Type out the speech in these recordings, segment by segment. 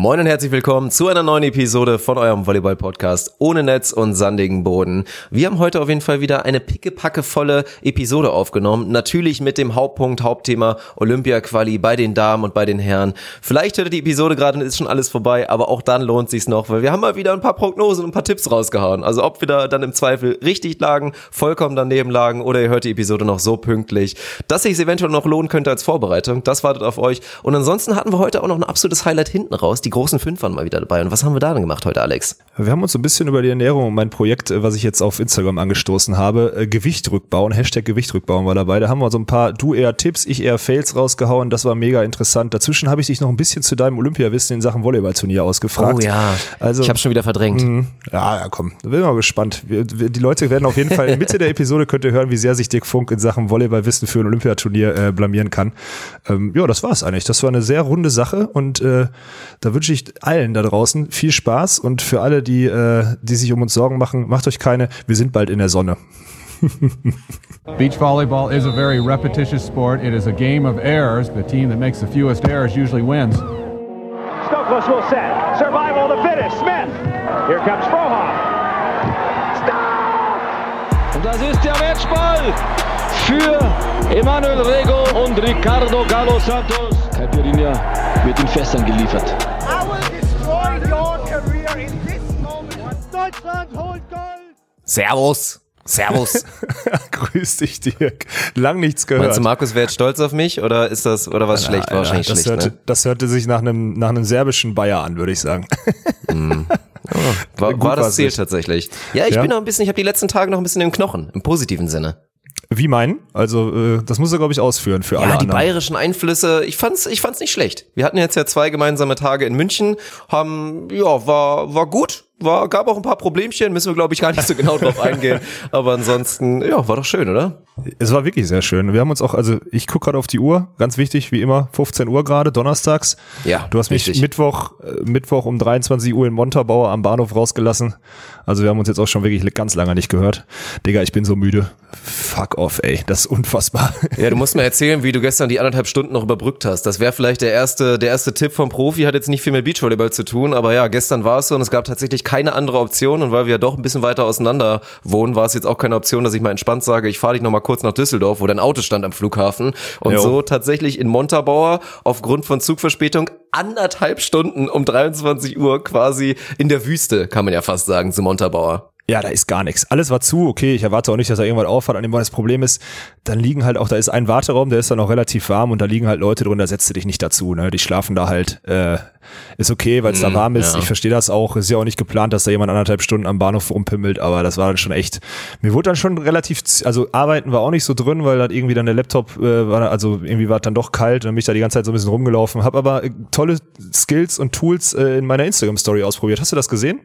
Moin und herzlich willkommen zu einer neuen Episode von eurem Volleyball-Podcast ohne Netz und sandigen Boden. Wir haben heute auf jeden Fall wieder eine pickepackevolle Episode aufgenommen. Natürlich mit dem Hauptpunkt, Hauptthema Olympia-Quali bei den Damen und bei den Herren. Vielleicht hört ihr die Episode gerade und ist schon alles vorbei, aber auch dann lohnt sich's noch, weil wir haben mal wieder ein paar Prognosen und ein paar Tipps rausgehauen. Also ob wir da dann im Zweifel richtig lagen, vollkommen daneben lagen oder ihr hört die Episode noch so pünktlich, dass sich's eventuell noch lohnen könnte als Vorbereitung. Das wartet auf euch. Und ansonsten hatten wir heute auch noch ein absolutes Highlight hinten raus raus. Die großen fünf waren mal wieder dabei. Und was haben wir da denn gemacht heute, Alex? Wir haben uns ein bisschen über die Ernährung und mein Projekt, äh, was ich jetzt auf Instagram angestoßen habe, äh, Gewicht rückbauen, Hashtag Gewicht rückbauen war dabei. Da haben wir so ein paar du eher Tipps, ich eher Fails rausgehauen. Das war mega interessant. Dazwischen habe ich dich noch ein bisschen zu deinem Olympiawissen in Sachen Volleyballturnier ausgefragt. Oh ja, also, ich habe schon wieder verdrängt. Mh, ja, ja, komm, bin mal gespannt. Wir, wir, die Leute werden auf jeden Fall in Mitte der Episode könnt ihr hören, wie sehr sich Dick Funk in Sachen Volleyballwissen für ein Olympiaturnier äh, blamieren kann. Ähm, ja, das war's eigentlich. Das war eine sehr runde Sache und äh, da wünsche ich allen allen da draußen viel Spaß und für alle, die, äh, die sich um uns Sorgen machen, macht euch keine, wir sind bald in der Sonne. Beach volleyball is a very repetitious sport. It is a game of errors. The team that makes the fewest errors usually wins. Stokos will set. Survival the fittest. Smith. Here comes Frohoff. Stop! Und das ist der Matchball für Emanuel Rego und Ricardo Galo Santos. Caipirinha wird in Fässern geliefert. Deutschland holt Gold! Servus! Servus. Grüß dich, Dirk. Lang nichts gehört. Meinst du, Markus wäre jetzt stolz auf mich oder ist das, oder was schlecht? War wahrscheinlich das schlecht. Hörte, ne? Das hörte sich nach einem, nach einem serbischen Bayer an, würde ich sagen. Mm. Oh, war, war das Ziel tatsächlich. Ja, ich ja? bin noch ein bisschen, ich habe die letzten Tage noch ein bisschen im Knochen, im positiven Sinne. Wie meinen? Also äh, das muss er glaube ich ausführen für ja, alle die anderen. bayerischen Einflüsse. Ich fand's, ich fand's nicht schlecht. Wir hatten jetzt ja zwei gemeinsame Tage in München, haben ja war war gut, war, gab auch ein paar Problemchen, müssen wir, glaube ich, gar nicht so genau drauf eingehen. Aber ansonsten, ja, war doch schön, oder? Es war wirklich sehr schön. Wir haben uns auch, also ich gucke gerade auf die Uhr, ganz wichtig, wie immer, 15 Uhr gerade, donnerstags. Ja. Du hast mich richtig. Mittwoch, äh, Mittwoch um 23 Uhr in Montabaur am Bahnhof rausgelassen. Also wir haben uns jetzt auch schon wirklich ganz lange nicht gehört. Digga, ich bin so müde. Fuck off, ey. Das ist unfassbar. Ja, du musst mir erzählen, wie du gestern die anderthalb Stunden noch überbrückt hast. Das wäre vielleicht der erste, der erste Tipp vom Profi, hat jetzt nicht viel mit Beachvolleyball zu tun, aber ja, gestern war es so und es gab tatsächlich keine andere Option und weil wir ja doch ein bisschen weiter auseinander wohnen, war es jetzt auch keine Option, dass ich mal entspannt sage, ich fahre dich noch mal kurz nach Düsseldorf, wo dein Auto stand am Flughafen und jo. so tatsächlich in Montabaur aufgrund von Zugverspätung anderthalb Stunden um 23 Uhr quasi in der Wüste, kann man ja fast sagen, zu Montabaur. Ja, da ist gar nichts. Alles war zu, okay, ich erwarte auch nicht, dass er irgendwann auffahrt. An dem das Problem ist, dann liegen halt auch, da ist ein Warteraum, der ist dann auch relativ warm und da liegen halt Leute drin, da setzt du dich nicht dazu, ne? Die schlafen da halt, äh, ist okay, weil es da mhm, warm ist. Ja. Ich verstehe das auch. Ist ja auch nicht geplant, dass da jemand anderthalb Stunden am Bahnhof rumpimmelt, aber das war dann schon echt. Mir wurde dann schon relativ, also arbeiten war auch nicht so drin, weil halt irgendwie dann der Laptop äh, war, also irgendwie war es dann doch kalt und dann bin ich da die ganze Zeit so ein bisschen rumgelaufen. Hab aber äh, tolle Skills und Tools äh, in meiner Instagram-Story ausprobiert. Hast du das gesehen?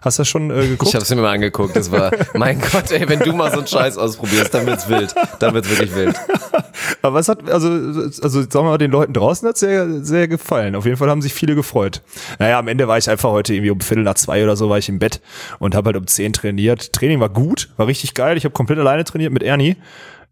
Hast du das schon äh, geguckt? Ich hab's mir mal angeguckt. Das war, mein Gott, ey, wenn du mal so einen Scheiß ausprobierst, dann wird's wild. Dann wird's wirklich wild. Aber es hat, also, also sagen wir mal, den Leuten draußen hat sehr, sehr gefallen. Auf jeden Fall haben sich viele gefreut. Naja, am Ende war ich einfach heute irgendwie um Viertel nach zwei oder so war ich im Bett und habe halt um zehn trainiert. Training war gut, war richtig geil. Ich habe komplett alleine trainiert mit Ernie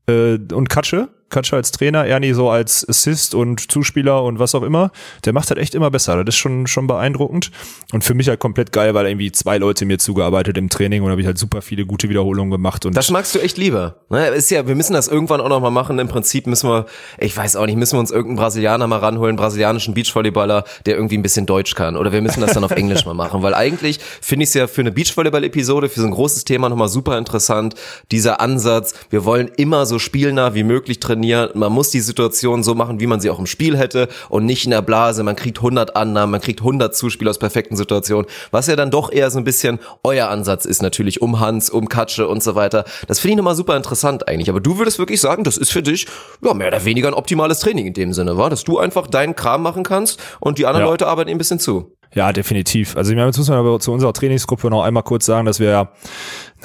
äh, und Katsche. Katscha als Trainer, Ernie so als Assist und Zuspieler und was auch immer, der macht halt echt immer besser. Das ist schon, schon beeindruckend. Und für mich halt komplett geil, weil irgendwie zwei Leute mir zugearbeitet im Training und habe ich halt super viele gute Wiederholungen gemacht. Und das magst du echt lieber. Ne? Ist ja, wir müssen das irgendwann auch noch mal machen. Im Prinzip müssen wir, ich weiß auch nicht, müssen wir uns irgendeinen Brasilianer mal ranholen, brasilianischen Beachvolleyballer, der irgendwie ein bisschen Deutsch kann. Oder wir müssen das dann auf Englisch mal machen. Weil eigentlich finde ich es ja für eine Beachvolleyball-Episode, für so ein großes Thema nochmal super interessant. Dieser Ansatz, wir wollen immer so spielnah wie möglich trainieren. Man muss die Situation so machen, wie man sie auch im Spiel hätte und nicht in der Blase. Man kriegt 100 Annahmen, man kriegt 100 Zuspiele aus perfekten Situationen. Was ja dann doch eher so ein bisschen euer Ansatz ist natürlich um Hans, um Katsche und so weiter. Das finde ich nochmal super interessant eigentlich. Aber du würdest wirklich sagen, das ist für dich ja mehr oder weniger ein optimales Training in dem Sinne, war, dass du einfach deinen Kram machen kannst und die anderen ja. Leute arbeiten ein bisschen zu. Ja, definitiv. Also ich meine, jetzt muss man aber zu unserer Trainingsgruppe noch einmal kurz sagen, dass wir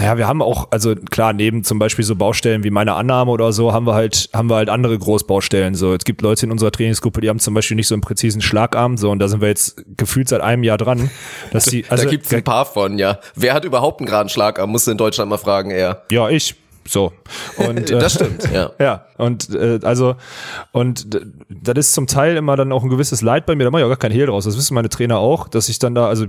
naja, wir haben auch, also klar, neben zum Beispiel so Baustellen wie meine Annahme oder so, haben wir halt, haben wir halt andere Großbaustellen. So, es gibt Leute in unserer Trainingsgruppe, die haben zum Beispiel nicht so einen präzisen Schlagarm, so, und da sind wir jetzt gefühlt seit einem Jahr dran. Dass die, also, da gibt's ein paar von, ja. Wer hat überhaupt einen geraden Schlagarm? Musst du in Deutschland mal fragen, eher. Ja, ich. So. Und, äh, Das stimmt, ja. Ja, und äh, also, und das ist zum Teil immer dann auch ein gewisses Leid bei mir, da mache ich auch gar kein Hehl draus, das wissen meine Trainer auch, dass ich dann da, also,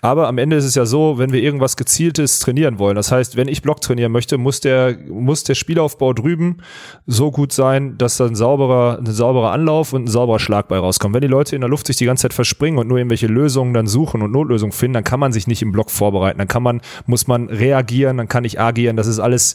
aber am Ende ist es ja so, wenn wir irgendwas Gezieltes trainieren wollen, das heißt, wenn ich Block trainieren möchte, muss der, muss der Spielaufbau drüben so gut sein, dass da ein sauberer, ein sauberer Anlauf und ein sauberer Schlag bei rauskommt. Wenn die Leute in der Luft sich die ganze Zeit verspringen und nur irgendwelche Lösungen dann suchen und Notlösungen finden, dann kann man sich nicht im Block vorbereiten, dann kann man, muss man reagieren, dann kann ich agieren, das ist alles,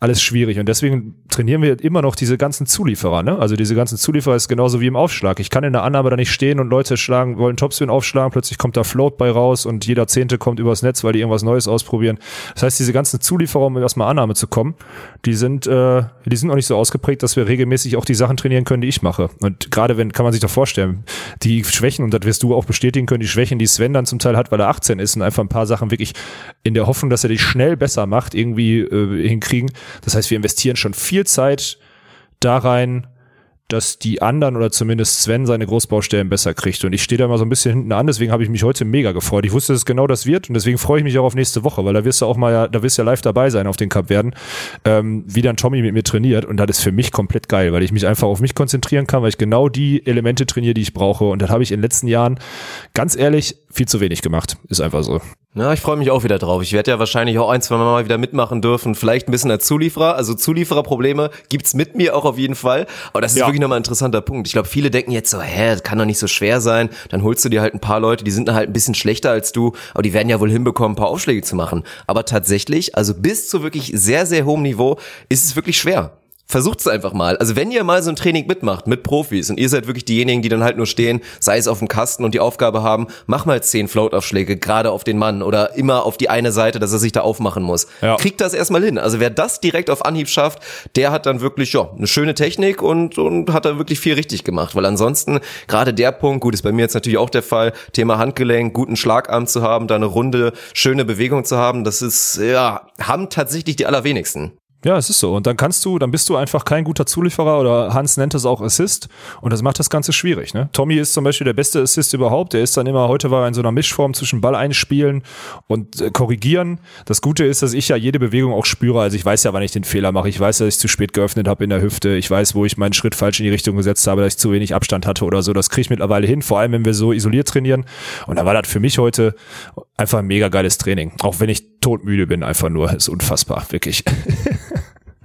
alles schwierig. Und deswegen trainieren wir immer noch diese ganzen Zulieferer. Ne? Also diese ganzen Zulieferer ist genauso wie im Aufschlag. Ich kann in der Annahme da nicht stehen und Leute schlagen, wollen Topspin aufschlagen, plötzlich kommt da Float bei raus und jeder Zehnte kommt übers Netz, weil die irgendwas Neues ausprobieren. Das heißt, diese ganzen Zulieferer, um erstmal Annahme zu kommen, die sind, äh, die sind auch nicht so ausgeprägt, dass wir regelmäßig auch die Sachen trainieren können, die ich mache. Und gerade wenn, kann man sich doch vorstellen, die Schwächen, und das wirst du auch bestätigen können, die Schwächen, die Sven dann zum Teil hat, weil er 18 ist und einfach ein paar Sachen wirklich in der Hoffnung, dass er die schnell besser macht, irgendwie äh, hinkriegen. Das heißt, wir investieren schon viel Zeit da rein, dass die anderen oder zumindest Sven seine Großbaustellen besser kriegt. Und ich stehe da mal so ein bisschen hinten an, deswegen habe ich mich heute mega gefreut. Ich wusste, dass genau das wird und deswegen freue ich mich auch auf nächste Woche, weil da wirst du auch mal, da wirst du ja live dabei sein auf den Cup werden, ähm, wie dann Tommy mit mir trainiert und das ist für mich komplett geil, weil ich mich einfach auf mich konzentrieren kann, weil ich genau die Elemente trainiere, die ich brauche und das habe ich in den letzten Jahren, ganz ehrlich, viel zu wenig gemacht. Ist einfach so. Ja, ich freue mich auch wieder drauf. Ich werde ja wahrscheinlich auch ein, zwei Mal wieder mitmachen dürfen. Vielleicht ein bisschen als Zulieferer. Also Zuliefererprobleme gibt's mit mir auch auf jeden Fall. Aber das ist Ja. wirklich nochmal ein interessanter Punkt. Ich glaube, viele denken jetzt so, hä, das kann doch nicht so schwer sein. Dann holst du dir halt ein paar Leute, die sind dann halt ein bisschen schlechter als du, aber die werden ja wohl hinbekommen, ein paar Aufschläge zu machen. Aber tatsächlich, also bis zu wirklich sehr, sehr hohem Niveau, ist es wirklich schwer. Versucht es einfach mal. Also wenn ihr mal so ein Training mitmacht mit Profis und ihr seid wirklich diejenigen, die dann halt nur stehen, sei es auf dem Kasten und die Aufgabe haben, mach mal zehn Float-Aufschläge gerade auf den Mann oder immer auf die eine Seite, dass er sich da aufmachen muss. Ja. Kriegt das erstmal hin. Also wer das direkt auf Anhieb schafft, der hat dann wirklich ja eine schöne Technik und und hat da wirklich viel richtig gemacht. Weil ansonsten gerade der Punkt, gut ist bei mir jetzt natürlich auch der Fall, Thema Handgelenk, guten Schlagarm zu haben, da eine runde schöne Bewegung zu haben, das ist ja haben tatsächlich die allerwenigsten. Ja, es ist so. Und dann kannst du, dann bist du einfach kein guter Zulieferer oder Hans nennt es auch Assist und das macht das Ganze schwierig. Ne? Tommy ist zum Beispiel der beste Assist überhaupt. Der ist dann immer, heute war er in so einer Mischform zwischen Ball einspielen und äh, korrigieren. Das Gute ist, dass ich ja jede Bewegung auch spüre. Also ich weiß ja, wann ich den Fehler mache. Ich weiß, dass ich zu spät geöffnet habe in der Hüfte. Ich weiß, wo ich meinen Schritt falsch in die Richtung gesetzt habe, dass ich zu wenig Abstand hatte oder so. Das kriege ich mittlerweile hin, vor allem wenn wir so isoliert trainieren. Und da war das für mich heute einfach ein mega geiles Training. Auch wenn ich todmüde bin, einfach nur. Ist unfassbar, wirklich.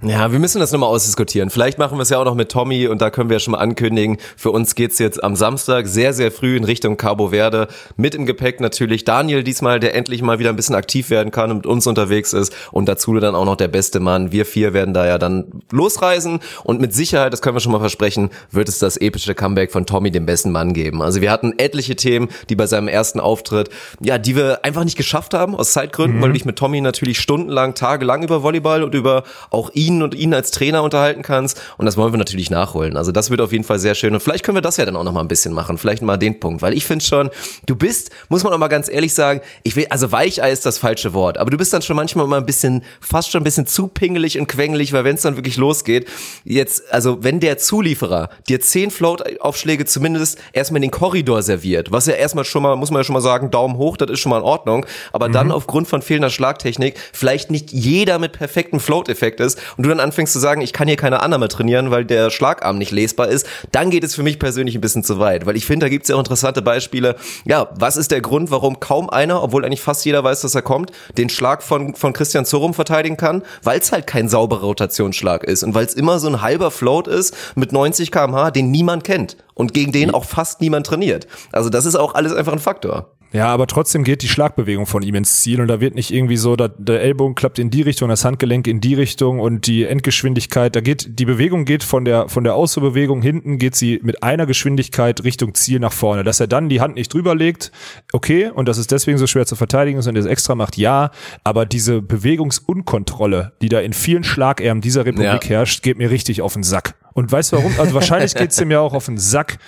Ja, wir müssen das nochmal ausdiskutieren. Vielleicht machen wir es ja auch noch mit Tommy und da können wir ja schon mal ankündigen. Für uns geht's jetzt am Samstag sehr, sehr früh in Richtung Cabo Verde. Mit im Gepäck natürlich Daniel diesmal, der endlich mal wieder ein bisschen aktiv werden kann und mit uns unterwegs ist. Und dazu dann auch noch der beste Mann. Wir vier werden da ja dann losreisen und mit Sicherheit, das können wir schon mal versprechen, wird es das epische Comeback von Tommy, dem besten Mann, geben. Also wir hatten etliche Themen, die bei seinem ersten Auftritt, ja, die wir einfach nicht geschafft haben, aus Zeitgründen, weil du dich mit Tommy natürlich stundenlang, tagelang über Volleyball und über auch ihn und ihn als Trainer unterhalten kannst. Und das wollen wir natürlich nachholen. Also das wird auf jeden Fall sehr schön. Und vielleicht können wir das ja dann auch noch mal ein bisschen machen. Vielleicht mal den Punkt. Weil ich finde schon, du bist, muss man auch mal ganz ehrlich sagen, ich will, also Weichei ist das falsche Wort. Aber du bist dann schon manchmal mal ein bisschen, fast schon ein bisschen zu pingelig und quengelig, weil wenn es dann wirklich losgeht, jetzt, also wenn der Zulieferer dir zehn Float-Aufschläge zumindest erstmal in den Korridor serviert, was ja erstmal schon mal, muss man ja schon mal sagen, Daumen hoch, das ist schon mal in Ordnung. Aber dann aufgrund von fehlender Schlagtechnik vielleicht nicht jeder mit perfektem Float-Effekt ist und du dann anfängst zu sagen, ich kann hier keine Annahme trainieren, weil der Schlagarm nicht lesbar ist, dann geht es für mich persönlich ein bisschen zu weit. Weil ich finde, da gibt es ja auch interessante Beispiele. Ja, was ist der Grund, warum kaum einer, obwohl eigentlich fast jeder weiß, dass er kommt, den Schlag von, von Christian Zorum verteidigen kann? Weil es halt kein sauberer Rotationsschlag ist und weil es immer so ein halber Float ist mit 90 kmh, den niemand kennt und gegen den auch fast niemand trainiert. Also das ist auch alles einfach ein Faktor. Ja, aber trotzdem geht die Schlagbewegung von ihm ins Ziel und da wird nicht irgendwie so, da, der Ellbogen klappt in die Richtung, das Handgelenk in die Richtung und die Endgeschwindigkeit, da geht, die Bewegung geht von der, von der Ausbewegung hinten geht sie mit einer Geschwindigkeit Richtung Ziel nach vorne. Dass er dann die Hand nicht drüber legt, okay, und dass es deswegen so schwer zu verteidigen ist und er es extra macht, ja, aber diese Bewegungsunkontrolle, die da in vielen Schlagärmen dieser Republik Ja. herrscht, geht mir richtig auf den Sack. Und weißt du warum? Also wahrscheinlich geht's ihm ja auch auf den Sack,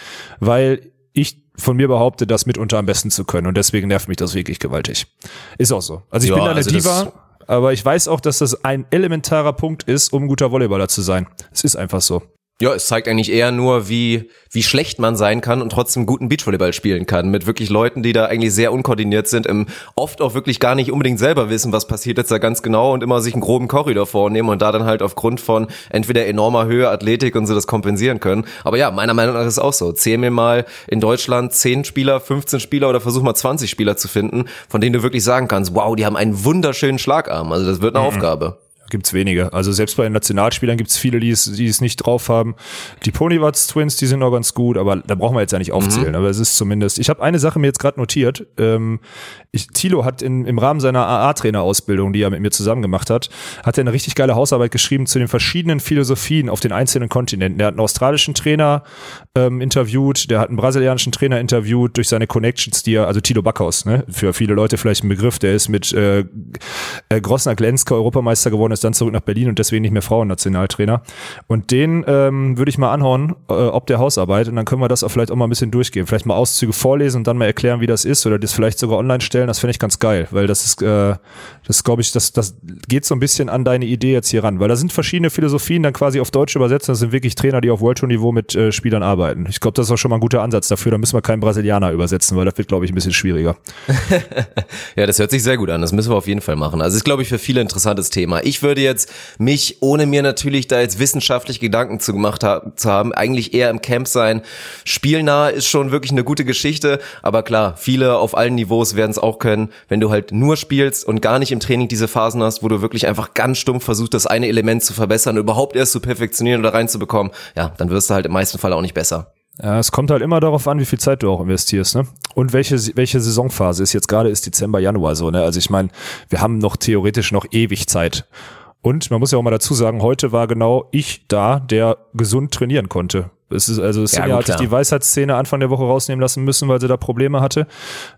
weil ich von mir behaupte, das mitunter am besten zu können. Und deswegen nervt mich das wirklich gewaltig. Ist auch so. Also ich Ja, bin da eine also Diva, aber ich weiß auch, dass das ein elementarer Punkt ist, um ein guter Volleyballer zu sein. Es ist einfach so. Ja, es zeigt eigentlich eher nur, wie, wie schlecht man sein kann und trotzdem guten Beachvolleyball spielen kann. Mit wirklich Leuten, die da eigentlich sehr unkoordiniert sind, im, oft auch wirklich gar nicht unbedingt selber wissen, was passiert jetzt da ganz genau und immer sich einen groben Korridor vornehmen und da dann halt aufgrund von entweder enormer Höhe, Athletik und so das kompensieren können. Aber ja, meiner Meinung nach ist es auch so. Zähl mir mal in Deutschland 10 Spieler, 15 Spieler oder versuch mal 20 Spieler zu finden, von denen du wirklich sagen kannst, wow, die haben einen wunderschönen Schlagarm. Also das wird eine mhm. Aufgabe gibt's wenige. Also selbst bei den Nationalspielern gibt's viele, die es, die es nicht drauf haben. Die Ponywatz Twins, die sind noch ganz gut, aber da brauchen wir jetzt ja nicht aufzählen. Mhm. Aber es ist zumindest. Ich habe eine Sache mir jetzt gerade notiert. Ähm, ich, Thilo hat in, im Rahmen seiner AA-Trainer-Ausbildung, die er mit mir zusammen gemacht hat, hat er eine richtig geile Hausarbeit geschrieben zu den verschiedenen Philosophien auf den einzelnen Kontinenten. Er hat einen australischen Trainer ähm, interviewt, der hat einen brasilianischen Trainer interviewt durch seine Connections, die er, also Thilo Backhaus, ne, für viele Leute vielleicht ein Begriff, der ist mit äh, äh, Grossner Glenska Europameister geworden, ist dann zurück nach Berlin und deswegen nicht mehr Frauennationaltrainer. Und den ähm, würde ich mal anhauen, äh, ob der Hausarbeit und dann können wir das auch vielleicht auch mal ein bisschen durchgehen. Vielleicht mal Auszüge vorlesen und dann mal erklären, wie das ist oder das vielleicht sogar online stellen. Das finde ich ganz geil, weil das ist, äh, das glaube ich, das, das geht so ein bisschen an deine Idee jetzt hier ran, weil da sind verschiedene Philosophien dann quasi auf Deutsch übersetzt. Das sind wirklich Trainer, die auf World Tour Niveau mit äh, Spielern arbeiten. Ich glaube, das ist auch schon mal ein guter Ansatz dafür. Da müssen wir keinen Brasilianer übersetzen, weil das wird, glaube ich, ein bisschen schwieriger. ja, das hört sich sehr gut an. Das müssen wir auf jeden Fall machen. Also ist, glaube ich, für viele interessantes Thema. Ich würde jetzt mich, ohne mir natürlich da jetzt wissenschaftlich Gedanken zu gemacht ha zu haben, eigentlich eher im Camp sein. Spielnah ist schon wirklich eine gute Geschichte, aber klar, viele auf allen Niveaus werden es auch können, wenn du halt nur spielst und gar nicht im Training diese Phasen hast, wo du wirklich einfach ganz stumpf versuchst, das eine Element zu verbessern, überhaupt erst zu perfektionieren oder reinzubekommen, ja, dann wirst du halt im meisten Fall auch nicht besser. Ja, es kommt halt immer darauf an, wie viel Zeit du auch investierst, ne? Und welche, welche Saisonphase ist jetzt gerade ist Dezember, Januar so, ne? Also ich meine, wir haben noch theoretisch noch ewig Zeit. Und man muss ja auch mal dazu sagen, heute war genau ich da, der gesund trainieren konnte. Es ist, also Svenja ja, hat sich die Weisheitsszene Anfang der Woche rausnehmen lassen müssen, weil sie da Probleme hatte.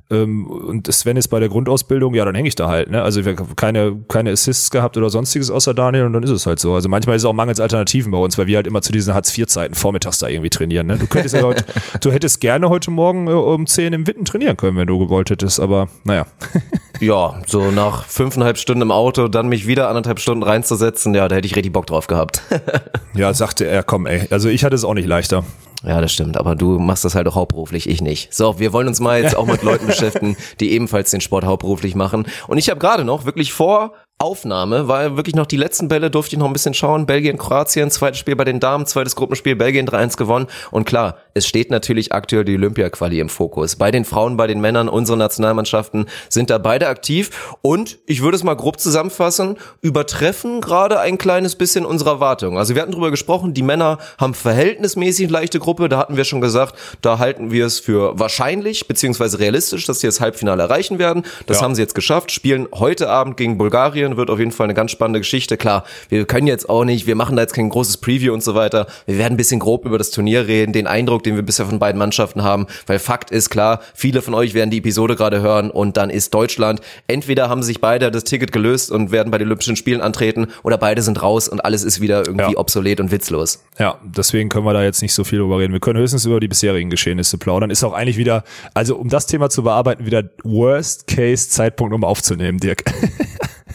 Ähm, und Sven ist bei der Grundausbildung, ja, dann hänge ich da halt. Ne? Also wir haben keine, keine Assists gehabt oder sonstiges außer Daniel und dann ist es halt so. Also manchmal ist es auch mangels Alternativen bei uns, weil wir halt immer zu diesen Hartz-IV-Zeiten vormittags da irgendwie trainieren. Ne? Du könntest ja heute, du hättest gerne heute Morgen äh, um 10 im Witten trainieren können, wenn du gewollt hättest, aber naja. ja, so nach fünfeinhalb Stunden im Auto, dann mich wieder anderthalb Stunden reinzusetzen, ja, da hätte ich richtig Bock drauf gehabt. ja, sagte er, komm ey, also ich hatte es auch nicht leichter. Ja, das stimmt, aber du machst das halt auch hauptberuflich, ich nicht. So, wir wollen uns mal jetzt auch mit Leuten beschäftigen, die ebenfalls den Sport hauptberuflich machen. Und ich habe gerade noch wirklich vor Aufnahme, weil wirklich noch die letzten Bälle durfte ich noch ein bisschen schauen. Belgien, Kroatien, zweites Spiel bei den Damen, zweites Gruppenspiel, Belgien 3-1 gewonnen. Und klar, es steht natürlich aktuell die Olympia-Quali im Fokus. Bei den Frauen, bei den Männern, unsere Nationalmannschaften sind da beide aktiv. Und ich würde es mal grob zusammenfassen, übertreffen gerade ein kleines bisschen unsere Erwartungen. Also wir hatten drüber gesprochen, die Männer haben verhältnismäßig leichte Gruppe. Da hatten wir schon gesagt, da halten wir es für wahrscheinlich, beziehungsweise realistisch, dass sie das Halbfinale erreichen werden. Das ja. haben sie jetzt geschafft, spielen heute Abend gegen Bulgarien wird auf jeden Fall eine ganz spannende Geschichte. Klar, wir können jetzt auch nicht, wir machen da jetzt kein großes Preview und so weiter. Wir werden ein bisschen grob über das Turnier reden, den Eindruck, den wir bisher von beiden Mannschaften haben, weil Fakt ist klar, viele von euch werden die Episode gerade hören und dann ist Deutschland, entweder haben sich beide das Ticket gelöst und werden bei den Olympischen Spielen antreten oder beide sind raus und alles ist wieder irgendwie ja. obsolet und witzlos. Ja, deswegen können wir da jetzt nicht so viel drüber reden. Wir können höchstens über die bisherigen Geschehnisse plaudern. Ist auch eigentlich wieder, also um das Thema zu bearbeiten, wieder Worst-Case-Zeitpunkt, um aufzunehmen, Dirk.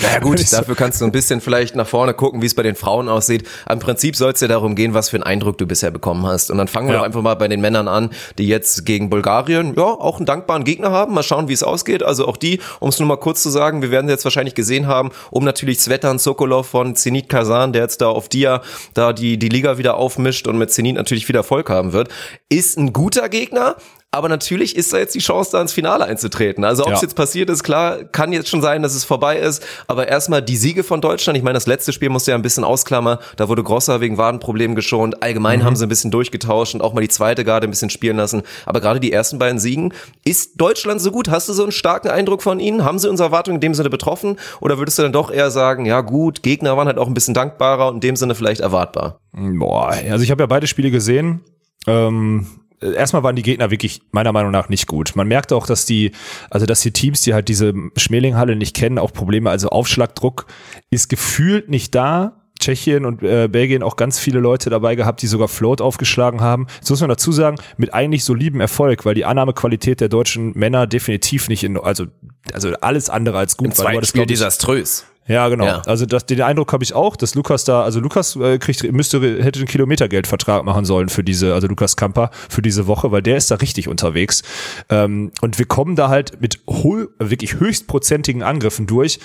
Naja gut, dafür kannst du ein bisschen vielleicht nach vorne gucken, wie es bei den Frauen aussieht. Im Prinzip soll es ja darum gehen, was für einen Eindruck du bisher bekommen hast. Und dann fangen wir ja. doch einfach mal bei den Männern an, die jetzt gegen Bulgarien ja auch einen dankbaren Gegner haben. Mal schauen, wie es ausgeht. Also auch die, um es nur mal kurz zu sagen, wir werden jetzt wahrscheinlich gesehen haben, um natürlich Svetan Sokolov von Zenit Kazan, der jetzt da auf Dia da die, die Liga wieder aufmischt und mit Zenit natürlich wieder Erfolg haben wird, ist ein guter Gegner, aber natürlich ist da jetzt die Chance, da ins Finale einzutreten. Also ob es ja. jetzt passiert ist, klar, kann jetzt schon sein, dass es vorbei ist. Aber erstmal die Siege von Deutschland. Ich meine, das letzte Spiel musste ja ein bisschen ausklammern. Da wurde Grosser wegen Wadenproblemen geschont. Allgemein mhm. haben sie ein bisschen durchgetauscht und auch mal die zweite Garde ein bisschen spielen lassen. Aber gerade die ersten beiden Siegen. Ist Deutschland so gut? Hast du so einen starken Eindruck von ihnen? Haben sie unsere Erwartungen in dem Sinne betroffen? Oder würdest du dann doch eher sagen, ja gut, Gegner waren halt auch ein bisschen dankbarer und in dem Sinne vielleicht erwartbar? Boah, also ich habe ja beide Spiele gesehen. Ähm erstmal waren die Gegner wirklich meiner Meinung nach nicht gut. Man merkt auch, dass die, also dass die Teams, die halt diese Schmelinghalle nicht kennen, auch Probleme, also Aufschlagdruck ist gefühlt nicht da. Tschechien und äh, Belgien auch ganz viele Leute dabei gehabt, die sogar Float aufgeschlagen haben. Das muss man dazu sagen, mit eigentlich solidem Erfolg, weil die Annahmequalität der deutschen Männer definitiv nicht in, also, also alles andere als gut. Im zweiten Spiel desaströs. Ja, genau. Ja. Also das, den Eindruck habe ich auch, dass Lukas da, also Lukas äh, kriegt, müsste, hätte einen Kilometergeldvertrag machen sollen für diese, also Lukas Kamper für diese Woche, weil der ist da richtig unterwegs. Ähm, und wir kommen da halt mit wirklich höchstprozentigen Angriffen durch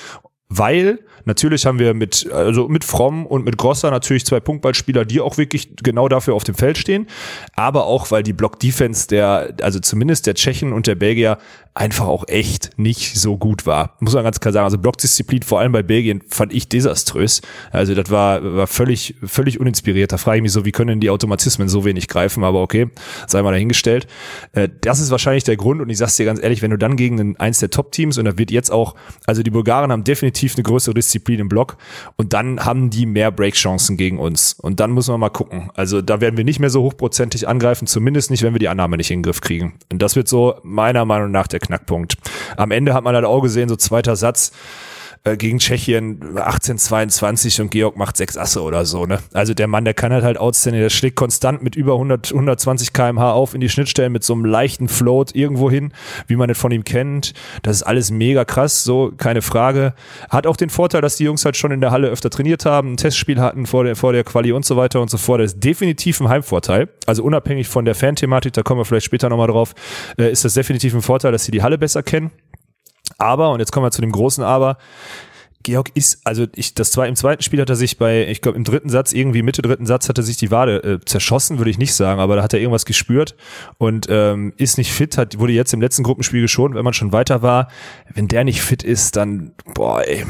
weil natürlich haben wir mit also mit Fromm und mit Grosser natürlich zwei Punktballspieler, die auch wirklich genau dafür auf dem Feld stehen, aber auch weil die Block Defense der also zumindest der Tschechen und der Belgier einfach auch echt nicht so gut war. Muss man ganz klar sagen, also Blockdisziplin vor allem bei Belgien fand ich desaströs. Also das war war völlig völlig uninspiriert. Da frage ich mich so, wie können die Automatismen so wenig greifen, aber okay, sei mal dahingestellt. Äh, das ist wahrscheinlich der Grund und ich sag's dir ganz ehrlich, wenn du dann gegen eins der Top Teams und da wird jetzt auch also die Bulgaren haben definitiv eine größere Disziplin im Block und dann haben die mehr Breakchancen gegen uns. Und dann müssen wir mal gucken. Also da werden wir nicht mehr so hochprozentig angreifen, zumindest nicht, wenn wir die Annahme nicht in den Griff kriegen. Und das wird so meiner Meinung nach der Knackpunkt. Am Ende hat man halt auch gesehen, so zweiter Satz, äh, gegen Tschechien 1822 und Georg macht sechs Asse oder so, ne? Also der Mann, der kann halt halt outstanding, der schlägt konstant mit über 100, 120 kmh auf in die Schnittstellen mit so einem leichten Float irgendwo hin, wie man es von ihm kennt. Das ist alles mega krass, so, keine Frage. Hat auch den Vorteil, dass die Jungs halt schon in der Halle öfter trainiert haben, ein Testspiel hatten vor der, vor der Quali und so weiter und so fort. Das ist definitiv ein Heimvorteil. Also unabhängig von der Fan-Thematik, da kommen wir vielleicht später nochmal drauf, äh, ist das definitiv ein Vorteil, dass sie die Halle besser kennen. Aber, und jetzt kommen wir zu dem großen Aber, Georg ist, also ich, das zwei, im zweiten Spiel hat er sich bei, ich glaube im dritten Satz, irgendwie Mitte dritten Satz hat er sich die Wade äh, zerschossen, würde ich nicht sagen, aber da hat er irgendwas gespürt und ähm, ist nicht fit, hat, wurde jetzt im letzten Gruppenspiel geschont, wenn man schon weiter war. Wenn der nicht fit ist, dann, boah, ey.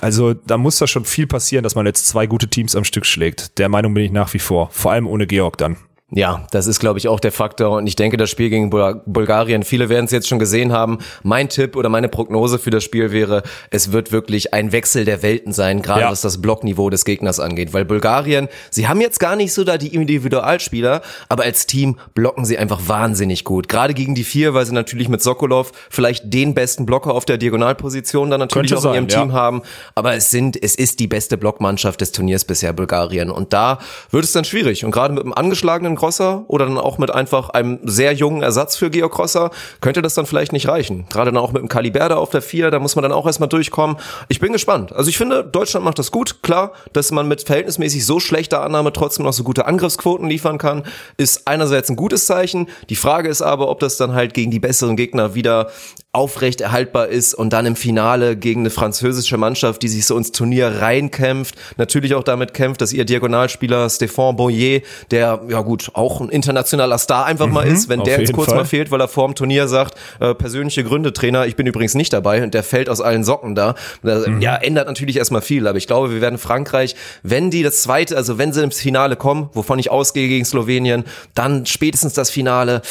Also da muss da schon viel passieren, dass man jetzt zwei gute Teams am Stück schlägt. Der Meinung bin ich nach wie vor. Vor allem ohne Georg dann. Ja, das ist, glaube ich, auch der Faktor. Und ich denke, das Spiel gegen Bul Bulgarien, viele werden es jetzt schon gesehen haben. Mein Tipp oder meine Prognose für das Spiel wäre, es wird wirklich ein Wechsel der Welten sein, gerade Ja. was das Blockniveau des Gegners angeht. Weil Bulgarien, sie haben jetzt gar nicht so da die Individualspieler, aber als Team blocken sie einfach wahnsinnig gut. Gerade gegen die vier, weil sie natürlich mit Sokolov vielleicht den besten Blocker auf der Diagonalposition dann natürlich Könnte auch in ihrem sein, ja. Team haben. Aber es sind, es ist die beste Blockmannschaft des Turniers bisher Bulgarien. Und da wird es dann schwierig. Und gerade mit einem angeschlagenen Grosser oder dann auch mit einfach einem sehr jungen Ersatz für Georg Grosser könnte das dann vielleicht nicht reichen. Gerade dann auch mit dem Kaliberda auf der Vier, da muss man dann auch erstmal durchkommen. Ich bin gespannt. Also ich finde, Deutschland macht das gut. Klar, dass man mit verhältnismäßig so schlechter Annahme trotzdem noch so gute Angriffsquoten liefern kann, ist einerseits ein gutes Zeichen. Die Frage ist aber, ob das dann halt gegen die besseren Gegner wieder aufrecht erhaltbar ist und dann im Finale gegen eine französische Mannschaft, die sich so ins Turnier reinkämpft, natürlich auch damit kämpft, dass ihr Diagonalspieler Stéphane Boyer, der ja gut auch ein internationaler Star einfach mal ist, wenn der jetzt kurz Fall. mal fehlt, weil er vor dem Turnier sagt, äh, persönliche Gründe, Trainer, ich bin übrigens nicht dabei und der fällt aus allen Socken da. Das, Ja, ändert natürlich erstmal viel, aber ich glaube, wir werden Frankreich, wenn die das zweite, also wenn sie ins Finale kommen, wovon ich ausgehe gegen Slowenien, dann spätestens das Finale,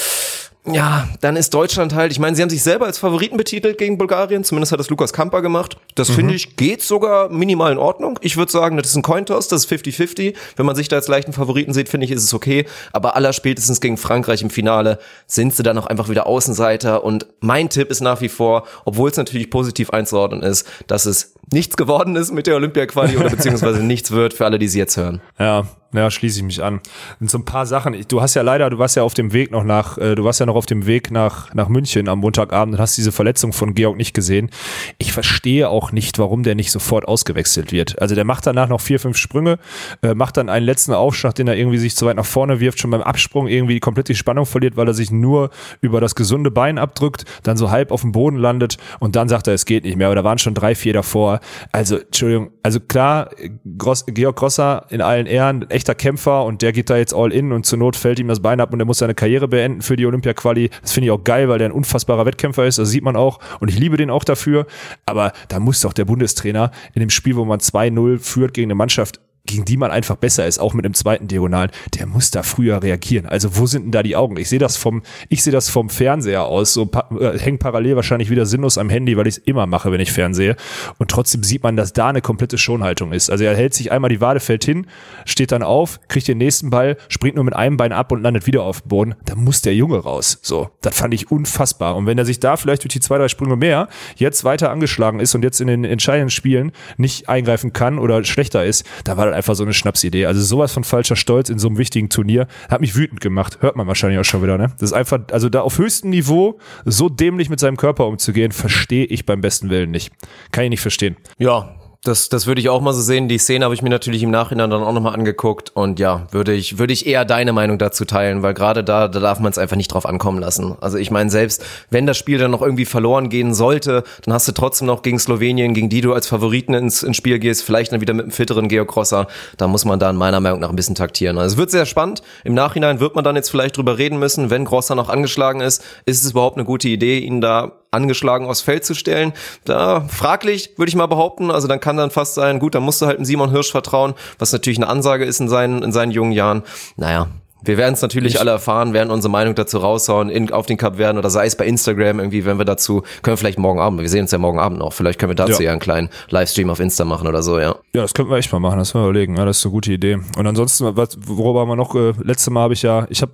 ja, dann ist Deutschland halt, ich meine, sie haben sich selber als Favoriten betitelt gegen Bulgarien, zumindest hat das Lukas Kamper gemacht. Das finde ich geht sogar minimal in Ordnung. Ich würde sagen, das ist ein Cointoss, das ist 50-50. Wenn man sich da als leichten Favoriten sieht, finde ich, ist es okay. Aber aller spätestens gegen Frankreich im Finale sind sie dann auch einfach wieder Außenseiter. Und mein Tipp ist nach wie vor, obwohl es natürlich positiv einzuordnen ist, dass es nichts geworden ist mit der Olympia-Quali oder beziehungsweise nichts wird für alle, die sie jetzt hören. Ja, ja, schließe ich mich an. Und so ein paar Sachen. Du hast ja leider, du warst ja auf dem Weg noch nach, äh, du warst ja noch auf dem Weg nach, nach München am Montagabend und hast diese Verletzung von Georg nicht gesehen. Ich verstehe auch nicht, warum der nicht sofort ausgewechselt wird. Also der macht danach noch vier, fünf Sprünge, äh, macht dann einen letzten Aufschlag, den er irgendwie sich zu weit nach vorne wirft, schon beim Absprung irgendwie komplett die Spannung verliert, weil er sich nur über das gesunde Bein abdrückt, dann so halb auf dem Boden landet und dann sagt er, es geht nicht mehr. Aber da waren schon drei, vier davor. Also, Entschuldigung, also klar, Gross, Georg Grosser in allen Ehren, echter Kämpfer und der geht da jetzt all in und zur Not fällt ihm das Bein ab und er muss seine Karriere beenden für die Olympia-Quali. Das finde ich auch geil, weil der ein unfassbarer Wettkämpfer ist, das sieht man auch und ich liebe den auch dafür. Aber da muss doch der Bundestrainer in dem Spiel, wo man 2-0 führt gegen eine Mannschaft, gegen die man einfach besser ist, auch mit einem zweiten Diagonalen, der muss da früher reagieren. Also wo sind denn da die Augen? Ich sehe das vom, ich sehe das vom Fernseher aus, so äh, hängt parallel wahrscheinlich wieder sinnlos am Handy, weil ich es immer mache, wenn ich fernsehe. Und trotzdem sieht man, dass da eine komplette Schonhaltung ist. Also er hält sich einmal die Wade, fällt hin, steht dann auf, kriegt den nächsten Ball, springt nur mit einem Bein ab und landet wieder auf dem Boden. Da muss der Junge raus. So, das fand ich unfassbar. Und wenn er sich da vielleicht durch die zwei, drei Sprünge mehr jetzt weiter angeschlagen ist und jetzt in den entscheidenden Spielen nicht eingreifen kann oder schlechter ist, da war das einfach so eine Schnapsidee. Also sowas von falscher Stolz in so einem wichtigen Turnier hat mich wütend gemacht. Hört man wahrscheinlich auch schon wieder, ne? Das ist einfach, also da auf höchstem Niveau so dämlich mit seinem Körper umzugehen, verstehe ich beim besten Willen nicht. Kann ich nicht verstehen. Ja, Das, das würde ich auch mal so sehen. Die Szene habe ich mir natürlich im Nachhinein dann auch nochmal angeguckt und ja, würde ich, würde ich eher deine Meinung dazu teilen, weil gerade da, da darf man es einfach nicht drauf ankommen lassen. Also ich meine, selbst wenn das Spiel dann noch irgendwie verloren gehen sollte, dann hast du trotzdem noch gegen Slowenien, gegen die du als Favoriten ins, ins Spiel gehst, vielleicht dann wieder mit einem fitteren Geocrosser. Da muss man dann meiner Meinung nach ein bisschen taktieren. Also es wird sehr spannend. Im Nachhinein wird man dann jetzt vielleicht drüber reden müssen, wenn Grosser noch angeschlagen ist, ist es überhaupt eine gute Idee, ihn da angeschlagen aufs Feld zu stellen. Da fraglich, würde ich mal behaupten. Also dann kann dann fast sein, gut, dann musst du halt einem Simon Hirsch vertrauen, was natürlich eine Ansage ist in seinen, in seinen jungen Jahren. Naja, wir werden es natürlich ich alle erfahren, werden unsere Meinung dazu raushauen, in, auf den Cup werden oder sei es bei Instagram irgendwie, wenn wir dazu, können wir vielleicht morgen Abend, wir sehen uns ja morgen Abend noch, vielleicht können wir dazu ja, ja einen kleinen Livestream auf Insta machen oder so, ja. Ja, das könnten wir echt mal machen, das wir überlegen, ja, das ist eine gute Idee. Und ansonsten, was, worüber wir noch, äh, letzte Mal habe ich ja, ich habe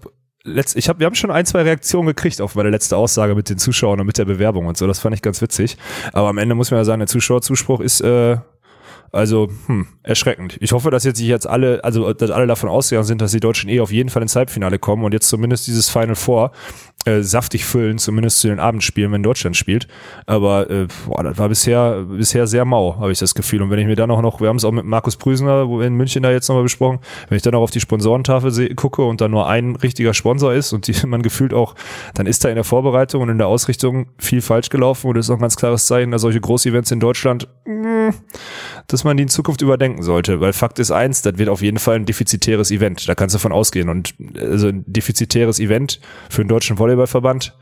letzt, ich hab, wir haben schon ein, zwei Reaktionen gekriegt auf meine letzte Aussage mit den Zuschauern und mit der Bewerbung und so. Das fand ich ganz witzig. Aber am Ende muss man ja sagen, der Zuschauerzuspruch ist äh, also, hm, erschreckend. Ich hoffe, dass jetzt sich jetzt alle, also dass alle davon ausgegangen sind, dass die Deutschen eh auf jeden Fall ins Halbfinale kommen und jetzt zumindest dieses Final Four äh, saftig füllen, zumindest zu den Abendspielen, wenn Deutschland spielt. Aber äh, boah, das war bisher bisher sehr mau, habe ich das Gefühl. Und wenn ich mir dann auch noch, wir haben es auch mit Markus Prüsner in München da jetzt nochmal besprochen, wenn ich dann auch auf die Sponsorentafel gucke und da nur ein richtiger Sponsor ist und die man gefühlt auch, dann ist da in der Vorbereitung und in der Ausrichtung viel falsch gelaufen und das ist auch ein ganz klares Zeichen, dass solche Großevents in Deutschland, mh, dass man die in Zukunft überdenken sollte. Weil Fakt ist eins, das wird auf jeden Fall ein defizitäres Event. Da kannst du von ausgehen. Und also ein defizitäres Event für einen deutschen Volleyballverband,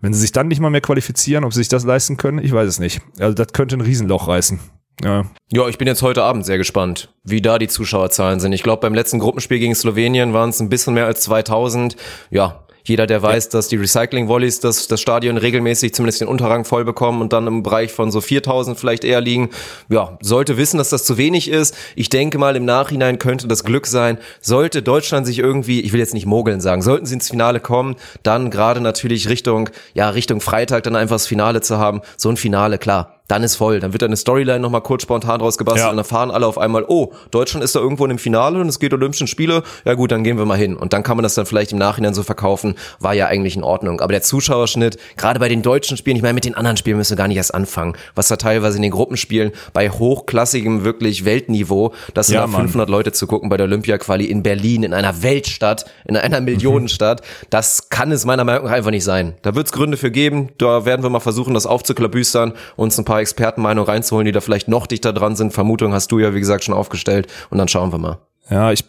wenn sie sich dann nicht mal mehr qualifizieren, ob sie sich das leisten können, ich weiß es nicht. Also das könnte ein Riesenloch reißen. Ja. ja, ich bin jetzt heute Abend sehr gespannt, wie da die Zuschauerzahlen sind. Ich glaube, beim letzten Gruppenspiel gegen Slowenien waren es ein bisschen mehr als 2000. Ja, jeder, der weiß, ja. dass die Recycling-Volleys das, das Stadion regelmäßig zumindest den Unterrang voll bekommen und dann im Bereich von so 4000 vielleicht eher liegen, ja, sollte wissen, dass das zu wenig ist. Ich denke mal, im Nachhinein könnte das Glück sein, sollte Deutschland sich irgendwie, ich will jetzt nicht mogeln sagen, sollten sie ins Finale kommen, dann gerade natürlich Richtung, ja, Richtung Freitag dann einfach das Finale zu haben. So ein Finale, klar, dann ist voll. Dann wird eine Storyline nochmal kurz spontan rausgebastelt ja. und dann fahren alle auf einmal, oh, Deutschland ist da irgendwo in dem Finale und es geht Olympischen Spiele. Ja gut, dann gehen wir mal hin. Und dann kann man das dann vielleicht im Nachhinein so verkaufen. War ja eigentlich in Ordnung. Aber der Zuschauerschnitt, gerade bei den deutschen Spielen, ich meine, mit den anderen Spielen müssen wir gar nicht erst anfangen. Was da teilweise in den Gruppenspielen bei hochklassigem, wirklich Weltniveau, das sind ja, da 500 Leute zu gucken bei der Olympia-Quali in Berlin, in einer Weltstadt, in einer Millionenstadt. Das kann es meiner Meinung nach einfach nicht sein. Da wird es Gründe für geben. Da werden wir mal versuchen, das aufzuklabüstern, uns ein paar paar Expertenmeinungen reinzuholen, die da vielleicht noch dichter dran sind. Vermutung hast du ja, wie gesagt, schon aufgestellt. Und dann schauen wir mal. Ja, ich,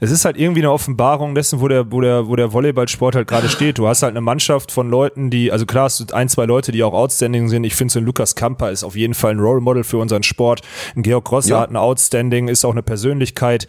es ist halt irgendwie eine Offenbarung dessen, wo der, wo der, wo der Volleyballsport halt gerade steht. Du hast halt eine Mannschaft von Leuten, die, also klar, es sind ein, zwei Leute, die auch outstanding sind. Ich finde so ein Lukas Kamper ist auf jeden Fall ein Role Model für unseren Sport. Ein Georg Grosser ja. hat ein Outstanding, ist auch eine Persönlichkeit.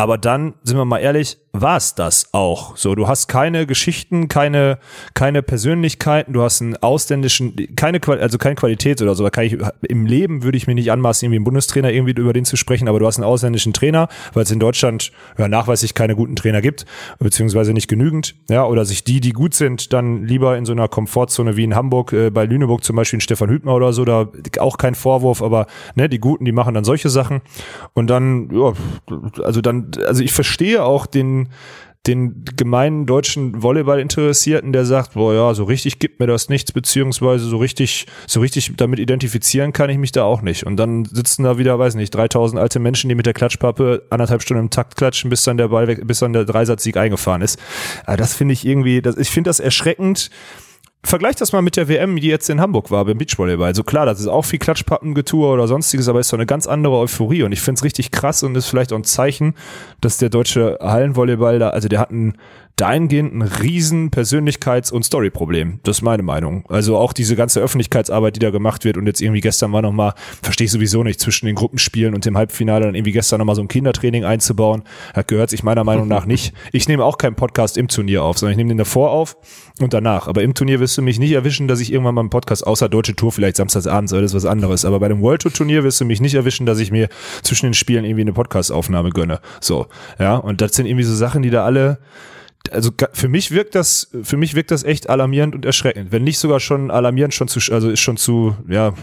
Aber dann, sind wir mal ehrlich, war es das auch. So, du hast keine Geschichten, keine, keine Persönlichkeiten, du hast einen ausländischen, keine, also keine Qualität oder so. Da kann ich, Im Leben würde ich mir nicht anmaßen, irgendwie einen Bundestrainer irgendwie über den zu sprechen, aber du hast einen ausländischen Trainer, weil es in Deutschland ja, nachweislich keine guten Trainer gibt, beziehungsweise nicht genügend, ja, oder sich die, die gut sind, dann lieber in so einer Komfortzone wie in Hamburg, äh, bei Lüneburg zum Beispiel, Stefan Hübner oder so, da auch kein Vorwurf, aber ne, die Guten, die machen dann solche Sachen und dann, ja, also dann also ich verstehe auch den, den gemeinen deutschen Volleyball-Interessierten, der sagt, boah ja, so richtig gibt mir das nichts, beziehungsweise so richtig, so richtig damit identifizieren kann ich mich da auch nicht. Und dann sitzen da wieder, weiß nicht, 3000 alte Menschen, die mit der Klatschpappe anderthalb Stunden im Takt klatschen, bis dann der Ball weg, bis dann der Dreisatzsieg eingefahren ist. Aber das finde ich irgendwie, das, ich finde das erschreckend, Vergleich das mal mit der WM, die jetzt in Hamburg war, beim Beachvolleyball. Also klar, das ist auch viel Klatschpappengetue oder sonstiges, aber ist so eine ganz andere Euphorie und ich finde es richtig krass und ist vielleicht auch ein Zeichen, dass der deutsche Hallenvolleyball da, also der hat einen dahingehend ein riesen Persönlichkeits- und Storyproblem. Das ist meine Meinung. Also auch diese ganze Öffentlichkeitsarbeit, die da gemacht wird und jetzt irgendwie gestern war nochmal, verstehe ich sowieso nicht, zwischen den Gruppenspielen und dem Halbfinale dann irgendwie gestern nochmal so ein Kindertraining einzubauen, hat gehört sich meiner Meinung nach nicht. Ich nehme auch keinen Podcast im Turnier auf, sondern ich nehme den davor auf und danach. Aber im Turnier wirst du mich nicht erwischen, dass ich irgendwann mal einen Podcast, außer Deutsche Tour vielleicht samstagsabends oder das ist was anderes. Aber bei dem World Tour Turnier wirst du mich nicht erwischen, dass ich mir zwischen den Spielen irgendwie eine Podcastaufnahme gönne. So, ja. Und das sind irgendwie so Sachen, die da alle, also für mich wirkt das, für mich wirkt das echt alarmierend und erschreckend. Wenn nicht sogar schon alarmierend, schon zu, also ist schon zu, ja,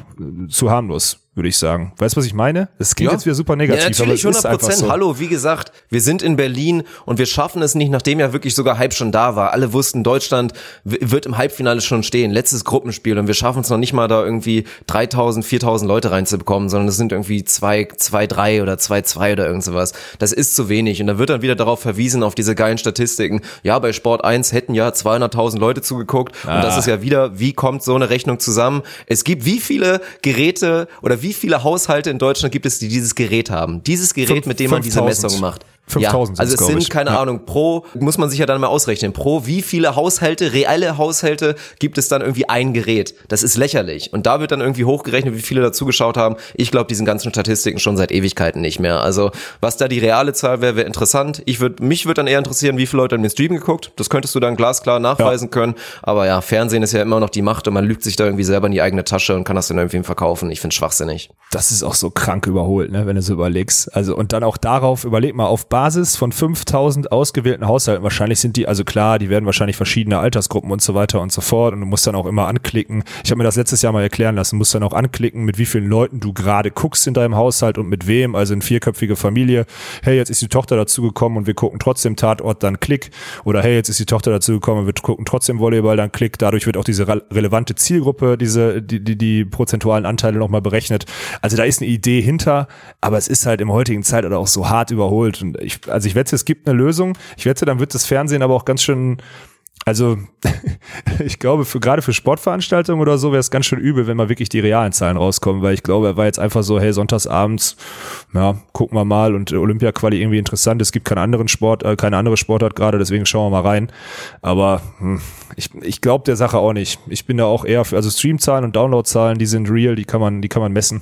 zu harmlos. Würde ich sagen. Weißt du, was ich meine? Das klingt Ja. jetzt wieder super negativ, Ja, natürlich, aber es 100 ist einfach Prozent. so. Hallo, wie gesagt, wir sind in Berlin und wir schaffen es nicht, nachdem ja wirklich sogar Hype schon da war. Alle wussten, Deutschland wird im Halbfinale schon stehen. Letztes Gruppenspiel und wir schaffen es noch nicht mal da irgendwie 3000, 4000 Leute reinzubekommen, sondern es sind irgendwie zwei, zwei, drei oder zwei, zwei oder irgend sowas. Das ist zu wenig und da wird dann wieder darauf verwiesen, auf diese geilen Statistiken. Ja, bei Sport 1 hätten ja 200.000 Leute zugeguckt und das ist ja wieder, wie kommt so eine Rechnung zusammen? Es gibt wie viele Geräte oder wie viele Haushalte in Deutschland gibt es, die dieses Gerät haben? Dieses Gerät, Fünf- mit dem man diese 5000. Messung macht. 5000 ja, also es sind, ich. keine Ja. Ahnung, pro, muss man sich ja dann mal ausrechnen, pro wie viele Haushalte, reelle Haushalte gibt es dann irgendwie ein Gerät? Das ist lächerlich. Und da wird dann irgendwie hochgerechnet, wie viele da zugeschaut haben. Ich glaube diesen ganzen Statistiken schon seit Ewigkeiten nicht mehr. Also was da die reale Zahl wäre, wäre interessant. Ich würde, mich würde dann eher interessieren, wie viele Leute an den Stream geguckt. Das könntest du dann glasklar nachweisen können. Aber ja, Fernsehen ist ja immer noch die Macht und man lügt sich da irgendwie selber in die eigene Tasche und kann das dann irgendwie verkaufen. Ich finde schwachsinnig. Das ist auch so krank überholt, ne, wenn du so überlegst. Also und dann auch darauf, überleg mal, auf Basis von 5000 ausgewählten Haushalten, wahrscheinlich sind die, also klar, die werden wahrscheinlich verschiedene Altersgruppen und so weiter und so fort und du musst dann auch immer anklicken. Ich habe mir das letztes Jahr mal erklären lassen, musst dann auch anklicken, mit wie vielen Leuten du gerade guckst in deinem Haushalt und mit wem, also eine vierköpfige Familie. Hey, jetzt ist die Tochter dazugekommen und wir gucken trotzdem Tatort, dann Klick. Oder hey, jetzt ist die Tochter dazugekommen und wir gucken trotzdem Volleyball, dann Klick. Dadurch wird auch diese re- relevante Zielgruppe, diese, die, die, die prozentualen Anteile nochmal berechnet. Also da ist eine Idee hinter, aber es ist halt im heutigen Zeitalter auch so hart überholt. Und ich, also ich wette, es gibt eine Lösung. Ich wette, dann wird das Fernsehen aber auch ganz schön, also ich glaube, für gerade für Sportveranstaltungen oder so wäre es ganz schön übel, wenn mal wirklich die realen Zahlen rauskommen, weil ich glaube, er war jetzt einfach so, hey, sonntagsabends, ja, gucken wir mal und Olympia-Quali irgendwie interessant. Es gibt keinen anderen Sport, äh, keine andere Sportart gerade, deswegen schauen wir mal rein. Aber hm, ich, ich glaube der Sache auch nicht. Ich bin da auch eher für, also Streamzahlen und Downloadzahlen, die sind real, die kann man, die kann man messen.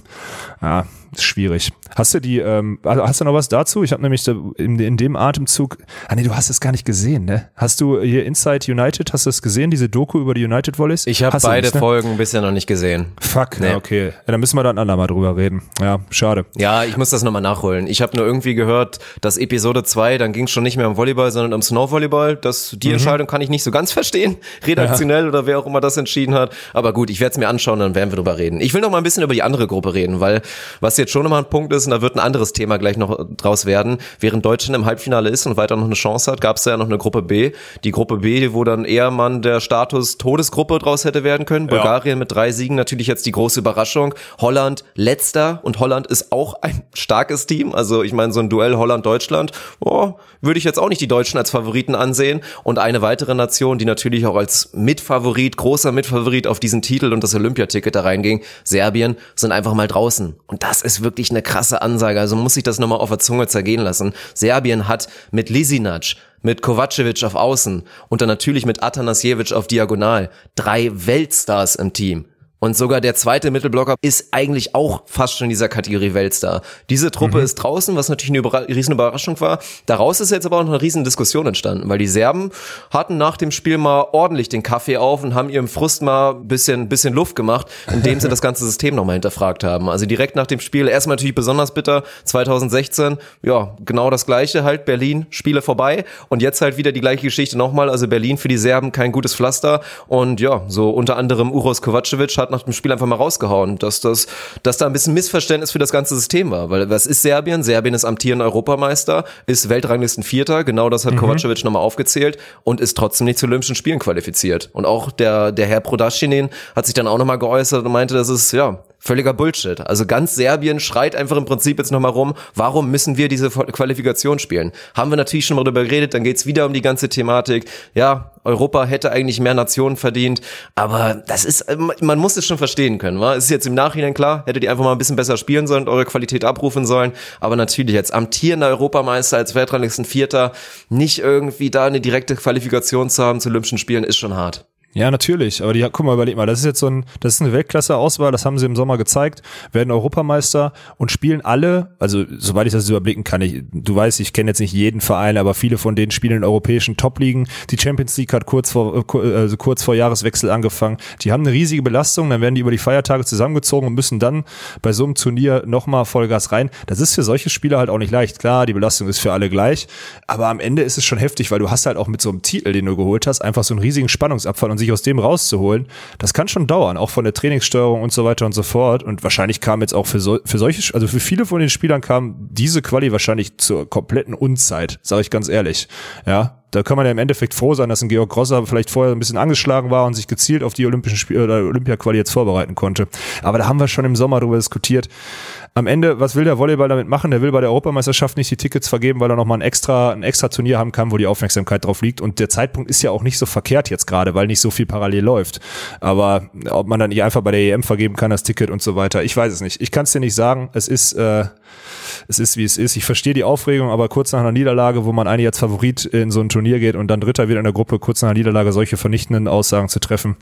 Ja, ist schwierig. Hast du die, ähm, also hast du noch was dazu? Ich habe nämlich in, in dem Atemzug, ah nee, du hast es gar nicht gesehen, ne? Hast du hier Inside United, hast du das gesehen, diese Doku über die United Volleys? Ich habe beide nicht, ne? Folgen bisher noch nicht gesehen. Fuck, Nee. ja, okay. Ja, dann müssen wir dann andermal drüber reden. Ja, schade. Ja, ich muss das nochmal nachholen. Ich habe nur irgendwie gehört, dass Episode 2, dann ging es schon nicht mehr um Volleyball, sondern um Snowvolleyball. Das, die Entscheidung kann ich nicht so ganz verstehen, redaktionell oder wer auch immer das entschieden hat. Aber gut, ich werde es mir anschauen, dann werden wir drüber reden. Ich will noch mal ein bisschen über die andere Gruppe reden, weil was jetzt schon nochmal ein Punkt ist, und da wird ein anderes Thema gleich noch draus werden, während Deutschland im Halbfinale ist und weiter noch eine Chance hat, gab es ja noch eine Gruppe B. Die Gruppe B, wo dann eher man der Status Todesgruppe draus hätte werden können. Bulgarien mit drei Siegen natürlich jetzt die große Überraschung. Holland letzter und Holland ist auch ein starkes Team. Also ich meine, so ein Duell Holland-Deutschland, oh, würde ich jetzt auch nicht die Deutschen als Favoriten ansehen. Und eine weitere Nation, die natürlich auch als Mitfavorit, großer Mitfavorit auf diesen Titel und das Olympiaticket da reinging, Serbien, sind einfach mal draußen. Und das ist wirklich eine krasse Ansage. Also muss ich das nochmal auf der Zunge zergehen lassen. Serbien hat mit Lisinac, mit Kovacevic auf Außen und dann natürlich mit Atanasiewicz auf Diagonal drei Weltstars im Team. Und sogar der zweite Mittelblocker ist eigentlich auch fast schon in dieser Kategorie Weltstar. Diese Truppe ist draußen, was natürlich eine Überra riesen Überraschung war. Daraus ist jetzt aber auch noch eine riesen Diskussion entstanden, weil die Serben hatten nach dem Spiel mal ordentlich den Kaffee auf und haben ihrem Frust mal ein bisschen, bisschen Luft gemacht, indem sie das ganze System nochmal hinterfragt haben. Also direkt nach dem Spiel, erstmal natürlich besonders bitter, 2016, ja, genau das gleiche, halt Berlin, Spiele vorbei und jetzt halt wieder die gleiche Geschichte nochmal, also Berlin für die Serben kein gutes Pflaster und ja, so unter anderem Uros Kovacevic hat nach dem Spiel einfach mal rausgehauen, dass das, dass da ein bisschen Missverständnis für das ganze System war, weil was ist Serbien? Serbien ist amtierender Europameister, ist Weltranglisten Vierter, genau das hat Kovacevic nochmal aufgezählt und ist trotzdem nicht zu Olympischen Spielen qualifiziert. Und auch der, der Herr Prodaschinin hat sich dann auch nochmal geäußert und meinte, das ist, ja, Völliger Bullshit. Also ganz Serbien schreit einfach im Prinzip jetzt nochmal rum, warum müssen wir diese Qualifikation spielen? Haben wir natürlich schon mal darüber geredet, dann geht's wieder um die ganze Thematik. Ja, Europa hätte eigentlich mehr Nationen verdient, aber das ist, man muss es schon verstehen können. Wa? Es ist jetzt im Nachhinein klar, hättet ihr einfach mal ein bisschen besser spielen sollen eure Qualität abrufen sollen, aber natürlich jetzt amtierender Europameister als Weltranglisten Vierter, nicht irgendwie da eine direkte Qualifikation zu haben zu Olympischen Spielen, ist schon hart. Ja, natürlich. Aber die, guck mal, überleg mal, das ist jetzt so ein, das ist eine Weltklasse-Auswahl, das haben sie im Sommer gezeigt, werden Europameister und spielen alle, also soweit ich das überblicken kann, ich, du weißt, ich kenne jetzt nicht jeden Verein, aber viele von denen spielen in europäischen Top-Ligen. Die Champions League hat kurz vor, äh, ku- also kurz vor Jahreswechsel angefangen. Die haben eine riesige Belastung, dann werden die über die Feiertage zusammengezogen und müssen dann bei so einem Turnier nochmal Vollgas rein. Das ist für solche Spieler halt auch nicht leicht. Klar, die Belastung ist für alle gleich, aber am Ende ist es schon heftig, weil du hast halt auch mit so einem Titel, den du geholt hast, einfach so einen riesigen Spannungsabfall und sich aus dem rauszuholen, das kann schon dauern, auch von der Trainingssteuerung und so weiter und so fort. Und wahrscheinlich kam jetzt auch für, so, für solche, also für viele von den Spielern kam diese Quali wahrscheinlich zur kompletten Unzeit, sage ich ganz ehrlich. Ja, da kann man ja im Endeffekt froh sein, dass ein Georg Grosser vielleicht vorher ein bisschen angeschlagen war und sich gezielt auf die Olympischen Spiele oder Olympia-Quali jetzt vorbereiten konnte. Aber da haben wir schon im Sommer darüber diskutiert. Am Ende, was will der Volleyball damit machen? Der will bei der Europameisterschaft nicht die Tickets vergeben, weil er nochmal ein extra, ein extra Turnier haben kann, wo die Aufmerksamkeit drauf liegt. Und der Zeitpunkt ist ja auch nicht so verkehrt jetzt gerade, weil nicht so viel parallel läuft. Aber ob man dann nicht einfach bei der EM vergeben kann, das Ticket und so weiter, ich weiß es nicht. Ich kann es dir nicht sagen. Es ist, äh, es ist, wie es ist. Ich verstehe die Aufregung, aber kurz nach einer Niederlage, wo man eigentlich als Favorit in so ein Turnier geht und dann Dritter wieder in der Gruppe, kurz nach einer Niederlage solche vernichtenden Aussagen zu treffen,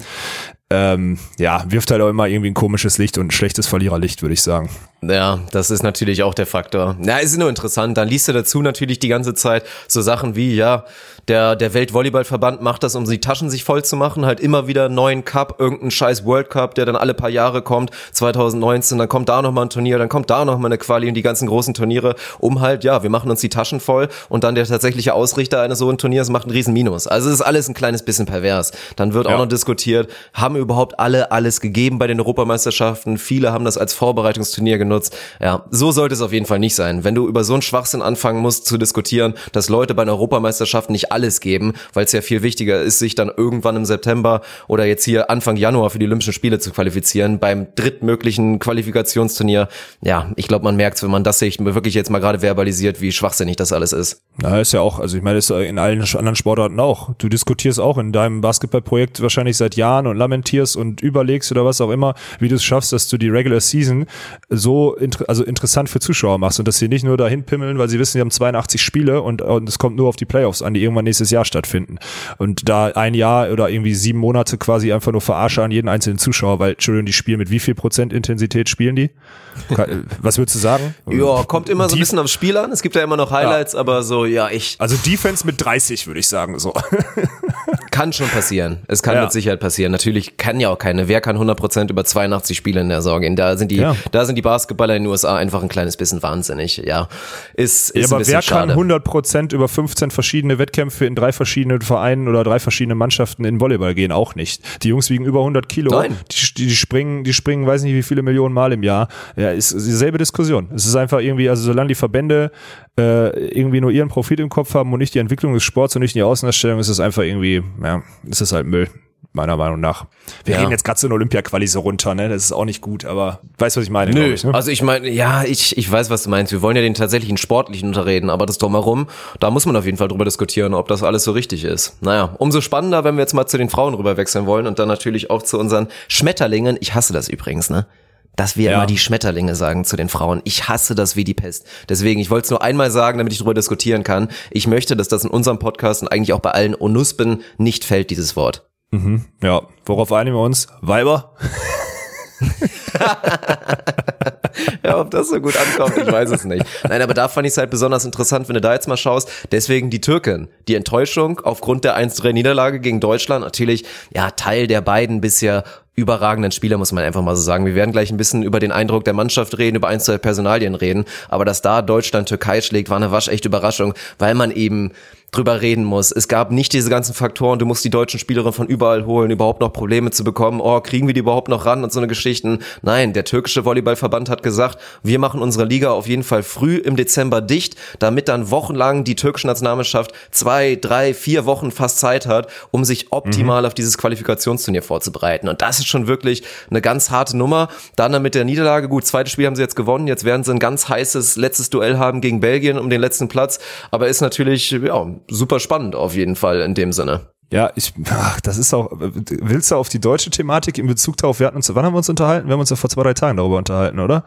ähm, ja, wirft halt auch immer irgendwie ein komisches Licht und ein schlechtes Verliererlicht, würde ich sagen. Ja, das ist natürlich auch der Faktor. Ja, es ist nur interessant. Dann liest du dazu natürlich die ganze Zeit so Sachen wie, ja, der, der Weltvolleyballverband macht das, um die Taschen sich voll zu machen, halt immer wieder einen neuen Cup, irgendeinen scheiß World Cup, der dann alle paar Jahre kommt, 2019, dann kommt da nochmal ein Turnier, dann kommt da nochmal eine Quali und die ganzen großen Turniere, um halt, ja, wir machen uns die Taschen voll und dann der tatsächliche Ausrichter eines so ein Turniers macht einen riesen Minus. Also es ist alles ein kleines bisschen pervers. Dann wird ja. auch noch diskutiert, haben überhaupt alle alles gegeben bei den Europameisterschaften? Viele haben das als Vorbereitungsturnier genutzt. Ja, so sollte es auf jeden Fall nicht sein. Wenn du über so einen Schwachsinn anfangen musst zu diskutieren, dass Leute bei einer Europameisterschaft nicht alles geben, weil es ja viel wichtiger ist, sich dann irgendwann im September oder jetzt hier Anfang Januar für die Olympischen Spiele zu qualifizieren, beim drittmöglichen Qualifikationsturnier. Ja, ich glaube, man merkt, wenn man das sich wirklich jetzt mal gerade verbalisiert, wie schwachsinnig das alles ist. Na, ist ja auch, also ich meine, ist in allen anderen Sportarten auch. Du diskutierst auch in deinem Basketballprojekt wahrscheinlich seit Jahren und lamentierst und überlegst oder was auch immer, wie du es schaffst, dass du die Regular Season so inter also interessant für Zuschauer machst und dass sie nicht nur dahin pimmeln, weil sie wissen, sie haben 82 Spiele und, und es kommt nur auf die Playoffs an, die irgendwann nächstes Jahr stattfinden. Und da ein Jahr oder irgendwie sieben Monate quasi einfach nur verarsche an jeden einzelnen Zuschauer, weil, Entschuldigung, die spielen mit wie viel Prozent Intensität spielen die? Was würdest du sagen? ja, kommt immer so ein bisschen aufs Spiel an. Es gibt ja immer noch Highlights, ja. aber so, ja, ich. Also Defense mit 30, würde ich sagen, so. Kann schon passieren. Es kann ja. mit Sicherheit passieren. Natürlich kann ja auch keine. Wer kann 100% über 82 Spiele in der Saison gehen? Da sind die, ja. da sind die Basketballer in den USA einfach ein kleines bisschen wahnsinnig. Ja, ist, ist ja, aber wer schade. kann 100% über 15 verschiedene Wettkämpfe in drei verschiedenen Vereinen oder drei verschiedenen Mannschaften in Volleyball gehen? Auch nicht. Die Jungs wiegen über 100 Kilo. Nein. Die, die springen, die springen, weiß nicht wie viele Millionen Mal im Jahr. Ja, ist dieselbe Diskussion. Es ist einfach irgendwie, also solange die Verbände äh, irgendwie nur ihren Profit im Kopf haben und nicht die Entwicklung des Sports und nicht die Außenerstellung, ist es einfach irgendwie, ja, ist es halt Müll meiner Meinung nach. Wir ja. reden jetzt gerade so eine Olympia-Quali so runter, ne? Das ist auch nicht gut, aber weißt du, was ich meine? Nö, ich, ne? also ich meine, ja, ich, ich weiß, was du meinst. Wir wollen ja den tatsächlichen sportlichen unterreden, aber das drumherum, da muss man auf jeden Fall drüber diskutieren, ob das alles so richtig ist. Naja, umso spannender, wenn wir jetzt mal zu den Frauen rüber wechseln wollen und dann natürlich auch zu unseren Schmetterlingen. Ich hasse das übrigens, ne? Dass wir ja. immer die Schmetterlinge sagen zu den Frauen. Ich hasse das wie die Pest. Deswegen, ich wollte es nur einmal sagen, damit ich darüber diskutieren kann. Ich möchte, dass das in unserem Podcast und eigentlich auch bei allen Onuspen nicht fällt, dieses Wort. Mhm. Ja, worauf einigen wir uns? Weiber? ja, ob das so gut ankommt, ich weiß es nicht. Nein, aber da fand ich es halt besonders interessant, wenn du da jetzt mal schaust. Deswegen die Türken. Die Enttäuschung aufgrund der 1-3-Niederlage gegen Deutschland natürlich, ja, Teil der beiden bisher überragenden Spieler, muss man einfach mal so sagen. Wir werden gleich ein bisschen über den Eindruck der Mannschaft reden, über ein, zwei Personalien reden. Aber dass da Deutschland Türkei schlägt, war eine waschechte Überraschung, weil man eben drüber reden muss. Es gab nicht diese ganzen Faktoren, du musst die deutschen Spielerinnen von überall holen, überhaupt noch Probleme zu bekommen. Oh, kriegen wir die überhaupt noch ran und so eine Geschichten. Nein, der türkische Volleyballverband hat gesagt, wir machen unsere Liga auf jeden Fall früh im Dezember dicht, damit dann wochenlang die türkische Nationalmannschaft zwei, drei, vier Wochen fast Zeit hat, um sich optimal mhm. auf dieses Qualifikationsturnier vorzubereiten. Und das ist schon wirklich eine ganz harte Nummer. Dann mit der Niederlage, gut, zweites Spiel haben sie jetzt gewonnen, jetzt werden sie ein ganz heißes letztes Duell haben gegen Belgien um den letzten Platz. Aber ist natürlich, ja, super spannend auf jeden Fall in dem Sinne. Ja, ich, ach, das ist auch, willst du auf die deutsche Thematik in Bezug darauf, wir hatten uns, wann haben wir uns unterhalten? Wir haben uns ja vor zwei, drei Tagen darüber unterhalten, oder?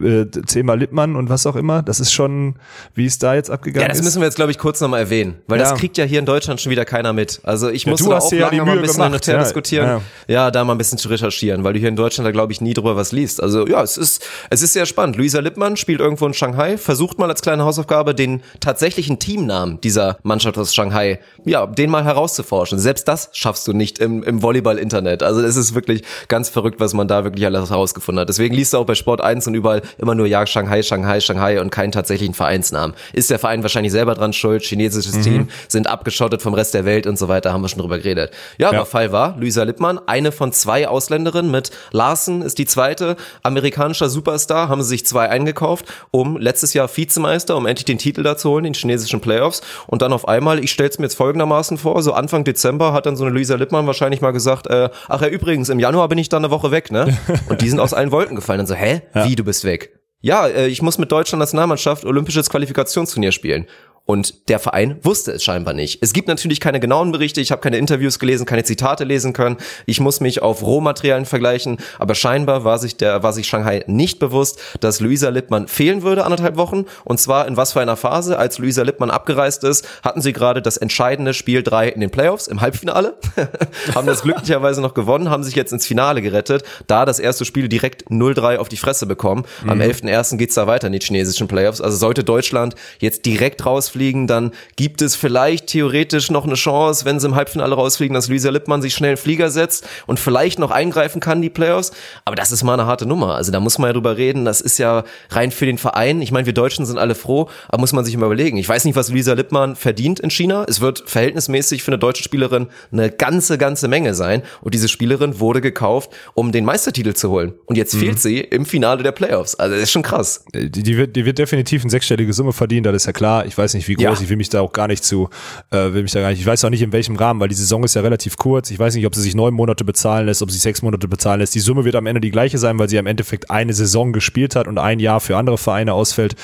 Äh, Thema Lippmann und was auch immer. Das ist schon, wie es da jetzt abgegangen ist. Ja, das müssen wir jetzt, glaube ich, kurz nochmal erwähnen, weil ja. das kriegt ja hier in Deutschland schon wieder keiner mit. Also ich ja, muss da auch ja lange mal ein bisschen gemacht. Ja, diskutieren. Ja. ja, da mal ein bisschen zu recherchieren, weil du hier in Deutschland da, glaube ich, nie drüber was liest. Also ja, es ist, es ist sehr spannend. Luisa Lippmann spielt irgendwo in Shanghai, versucht mal als kleine Hausaufgabe den tatsächlichen Teamnamen dieser Mannschaft aus Shanghai, ja, den mal herauszuforschen. Selbst das schaffst du nicht im, im Volleyball-Internet. Also es ist wirklich ganz verrückt, was man da wirklich alles herausgefunden hat. Deswegen liest du auch bei Sport 1 und überall immer nur ja, Shanghai, Shanghai, Shanghai und keinen tatsächlichen Vereinsnamen. Ist der Verein wahrscheinlich selber dran schuld, chinesisches mhm. Team, sind abgeschottet vom Rest der Welt und so weiter, haben wir schon drüber geredet. Ja, ja. aber Fall war, Luisa Lippmann, eine von zwei Ausländerinnen mit Larsen ist die zweite, amerikanischer Superstar, haben sie sich zwei eingekauft, um letztes Jahr Vizemeister, um endlich den Titel da zu holen, den chinesischen Playoffs und dann auf einmal, ich stell's mir jetzt folgendermaßen vor, so Anfang Dezember hat dann so eine Luisa Lippmann wahrscheinlich mal gesagt, äh, ach ja, übrigens, im Januar bin ich dann eine Woche weg, ne? Und die sind aus allen Wolken gefallen und so, hä? Ja. Wie, du bist weg? Ja, äh, ich muss mit Deutschland Nationalmannschaft olympisches Qualifikationsturnier spielen. Und der Verein wusste es scheinbar nicht. Es gibt natürlich keine genauen Berichte, ich habe keine Interviews gelesen, keine Zitate lesen können. Ich muss mich auf Rohmaterialien vergleichen, aber scheinbar war sich der war sich Shanghai nicht bewusst, dass Luisa Lippmann fehlen würde anderthalb Wochen und zwar in was für einer Phase, als Luisa Lippmann abgereist ist, hatten sie gerade das entscheidende Spiel 3 in den Playoffs im Halbfinale, haben das glücklicherweise noch gewonnen, haben sich jetzt ins Finale gerettet, da das erste Spiel direkt 0-3 auf die Fresse bekommen. Am 11.01. Mhm. geht's da weiter in die chinesischen Playoffs, also sollte Deutschland jetzt direkt raus rausfliegen, dann gibt es vielleicht theoretisch noch eine Chance, wenn sie im Halbfinale rausfliegen, dass Luisa Lippmann sich schnell in Flieger setzt und vielleicht noch eingreifen kann, die Playoffs. Aber das ist mal eine harte Nummer. Also da muss man ja drüber reden. Das ist ja rein für den Verein. Ich meine, wir Deutschen sind alle froh, aber muss man sich mal überlegen. Ich weiß nicht, was Luisa Lippmann verdient in China. Es wird verhältnismäßig für eine deutsche Spielerin eine ganze, ganze Menge sein. Und diese Spielerin wurde gekauft, um den Meistertitel zu holen. Und jetzt mhm. fehlt sie im Finale der Playoffs. Also das ist schon krass. Die, die, wird, die wird definitiv eine sechsstellige Summe verdienen, das ist ja klar. Ich weiß nicht, groß. Ja. Ich will mich da auch gar nicht zu, äh, will mich da gar nicht, ich weiß auch nicht in welchem Rahmen, weil die Saison ist ja relativ kurz. Ich weiß nicht, ob sie sich neun Monate bezahlen lässt, ob sie sechs Monate bezahlen lässt. Die Summe wird am Ende die gleiche sein, weil sie im Endeffekt eine Saison gespielt hat und ein Jahr für andere Vereine ausfällt.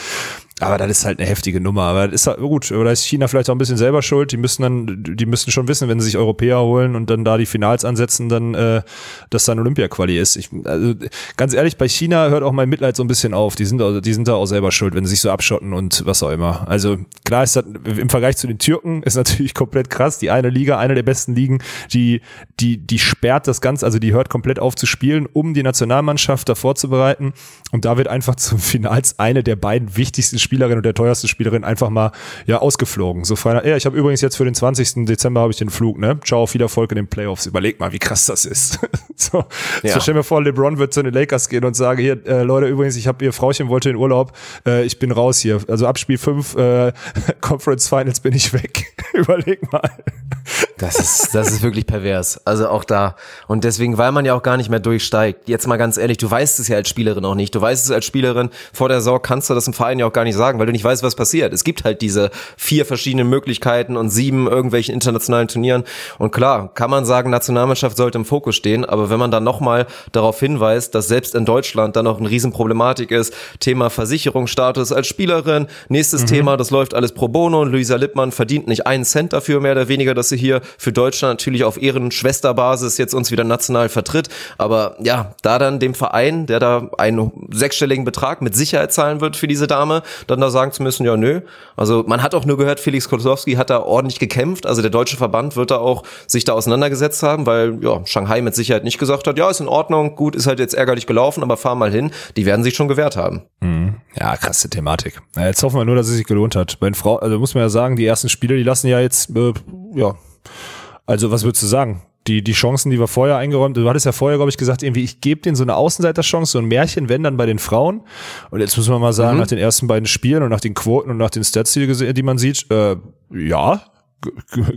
Aber das ist halt eine heftige Nummer. Aber das ist halt gut. Oder ist China vielleicht auch ein bisschen selber schuld? Die müssen dann, die müssen schon wissen, wenn sie sich Europäer holen und dann da die Finals ansetzen, dann, äh, dass dann Olympia-Quali ist. Ich, also, ganz ehrlich, bei China hört auch mein Mitleid so ein bisschen auf. Die sind, die sind da auch selber schuld, wenn sie sich so abschotten und was auch immer. Also klar ist das im Vergleich zu den Türken ist natürlich komplett krass. Die eine Liga, eine der besten Ligen, die, die, die sperrt das Ganze, also die hört komplett auf zu spielen, um die Nationalmannschaft da vorzubereiten. Und da wird einfach zum Finals eine der beiden wichtigsten Spiele Spielerin und der teuerste Spielerin einfach mal ja ausgeflogen. So frei, ja, ich habe übrigens jetzt für den 20. Dezember habe ich den Flug, ne? Ciao, viel Erfolg in den Playoffs. Überleg mal, wie krass das ist. so, ja. so stell mir vor, LeBron wird zu den Lakers gehen und sagen, hier, äh, Leute, übrigens, ich habe ihr Frauchen wollte in Urlaub, äh, ich bin raus hier. Also ab Spiel 5 äh, Conference Finals bin ich weg. Überleg mal. Das ist, das ist wirklich pervers. Also auch da. Und deswegen, weil man ja auch gar nicht mehr durchsteigt. Jetzt mal ganz ehrlich, du weißt es ja als Spielerin auch nicht. Du weißt es als Spielerin vor der Saison kannst du das im Verein ja auch gar nicht sagen, weil du nicht weißt, was passiert. Es gibt halt diese vier verschiedenen Möglichkeiten und sieben irgendwelchen internationalen Turnieren. Und klar, kann man sagen, Nationalmannschaft sollte im Fokus stehen. Aber wenn man dann nochmal darauf hinweist, dass selbst in Deutschland dann noch eine Riesenproblematik ist, Thema Versicherungsstatus als Spielerin, nächstes mhm. Thema, das läuft alles pro bono und Luisa Lippmann verdient nicht einen Cent dafür, mehr oder weniger, dass sie hier für Deutschland natürlich auf ihren Schwesterbasis jetzt uns wieder national vertritt. Aber ja, da dann dem Verein, der da einen sechsstelligen Betrag mit Sicherheit zahlen wird für diese Dame, dann da sagen zu müssen, ja nö. Also man hat auch nur gehört, Felix Kolosowski hat da ordentlich gekämpft. Also der deutsche Verband wird da auch sich da auseinandergesetzt haben, weil ja, Shanghai mit Sicherheit nicht gesagt hat, ja, ist in Ordnung, gut, ist halt jetzt ärgerlich gelaufen, aber fahr mal hin. Die werden sich schon gewehrt haben. Mhm. Ja, krasse Thematik. Jetzt hoffen wir nur, dass es sich gelohnt hat. Bei den also muss man ja sagen, die ersten Spiele, die lassen ja jetzt, äh, ja, also was würdest du sagen? Die, die Chancen, die wir vorher eingeräumt, du hattest ja vorher, glaube ich, gesagt, irgendwie, ich gebe denen so eine Außenseiterchance, so ein Märchen, wenn dann bei den Frauen. Und jetzt müssen wir mal sagen, mhm. nach den ersten beiden Spielen und nach den Quoten und nach den Stats, die, die man sieht, äh, ja,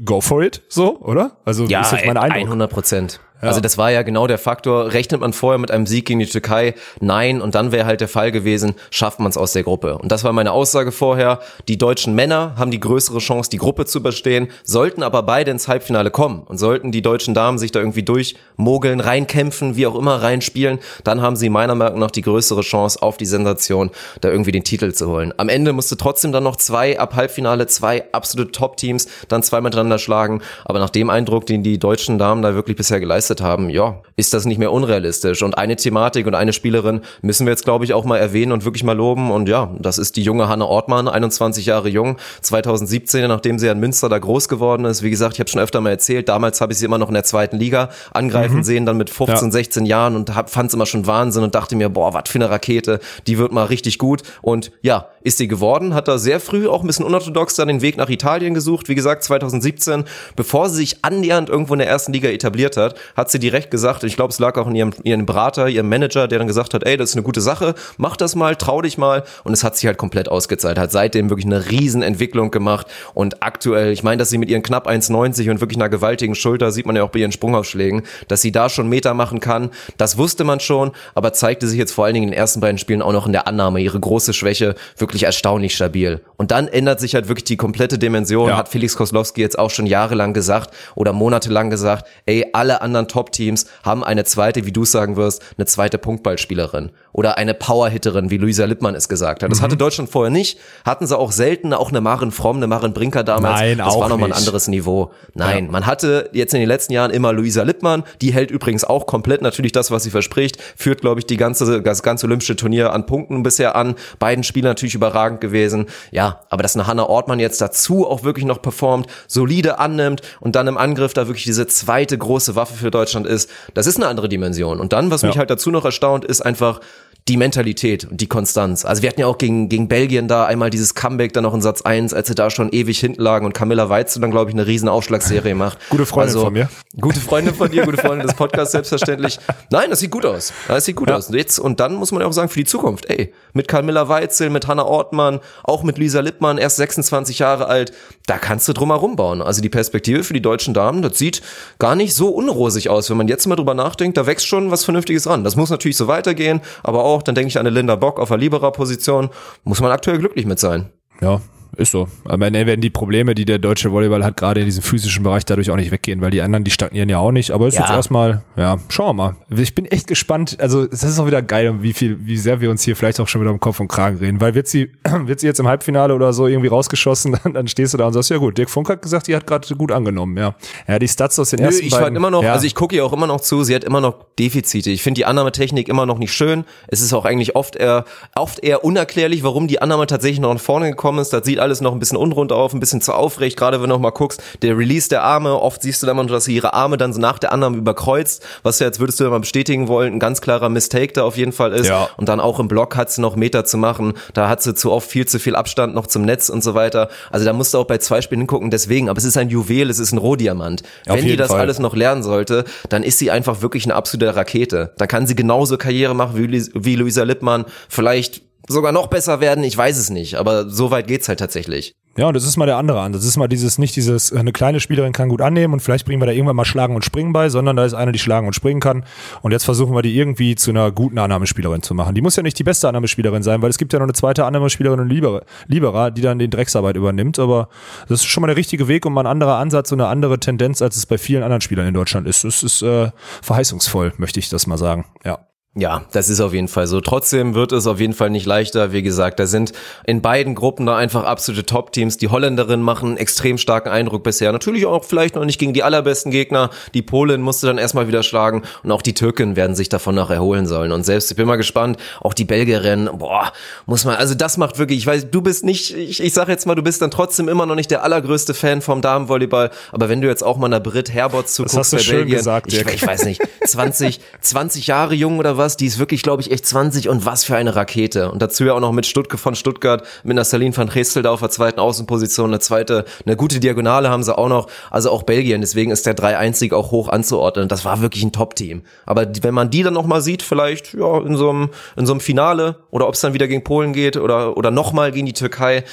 go for it, so, oder? Also ja, ist jetzt mein Eindruck. 100 Prozent. Ja. Also das war ja genau der Faktor. Rechnet man vorher mit einem Sieg gegen die Türkei? Nein. Und dann wäre halt der Fall gewesen, schafft man es aus der Gruppe. Und das war meine Aussage vorher. Die deutschen Männer haben die größere Chance, die Gruppe zu überstehen, sollten aber beide ins Halbfinale kommen. Und sollten die deutschen Damen sich da irgendwie durchmogeln, reinkämpfen, wie auch immer reinspielen, dann haben sie meiner Meinung nach die größere Chance auf die Sensation, da irgendwie den Titel zu holen. Am Ende musste trotzdem dann noch zwei ab Halbfinale, zwei absolute Top-Teams dann zwei miteinander schlagen. Aber nach dem Eindruck, den die deutschen Damen da wirklich bisher geleistet geleistet haben, ja, ist das nicht mehr unrealistisch. Und eine Thematik und eine Spielerin müssen wir jetzt, glaube ich, auch mal erwähnen und wirklich mal loben. Und ja, das ist die junge Hanne Ortmann, 21 Jahre jung, 2017, nachdem sie in Münster da groß geworden ist. Wie gesagt, ich habe schon öfter mal erzählt, damals habe ich sie immer noch in der zweiten Liga angreifen mhm. sehen, dann mit 15, ja. 16 Jahren und fand es immer schon Wahnsinn und dachte mir, boah, was für eine Rakete, die wird mal richtig gut. Und ja, ist sie geworden, hat da sehr früh auch ein bisschen unorthodox dann den Weg nach Italien gesucht. Wie gesagt, 2017, bevor sie sich annähernd irgendwo in der ersten Liga etabliert hat, hat sie direkt gesagt, ich glaube, es lag auch in ihrem, ihrem Berater, ihrem Manager, der dann gesagt hat, ey, das ist eine gute Sache, mach das mal, trau dich mal. Und es hat sich halt komplett ausgezahlt, hat seitdem wirklich eine Riesenentwicklung gemacht. Und aktuell, ich meine, dass sie mit ihren knapp 1,90 und wirklich einer gewaltigen Schulter, sieht man ja auch bei ihren Sprungaufschlägen, dass sie da schon Meter machen kann. Das wusste man schon, aber zeigte sich jetzt vor allen Dingen in den ersten beiden Spielen auch noch in der Annahme, ihre große Schwäche, wirklich erstaunlich stabil. Und dann ändert sich halt wirklich die komplette Dimension, Ja. hat Felix Koslowski jetzt auch schon jahrelang gesagt oder monatelang gesagt, ey, alle anderen Top-Teams haben eine zweite, wie du es sagen wirst, eine zweite Punktballspielerin oder eine Powerhitterin, wie Luisa Lippmann es gesagt hat. Das Mhm. hatte Deutschland vorher nicht, hatten sie auch selten, auch eine Maren Fromm, eine Maren Brinker damals. Nein, das auch war nochmal ein anderes Niveau. Nein, man hatte jetzt in den letzten Jahren immer Luisa Lippmann, die hält übrigens auch komplett natürlich das, was sie verspricht, führt, glaube ich, die ganze, das ganze olympische Turnier an Punkten bisher an. Beiden Spiele natürlich überragend gewesen. Ja, aber dass eine Hanna Ortmann jetzt dazu auch wirklich noch performt, solide annimmt und dann im Angriff da wirklich diese zweite große Waffe für Deutschland ist, das ist eine andere Dimension. Und dann, was mich Ja. halt dazu noch erstaunt, ist einfach, die Mentalität und die Konstanz. Also wir hatten ja auch gegen, gegen Belgien da einmal dieses Comeback dann noch in Satz 1, als sie da schon ewig hinten lagen und Camilla Weitzel dann, glaube ich, eine riesen Aufschlagsserie macht. Gute Freundin von mir. Gute Freundin von dir, gute Freundin des Podcasts selbstverständlich. Nein, das sieht gut aus. Das sieht gut Ja. aus. Und Jetzt, und dann muss man ja auch sagen, für die Zukunft, ey, mit Camilla Weitzel, mit Hannah Ortmann, auch mit Lisa Lippmann, erst 26 Jahre alt, da kannst du drum herum bauen. Also die Perspektive für die deutschen Damen, das sieht gar nicht so unrosig aus. Wenn man jetzt mal drüber nachdenkt, da wächst schon was Vernünftiges ran. Das muss natürlich so weitergehen, aber auch, dann denke ich an eine Linda Bock auf der Libera-Position, muss man aktuell glücklich mit sein. Ja, ist so. Am Ende werden die Probleme, die der deutsche Volleyball hat, gerade in diesem physischen Bereich dadurch auch nicht weggehen, weil die anderen, die stagnieren ja auch nicht. Aber ist Ja. jetzt erstmal, ja, schauen wir mal. Ich bin echt gespannt. Also, es ist auch wieder geil, wie viel, wie sehr wir uns hier vielleicht auch schon wieder um Kopf und Kragen reden. Weil wird sie, wird sie jetzt im Halbfinale oder so irgendwie rausgeschossen, dann, dann stehst du da und sagst, ja gut, Dirk Funk hat gesagt, die hat gerade gut angenommen, ja. Ja, die Stats aus den Nö, ersten ich beiden. immer noch, ja. also ich gucke ihr auch immer noch zu, sie hat immer noch Defizite. Ich finde die Annahmetechnik immer noch nicht schön. Es ist auch eigentlich oft eher, oft eher unerklärlich, warum die Annahme tatsächlich noch nach vorne gekommen ist. Das sieht alles noch ein bisschen unrund auf, ein bisschen zu aufrecht. Gerade wenn du noch mal guckst, der Release der Arme, oft siehst du dann mal, dass sie ihre Arme dann so nach der Annahme überkreuzt, was ja jetzt würdest du ja mal bestätigen wollen, ein ganz klarer Mistake da auf jeden Fall ist. Ja. Und dann auch im Block hat sie noch Meter zu machen. Da hat sie zu oft viel zu viel Abstand noch zum Netz und so weiter. Also da musst du auch bei zwei Spielen hingucken. Deswegen, aber es ist ein Juwel, es ist ein Rohdiamant. Auf Wenn die das Fall. alles noch lernen sollte, dann ist sie einfach wirklich eine absolute Rakete. Dann kann sie genauso Karriere machen wie, wie Luisa Lippmann. Vielleicht sogar noch besser werden, ich weiß es nicht. Aber so weit geht's halt tatsächlich. Ja, und das ist mal der andere an. Das ist mal dieses, nicht dieses, eine kleine Spielerin kann gut annehmen und vielleicht bringen wir da irgendwann mal Schlagen und Springen bei, sondern da ist eine, die schlagen und springen kann. Und jetzt versuchen wir die irgendwie zu einer guten Annahmespielerin zu machen. Die muss ja nicht die beste Annahmespielerin sein, weil es gibt ja noch eine zweite Annahmespielerin und Libera, Libera, die dann den Drecksarbeit übernimmt. Aber das ist schon mal der richtige Weg und mal ein anderer Ansatz und eine andere Tendenz, als es bei vielen anderen Spielern in Deutschland ist. Das ist äh, verheißungsvoll, möchte ich das mal sagen. Ja. Ja, das ist auf jeden Fall so. Trotzdem wird es auf jeden Fall nicht leichter. Wie gesagt, da sind in beiden Gruppen da einfach absolute Top-Teams. Die Holländerinnen machen einen extrem starken Eindruck bisher. Natürlich auch vielleicht noch nicht gegen die allerbesten Gegner. Die Polin musste dann erstmal wieder schlagen und auch die Türken werden sich davon noch erholen sollen. Und selbst, ich bin mal gespannt, auch die Belgierinnen, boah, muss man, also das macht wirklich, ich weiß, du bist nicht, ich, ich sag jetzt mal, du bist dann trotzdem immer noch nicht der allergrößte Fan vom Damenvolleyball, aber wenn du jetzt auch mal einer Brit Herbots zuguckst bei schön Belgien, gesagt, ich, ich weiß nicht, 20, 20 Jahre jung oder was, die ist wirklich, glaube ich, echt 20 und was für eine Rakete. Und dazu ja auch noch mit Stuttgart von Stuttgart, mit einer Celine van Gestel da auf der zweiten Außenposition, eine zweite, eine gute Diagonale haben sie auch noch, also auch Belgien, deswegen ist der 3-1-Sieg auch hoch anzuordnen. Das war wirklich ein Top-Team. Aber wenn man die dann noch mal sieht, vielleicht, ja, in so einem, in so einem Finale, oder ob es dann wieder gegen Polen geht, oder, oder nochmal gegen die Türkei,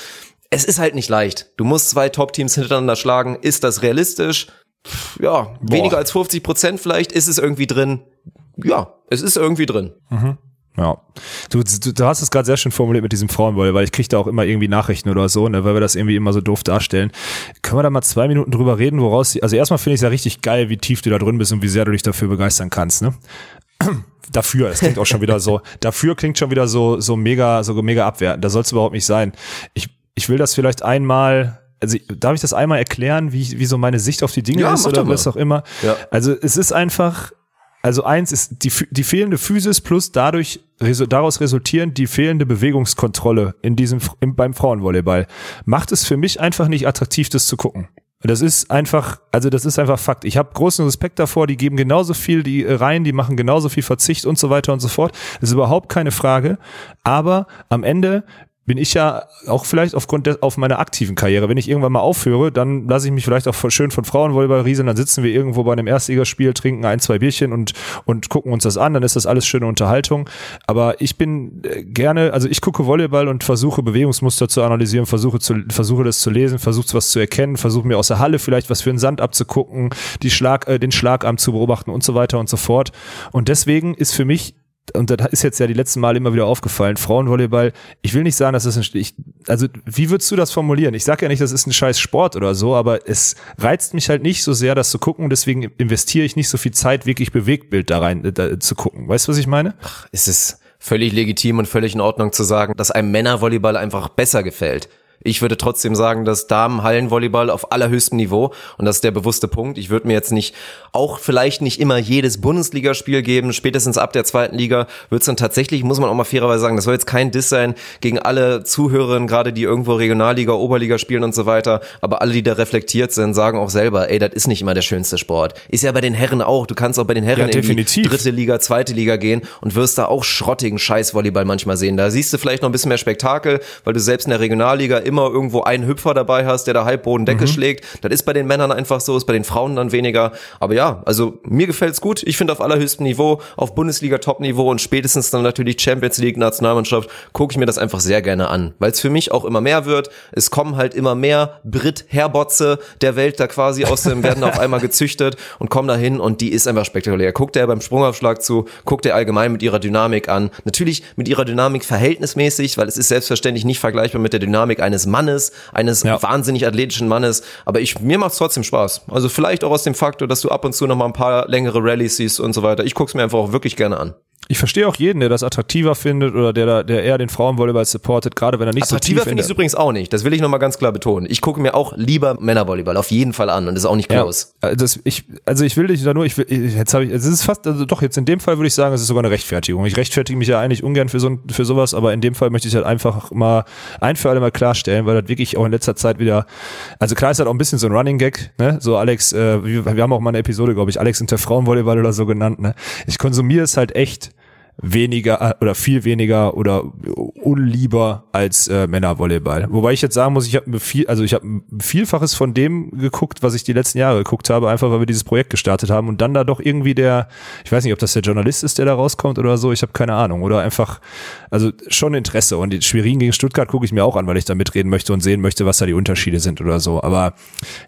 es ist halt nicht leicht. Du musst zwei Top-Teams hintereinander schlagen. Ist das realistisch? Ja, weniger als 50 Prozent vielleicht. Ist es irgendwie drin? Ja, es ist irgendwie drin. Ja. Du, du, du hast es gerade sehr schön formuliert mit diesem Frauenvolley, weil ich kriege da auch immer irgendwie Nachrichten oder so, ne, weil wir das irgendwie immer so doof darstellen. Können wir da mal zwei Minuten drüber reden, woraus, also erstmal finde ich es ja richtig geil, wie tief du da drin bist und wie sehr du dich dafür begeistern kannst, ne? Dafür, das klingt auch schon wieder so, dafür klingt schon wieder so, so mega, so mega abwertend. Da soll es überhaupt nicht sein. Ich, ich will das vielleicht einmal, also darf ich das einmal erklären, wie, wie so meine Sicht auf die Dinge Ja, ist oder was auch immer? Ja. Also es ist einfach, also eins ist die, die fehlende Physis plus dadurch daraus resultierend die fehlende Bewegungskontrolle in diesem im, beim Frauenvolleyball macht es für mich einfach nicht attraktiv, das zu gucken. Das ist einfach, also das ist einfach Fakt. Ich habe großen Respekt davor, die geben genauso viel die äh, rein, die machen genauso viel Verzicht und so weiter und so fort. Das ist überhaupt keine Frage. Aber am Ende bin ich ja auch vielleicht aufgrund der, auf meiner aktiven Karriere. Wenn ich irgendwann mal aufhöre, dann lasse ich mich vielleicht auch schön von Frauenvolleyball rieseln, dann sitzen wir irgendwo bei einem Erstligaspiel, trinken ein, zwei Bierchen und, und gucken uns das an, dann ist das alles schöne Unterhaltung. Aber ich bin äh, gerne, also ich gucke Volleyball und versuche Bewegungsmuster zu analysieren, versuche zu, versuche das zu lesen, versuche was zu erkennen, versuche mir aus der Halle vielleicht was für einen Sand abzugucken, die Schlag, äh, den Schlagarm zu beobachten und so weiter und so fort. Und deswegen ist für mich und das ist jetzt ja die letzten Mal immer wieder aufgefallen, Frauenvolleyball, ich will nicht sagen, dass das ein, ich, also wie würdest du das formulieren? Ich sage ja nicht, das ist ein scheiß Sport oder so, aber es reizt mich halt nicht so sehr, das zu gucken, deswegen investiere ich nicht so viel Zeit, wirklich Bewegtbild da rein da, zu gucken. Weißt du, was ich meine? Ach, es ist völlig legitim und völlig in Ordnung zu sagen, dass einem Männervolleyball einfach besser gefällt. Ich würde trotzdem sagen, dass Damen-Hallenvolleyball auf allerhöchstem Niveau und das ist der bewusste Punkt. Ich würde mir jetzt nicht, auch vielleicht nicht immer jedes Bundesligaspiel geben, spätestens ab der zweiten Liga wird es dann tatsächlich, muss man auch mal fairerweise sagen, das soll jetzt kein Diss sein gegen alle Zuhörerinnen, gerade die irgendwo Regionalliga, Oberliga spielen und so weiter, aber alle, die da reflektiert sind, sagen auch selber, ey, das ist nicht immer der schönste Sport. Ist ja bei den Herren auch, du kannst auch bei den Herren ja, in die dritte Liga, zweite Liga gehen und wirst da auch schrottigen Scheißvolleyball manchmal sehen. Da siehst du vielleicht noch ein bisschen mehr Spektakel, weil du selbst in der Regionalliga immer irgendwo einen Hüpfer dabei hast, der da Halbboden Decke mhm. schlägt. Das ist bei den Männern einfach so, ist bei den Frauen dann weniger. Aber ja, also mir gefällt's gut. Ich finde auf allerhöchstem Niveau, auf Bundesliga-Top-Niveau und spätestens dann natürlich Champions League Nationalmannschaft, gucke ich mir das einfach sehr gerne an, weil es für mich auch immer mehr wird. Es kommen halt immer mehr Brit-Herbotze der Welt da quasi aus dem, werden auf einmal gezüchtet und kommen dahin und die ist einfach spektakulär. Guckt er beim Sprungaufschlag zu, guckt er allgemein mit ihrer Dynamik an. Natürlich mit ihrer Dynamik verhältnismäßig, weil es ist selbstverständlich nicht vergleichbar mit der Dynamik eines Mannes, eines ja. wahnsinnig athletischen Mannes. Aber ich, mir macht's trotzdem Spaß. Also vielleicht auch aus dem Faktor, dass du ab und zu noch mal ein paar längere Rallyes siehst und so weiter. Ich guck's mir einfach auch wirklich gerne an. Ich verstehe auch jeden, der das attraktiver findet oder der, der eher den Frauenvolleyball supportet, gerade wenn er nicht attraktiver so tief finde ich übrigens auch nicht. Das will ich nochmal ganz klar betonen. Ich gucke mir auch lieber Männervolleyball auf jeden Fall an und das ist auch nicht close. Ja, das, ich, also ich will dich da nur, ich will, jetzt habe ich, es ist fast, also doch jetzt in dem Fall würde ich sagen, es ist sogar eine Rechtfertigung. Ich rechtfertige mich ja eigentlich ungern für so für sowas, aber in dem Fall möchte ich halt einfach mal ein für alle mal klarstellen, weil das wirklich auch in letzter Zeit wieder, also klar ist halt auch ein bisschen so ein Running Gag, ne? So Alex, äh, wir, wir haben auch mal eine Episode, glaube ich, Alex unter Frauenvolleyball oder so genannt, ne? Ich konsumiere es halt echt weniger äh, oder viel weniger oder unlieber als äh, Männervolleyball. Wobei ich jetzt sagen muss, ich habe viel, also ich habe vielfaches von dem geguckt, was ich die letzten Jahre geguckt habe, einfach weil wir dieses Projekt gestartet haben und dann da doch irgendwie der, ich weiß nicht, ob das der Journalist ist, der da rauskommt oder so, ich habe keine Ahnung oder einfach, also schon Interesse und die Schwerin gegen Stuttgart gucke ich mir auch an, weil ich da mitreden möchte und sehen möchte, was da die Unterschiede sind oder so. Aber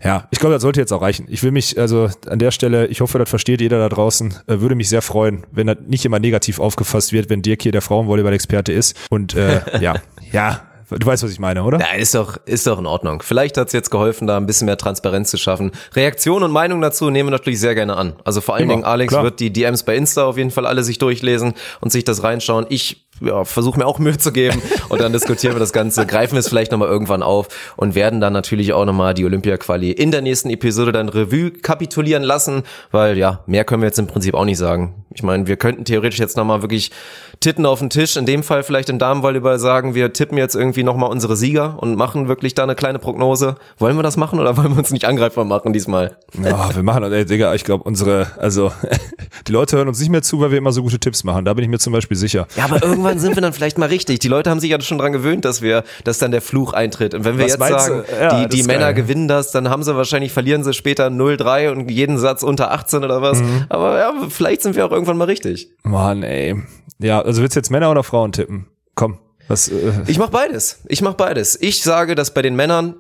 ja, ich glaube, das sollte jetzt auch reichen. Ich will mich also an der Stelle, ich hoffe, das versteht jeder da draußen, äh, würde mich sehr freuen, wenn das nicht immer negativ aufgefallen aufgefasst wird, wenn Dirk hier der Frauenvolleyball-Experte ist. Und äh, ja, ja, Du weißt, was ich meine, oder? Ja, ist doch, ist doch in Ordnung. Vielleicht hat's jetzt geholfen, da ein bisschen mehr Transparenz zu schaffen. Reaktion und Meinung dazu nehmen wir natürlich sehr gerne an. Also vor allen Immer, Dingen, Alex klar. wird die DMs bei Insta auf jeden Fall alle sich durchlesen und sich das reinschauen. Ich ja, versuche mir auch Mühe zu geben und dann diskutieren wir das Ganze, greifen wir es vielleicht nochmal irgendwann auf und werden dann natürlich auch nochmal die Olympia-Quali in der nächsten Episode dann Revue kapitulieren lassen, weil ja, mehr können wir jetzt im Prinzip auch nicht sagen. Ich meine, wir könnten theoretisch jetzt nochmal wirklich Titten auf den Tisch, in dem Fall vielleicht im Damenvolleyball sagen, wir tippen jetzt irgendwie nochmal unsere Sieger und machen wirklich da eine kleine Prognose. Wollen wir das machen oder wollen wir uns nicht angreifbar machen diesmal? Ja, wir machen, ey, Digga, ich glaube, unsere, also die Leute hören uns nicht mehr zu, weil wir immer so gute Tipps machen. Da bin ich mir zum Beispiel sicher. Ja, aber irgendwann irgendwann sind wir dann vielleicht mal richtig. Die Leute haben sich ja schon dran gewöhnt, dass wir, dass dann der Fluch eintritt. Und wenn wir Was jetzt sagen, ja, die, die Männer geil. gewinnen das, dann haben sie wahrscheinlich, verlieren sie später 0-3 und jeden Satz unter 18 oder was. Mhm. Aber ja, vielleicht sind wir auch irgendwann mal richtig. Mann, ey. Ja, also willst du jetzt Männer oder Frauen tippen? Komm. Was, äh ich mach beides. Ich mach beides. Ich sage, dass bei den Männern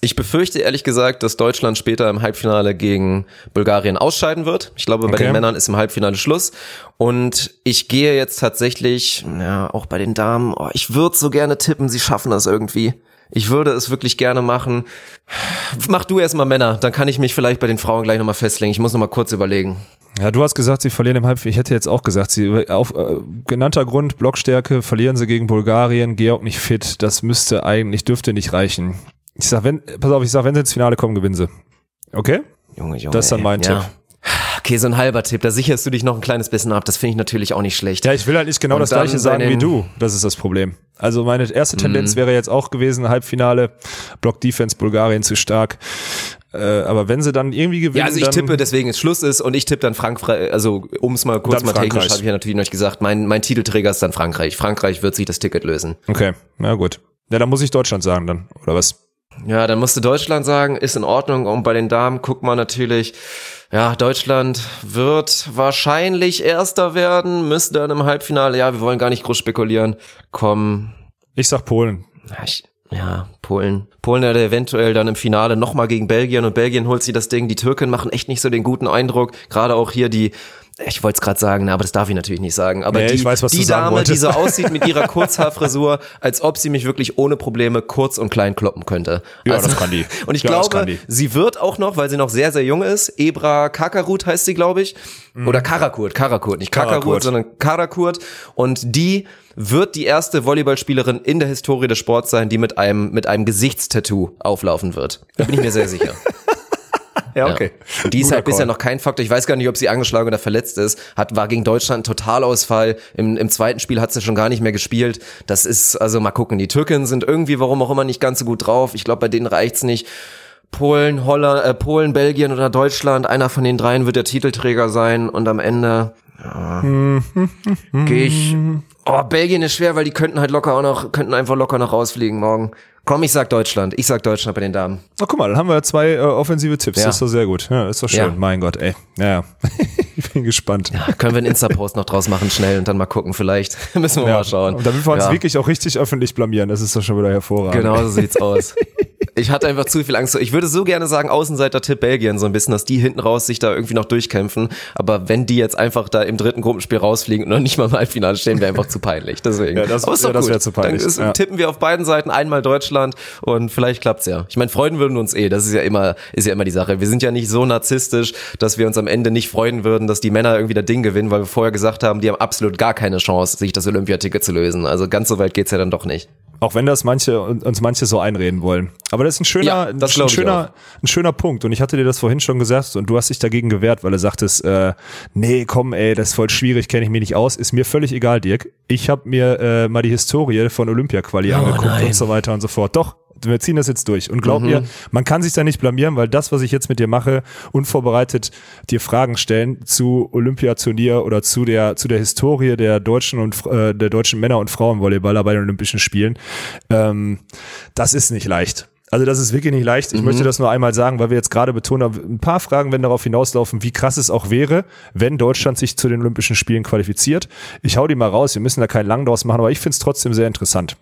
ich befürchte ehrlich gesagt, dass Deutschland später im Halbfinale gegen Bulgarien ausscheiden wird. Ich glaube, bei okay. den Männern ist im Halbfinale Schluss. Und ich gehe jetzt tatsächlich, ja, auch bei den Damen, oh, ich würde so gerne tippen, sie schaffen das irgendwie. Ich würde es wirklich gerne machen. Mach du erstmal Männer, dann kann ich mich vielleicht bei den Frauen gleich nochmal festlegen. Ich muss nochmal kurz überlegen. Ja, du hast gesagt, sie verlieren im Halbfinale. Ich hätte jetzt auch gesagt, sie auf äh, genannter Grund Blockstärke verlieren sie gegen Bulgarien. Georg nicht fit. Das müsste eigentlich dürfte nicht reichen. Ich sag, wenn, pass auf, ich sag, wenn sie ins Finale kommen, gewinnen sie. Okay? Junge, Junge. Das ist dann mein ey, Tipp. Ja. Okay, so ein halber Tipp, da sicherst du dich noch ein kleines bisschen ab. Das finde ich natürlich auch nicht schlecht. Ja, ich will halt nicht genau Und das gleiche sagen wie du. Das ist das Problem. Also meine erste mhm. Tendenz mhm. wäre jetzt auch gewesen, Halbfinale, Block Defense Bulgarien zu stark. Äh, aber wenn sie dann irgendwie gewinnen. Ja, also ich tippe, deswegen es Schluss ist und ich tippe dann Frankreich, also um es mal kurz mal Frankreich. technisch, habe ich ja natürlich noch nicht gesagt, mein, mein Titelträger ist dann Frankreich. Frankreich wird sich das Ticket lösen. Okay, na gut. Ja, dann muss ich Deutschland sagen dann, oder was? Ja, dann musste Deutschland sagen, ist in Ordnung. Und bei den Damen guckt man natürlich, ja, Deutschland wird wahrscheinlich Erster werden, müsste dann im Halbfinale, ja, wir wollen gar nicht groß spekulieren, kommen. Ich sag Polen. Ja, ich, ja, Polen. Polen hat eventuell dann im Finale nochmal gegen Belgien und Belgien holt sie das Ding. Die Türken machen echt nicht so den guten Eindruck. Gerade auch hier die ich wollte es gerade sagen, na, aber das darf ich natürlich nicht sagen. Aber Nee, die, weiß, die Dame, wolltest. die so aussieht mit ihrer Kurzhaarfrisur, als ob sie mich wirklich ohne Probleme kurz und klein kloppen könnte. Ja, das kann die. Und ich Ja, glaube, sie wird auch noch, weil sie noch sehr, sehr jung ist, Ebra Kakarut heißt sie, glaube ich. Oder Karakurt, Karakurt, nicht Kakarut, Mhm. Karakurt. sondern Karakurt. Und die wird die erste Volleyballspielerin in der Historie des Sports sein, die mit einem, mit einem Gesichtstattoo auflaufen wird. Da bin ich mir sehr sicher. Ja, Ja. Und die ist Guter halt bisher Call. noch kein Faktor. Ich weiß gar nicht, ob sie angeschlagen oder verletzt ist. Hat, war gegen Deutschland ein Totalausfall. Im, Im zweiten Spiel hat sie schon gar nicht mehr gespielt. Das ist, also mal gucken. Die Türken sind irgendwie, warum auch immer, nicht ganz so gut drauf. Ich glaube, bei denen reicht's nicht. Polen, Holland, äh, Polen, Belgien oder Deutschland. Einer von den dreien wird der Titelträger sein. Und am Ende ja, gehe ich. Oh, Belgien ist schwer, weil die könnten halt locker auch noch, könnten einfach locker noch rausfliegen morgen. Komm, ich sag Deutschland. Ich sag Deutschland bei den Damen. Na, guck mal, dann haben wir zwei äh, offensive Tipps. Ja. Das ist doch sehr gut. Ja, ist doch schön. Ja. Mein Gott, ey. Ja, ja. ich bin gespannt. Können wir einen Insta-Post noch draus machen, schnell und dann mal gucken, vielleicht. Müssen wir mal schauen. Und damit wir uns Ja. wirklich auch richtig öffentlich blamieren. Das ist doch schon wieder hervorragend. Genau so sieht's aus. Ich hatte einfach zu viel Angst. Ich würde so gerne sagen, Außenseiter-Tipp Belgien, so ein bisschen, dass die hinten raus sich da irgendwie noch durchkämpfen. Aber wenn die jetzt einfach da im dritten Gruppenspiel rausfliegen und noch nicht mal im Halbfinale stehen, wäre einfach zu peinlich. Deswegen. Ja, das- ja, das gut. wär zu peinlich. Dann ist, Ja. tippen wir auf beiden Seiten einmal Deutschland und vielleicht klappt's ja. Ich meine, freuen würden wir uns eh. Das ist ja immer, ist ja immer die Sache. Wir sind ja nicht so narzisstisch, dass wir uns am Ende nicht freuen würden, dass die Männer irgendwie das Ding gewinnen, weil wir vorher gesagt haben, die haben absolut gar keine Chance, sich das Olympiaticket zu lösen. Also ganz so weit geht's ja dann doch nicht. Auch wenn das manche uns manche so einreden wollen. Aber das ist ein schöner, Ja, das ein, schöner, ein schöner Punkt. Und ich hatte dir das vorhin schon gesagt und du hast dich dagegen gewehrt, weil du sagtest, äh, nee, komm, ey, das ist voll schwierig, kenne ich mich nicht aus. Ist mir völlig egal, Dirk. Ich habe mir äh, mal die Historie von Olympia-Quali angeguckt Oh nein. und so weiter und so fort. Doch, wir ziehen das jetzt durch. Und Mhm. glaub mir, man kann sich da nicht blamieren, weil das, was ich jetzt mit dir mache, unvorbereitet dir Fragen stellen zu Olympiaturnier oder zu der, zu der Historie der deutschen und äh, der deutschen Männer- und Frauenvolleyballer bei den Olympischen Spielen, ähm, das ist nicht leicht. Also das ist wirklich nicht leicht. Ich möchte das nur einmal sagen, weil wir jetzt gerade betont haben, ein paar Fragen werden darauf hinauslaufen, wie krass es auch wäre, wenn Deutschland sich zu den Olympischen Spielen qualifiziert. Ich hau die mal raus, wir müssen da keinen lang draus machen, aber ich finde es trotzdem sehr interessant.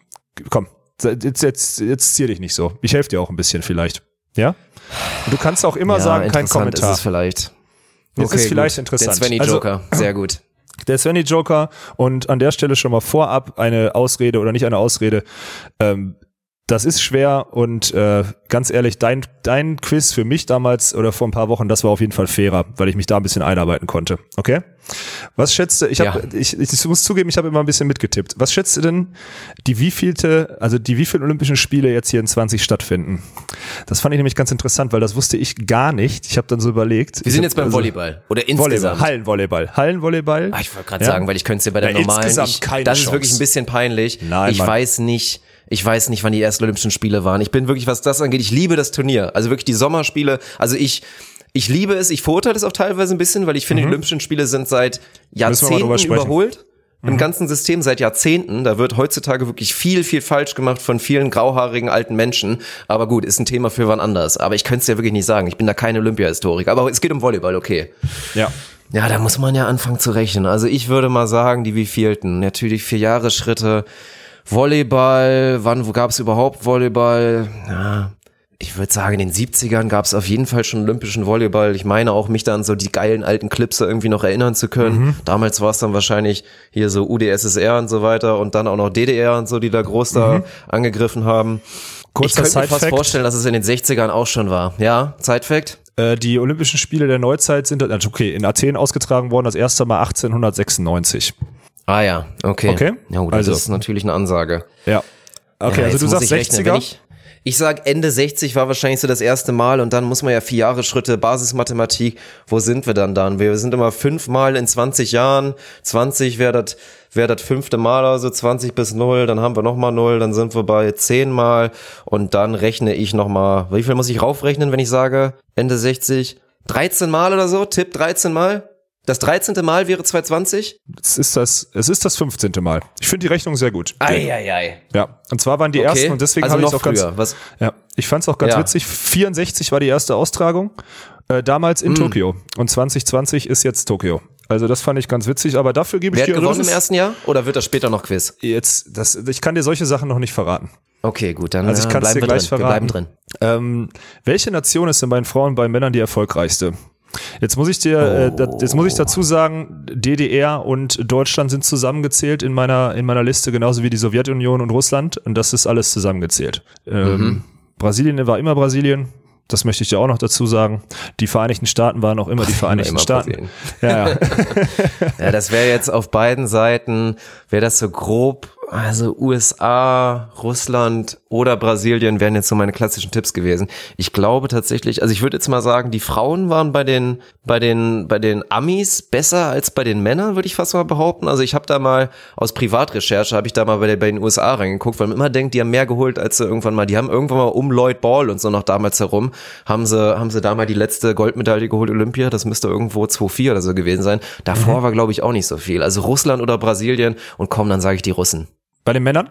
Komm, jetzt, jetzt, jetzt zier dich nicht so. Ich helfe dir auch ein bisschen vielleicht. Ja? Und du kannst auch immer Ja, sagen, kein Kommentar. Ist es vielleicht. Jetzt ist vielleicht interessant. Der Svenny Also- Joker, sehr gut. Der Svenny Joker und an der Stelle schon mal vorab eine Ausrede oder nicht eine Ausrede. Ähm, das ist schwer und äh, ganz ehrlich, dein, dein Quiz für mich damals oder vor ein paar Wochen, das war auf jeden Fall fairer, weil ich mich da ein bisschen einarbeiten konnte. Okay? Was schätzt du? Ich, hab, Ja. ich, ich muss zugeben, ich habe immer ein bisschen mitgetippt. Was schätzt du denn, die wievielte, also die wievielten Olympischen Spiele jetzt hier in 20 stattfinden? Das fand ich nämlich ganz interessant, weil das wusste ich gar nicht. Ich habe dann so überlegt. Wir sind jetzt beim also- Volleyball. Oder Volleyball, insgesamt. Hallenvolleyball. Hallenvolleyball. Ah, ich wollte gerade Ja. sagen, weil ich könnte es dir bei der Ja, normalen. insgesamt Ich, keine das ist Chance. wirklich ein bisschen peinlich. Nein, ich Mann. weiß nicht. Ich weiß nicht, wann die ersten Olympischen Spiele waren. Ich bin wirklich, was das angeht, ich liebe das Turnier. Also wirklich die Sommerspiele. Also ich, ich liebe es, ich verurteile es auch teilweise ein bisschen, weil ich finde, die Olympischen Spiele sind seit Mhm. Jahrzehnten sprechen. Mhm. überholt. Im ganzen System seit Jahrzehnten. Da wird heutzutage wirklich viel, viel falsch gemacht von vielen grauhaarigen alten Menschen. Aber gut, ist ein Thema für wann anders. Aber ich könnte es ja wirklich nicht sagen. Ich bin da kein Olympiahistoriker. Aber es geht um Volleyball, okay. Ja. Ja, da muss man ja anfangen zu rechnen. Also ich würde mal sagen, die wievielten? Natürlich vier Jahre Schritte. Volleyball, wann gab es überhaupt Volleyball? Ja, ich würde sagen, in den 70ern gab es auf jeden Fall schon olympischen Volleyball. Ich meine auch, mich da an so die geilen alten Clips irgendwie noch erinnern zu können. Damals war es dann wahrscheinlich hier so UdSSR und so weiter und dann auch noch DDR und so, die da groß da angegriffen haben. Kurzer ich könnte mir fast vorstellen, dass es in den 60ern auch schon war. Ja, Zeitfact? Äh, die Olympischen Spiele der Neuzeit sind, also okay, in Athen ausgetragen worden, das erste Mal 1896. Ah ja, okay. Okay. Ja, gut, Also- das ist natürlich eine Ansage. Ja. Okay, Ja, also du sagst ich rechnen. 60er. Wenn Ich, ich sag Ende 60 war wahrscheinlich so das erste Mal und dann muss man ja vier Jahre Schritte Basismathematik. Wo sind wir dann dann? Wir sind immer fünfmal in 20 Jahren. 20 wäre das wäre das fünfte Mal, also 20 bis 0, dann haben wir nochmal 0, dann sind wir bei 10 Mal und dann rechne ich nochmal, wie viel muss ich raufrechnen, wenn ich sage Ende 60? 13 Mal oder so? Tipp 13 Mal? Das 13. Mal wäre 2020? Es ist das, es ist das 15. Mal. Ich finde die Rechnung sehr gut. Eieiei. Ja, und zwar waren die Okay. ersten und deswegen also habe ich noch es auch ganz, früher. Was? ja, ich fand es auch ganz Ja. witzig. 64 war die erste Austragung, äh, damals in Tokio und 2020 ist jetzt Tokio. Also das fand ich ganz witzig, aber dafür gebe ich Wer hat dir gewonnen das im ersten Jahr? Oder wird das später noch Quiz? jetzt das ich kann dir solche Sachen noch nicht verraten. Okay, gut, dann Also ich äh, kann's bleiben dir wir gleich drin. Wir verraten. bleiben drin. Ähm, welche Nation ist denn bei den Frauen und bei den Männern die erfolgreichste? Jetzt muss ich dir, äh, jetzt muss ich dazu sagen, DDR und Deutschland sind zusammengezählt in meiner in meiner Liste, genauso wie die Sowjetunion und Russland. Und das ist alles zusammengezählt. Ähm, Mhm. Brasilien war immer Brasilien. Das möchte ich dir auch noch dazu sagen. Die Vereinigten Staaten waren auch immer die Vereinigten immer Staaten. Brasilien. Ja, ja. Ja, das wäre jetzt auf beiden Seiten, wäre das so grob, also USA, Russland oder Brasilien wären jetzt so meine klassischen Tipps gewesen. Ich glaube tatsächlich, also ich würde jetzt mal sagen, die Frauen waren bei den, bei den, bei den Amis besser als bei den Männern, würde ich fast mal behaupten. Also ich habe da mal aus Privatrecherche, habe ich da mal bei, der, bei den USA reingeguckt, weil man immer denkt, die haben mehr geholt als sie irgendwann mal, die haben irgendwann mal um Lloyd Ball und so noch damals herum, haben sie, haben sie da mal die letzte Goldmedaille geholt, Olympia, das müsste irgendwo 2-4 oder so gewesen sein. Davor war, glaube ich, auch nicht so viel. Also Russland oder Brasilien und komm, dann sage ich die Russen. Bei den Männern?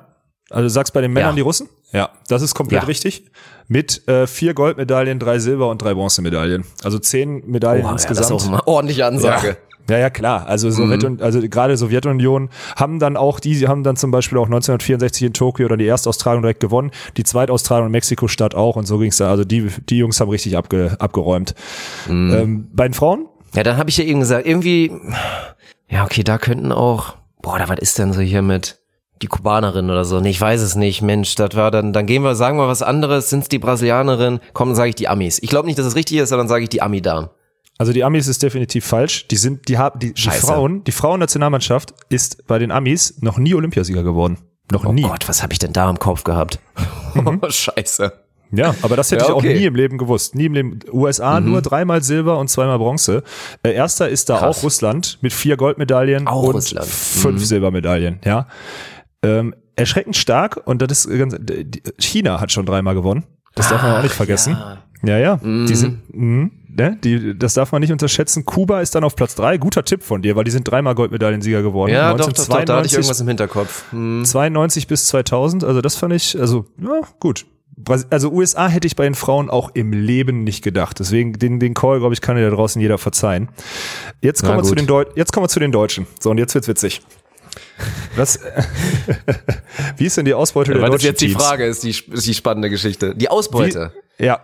Also du sagst bei den Männern Ja. die Russen? Ja, das ist komplett Ja. richtig. Mit äh, vier Goldmedaillen, drei Silber- und drei Bronzemedaillen. Also zehn Medaillen Boah, ja, das ist insgesamt. auch eine ordentliche Ansage. Ja, ja, klar. Also Sowjetunion, also gerade Sowjetunion haben dann auch die, sie haben dann zum Beispiel auch 1964 in Tokio oder die Erstaustragung direkt gewonnen, die Zweitaustragung in Mexiko-Stadt auch und so ging's da. Also die, die Jungs haben richtig abge, abgeräumt. Ähm, bei den Frauen? Ja, dann habe ich ja eben gesagt, irgendwie, ja, okay, da könnten auch, boah, da was ist denn so hier mit die Kubanerin oder so? Nee, ich weiß es nicht, Mensch, das war dann, dann gehen wir, sagen wir was anderes, sind's die Brasilianerin? Komm, dann sage ich die Amis. Ich glaube nicht, dass es richtig ist, sondern sage ich die Ami-Damen. Also die Amis ist definitiv falsch. Die sind, die haben, die, die. Frauen, die Frauennationalmannschaft ist bei den Amis noch nie Olympiasieger geworden. Noch Oh nie. Gott, was habe ich denn da im Kopf gehabt? Oh, scheiße. Ja, aber das hätte Ja, ich auch okay. Mhm. nie im Leben gewusst. Nie im Leben. USA nur dreimal Silber und zweimal Bronze. Äh, erster ist da Krass. auch Russland mit vier Goldmedaillen Auch und Russland. fünf Mhm. Silbermedaillen. Ja, ähm, erschreckend stark und das ist ganz, China hat schon dreimal gewonnen. Das darf man auch nicht vergessen. ja. Ja, ja. Die sind, mh, ne, die, das darf man nicht unterschätzen. Kuba ist dann auf Platz drei. Guter Tipp von dir, weil die sind dreimal Goldmedaillensieger geworden. Ja, doch, doch, doch, da hatte ich 1992 irgendwas im Hinterkopf. Hm. 92 bis 2000, also das fand ich, also ja, gut. Also USA hätte ich bei den Frauen auch im Leben nicht gedacht. Deswegen den, den Call, glaube ich, kann dir da draußen jeder verzeihen. Jetzt kommen, Na wir zu den Deu jetzt kommen wir zu den Deutschen. So, und jetzt wird's witzig. Was, wie ist denn die Ausbeute der Weil das deutschen jetzt die Teams? Frage ist, die, ist die spannende Geschichte. Die Ausbeute. Wie, ja.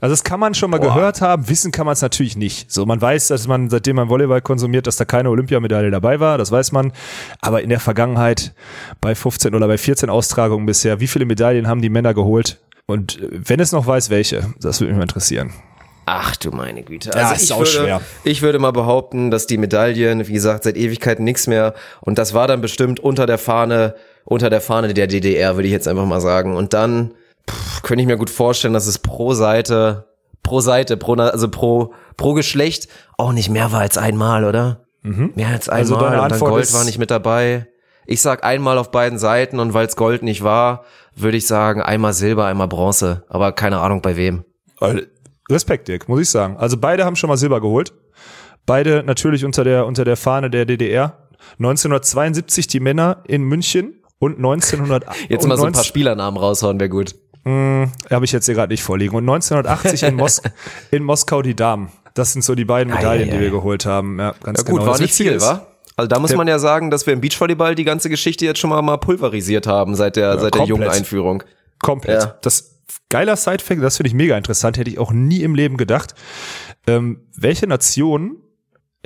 Also das kann man schon mal Boah. gehört haben, wissen kann man es natürlich nicht. So, man weiß, dass man, seitdem man Volleyball konsumiert, dass da keine Olympiamedaille dabei war, das weiß man. Aber in der Vergangenheit bei 15 oder bei 14 Austragungen bisher, wie viele Medaillen haben die Männer geholt? Und äh, wenn es noch weiß, welche, das würde mich mal interessieren. Ach du meine Güte. Ja, Also ist ich auch würde, schwer. ich würde mal behaupten, dass die Medaillen, wie gesagt, seit Ewigkeiten nichts mehr. Und das war dann bestimmt unter der Fahne, unter der Fahne der DDR, würde ich jetzt einfach mal sagen. Und dann pff, könnte ich mir gut vorstellen, dass es pro Seite, pro Seite, pro, also pro, pro Geschlecht auch nicht mehr war als einmal, oder? Mehr als einmal. Also deine und dann Antwort Gold war nicht mit dabei. Ich sag einmal auf beiden Seiten und weil es Gold nicht war, würde ich sagen einmal Silber, einmal Bronze. Aber keine Ahnung bei wem. Weil- Respekt, Dirk, muss ich sagen. Also beide haben schon mal Silber geholt. Beide natürlich unter der, unter der Fahne der DDR. 1972 die Männer in München und 1900 Jetzt mal so ein 19 paar Spielernamen raushauen, wäre gut. Habe ich jetzt hier gerade nicht vorliegen. Und 1980 in, Mos in Moskau die Damen. Das sind so die beiden Medaillen, Ei, ei, die wir geholt haben. Ja, ganz Ja gut, genau. war Das nicht viel, ist- wa? Also da muss man ja sagen, dass wir im Beachvolleyball die ganze Geschichte jetzt schon mal, mal pulverisiert haben seit der, seit der komplett. jungen Einführung. Komplett. Ja. Das geiler Sidefact, das finde ich mega interessant, hätte ich auch nie im Leben gedacht. Ähm, welche Nation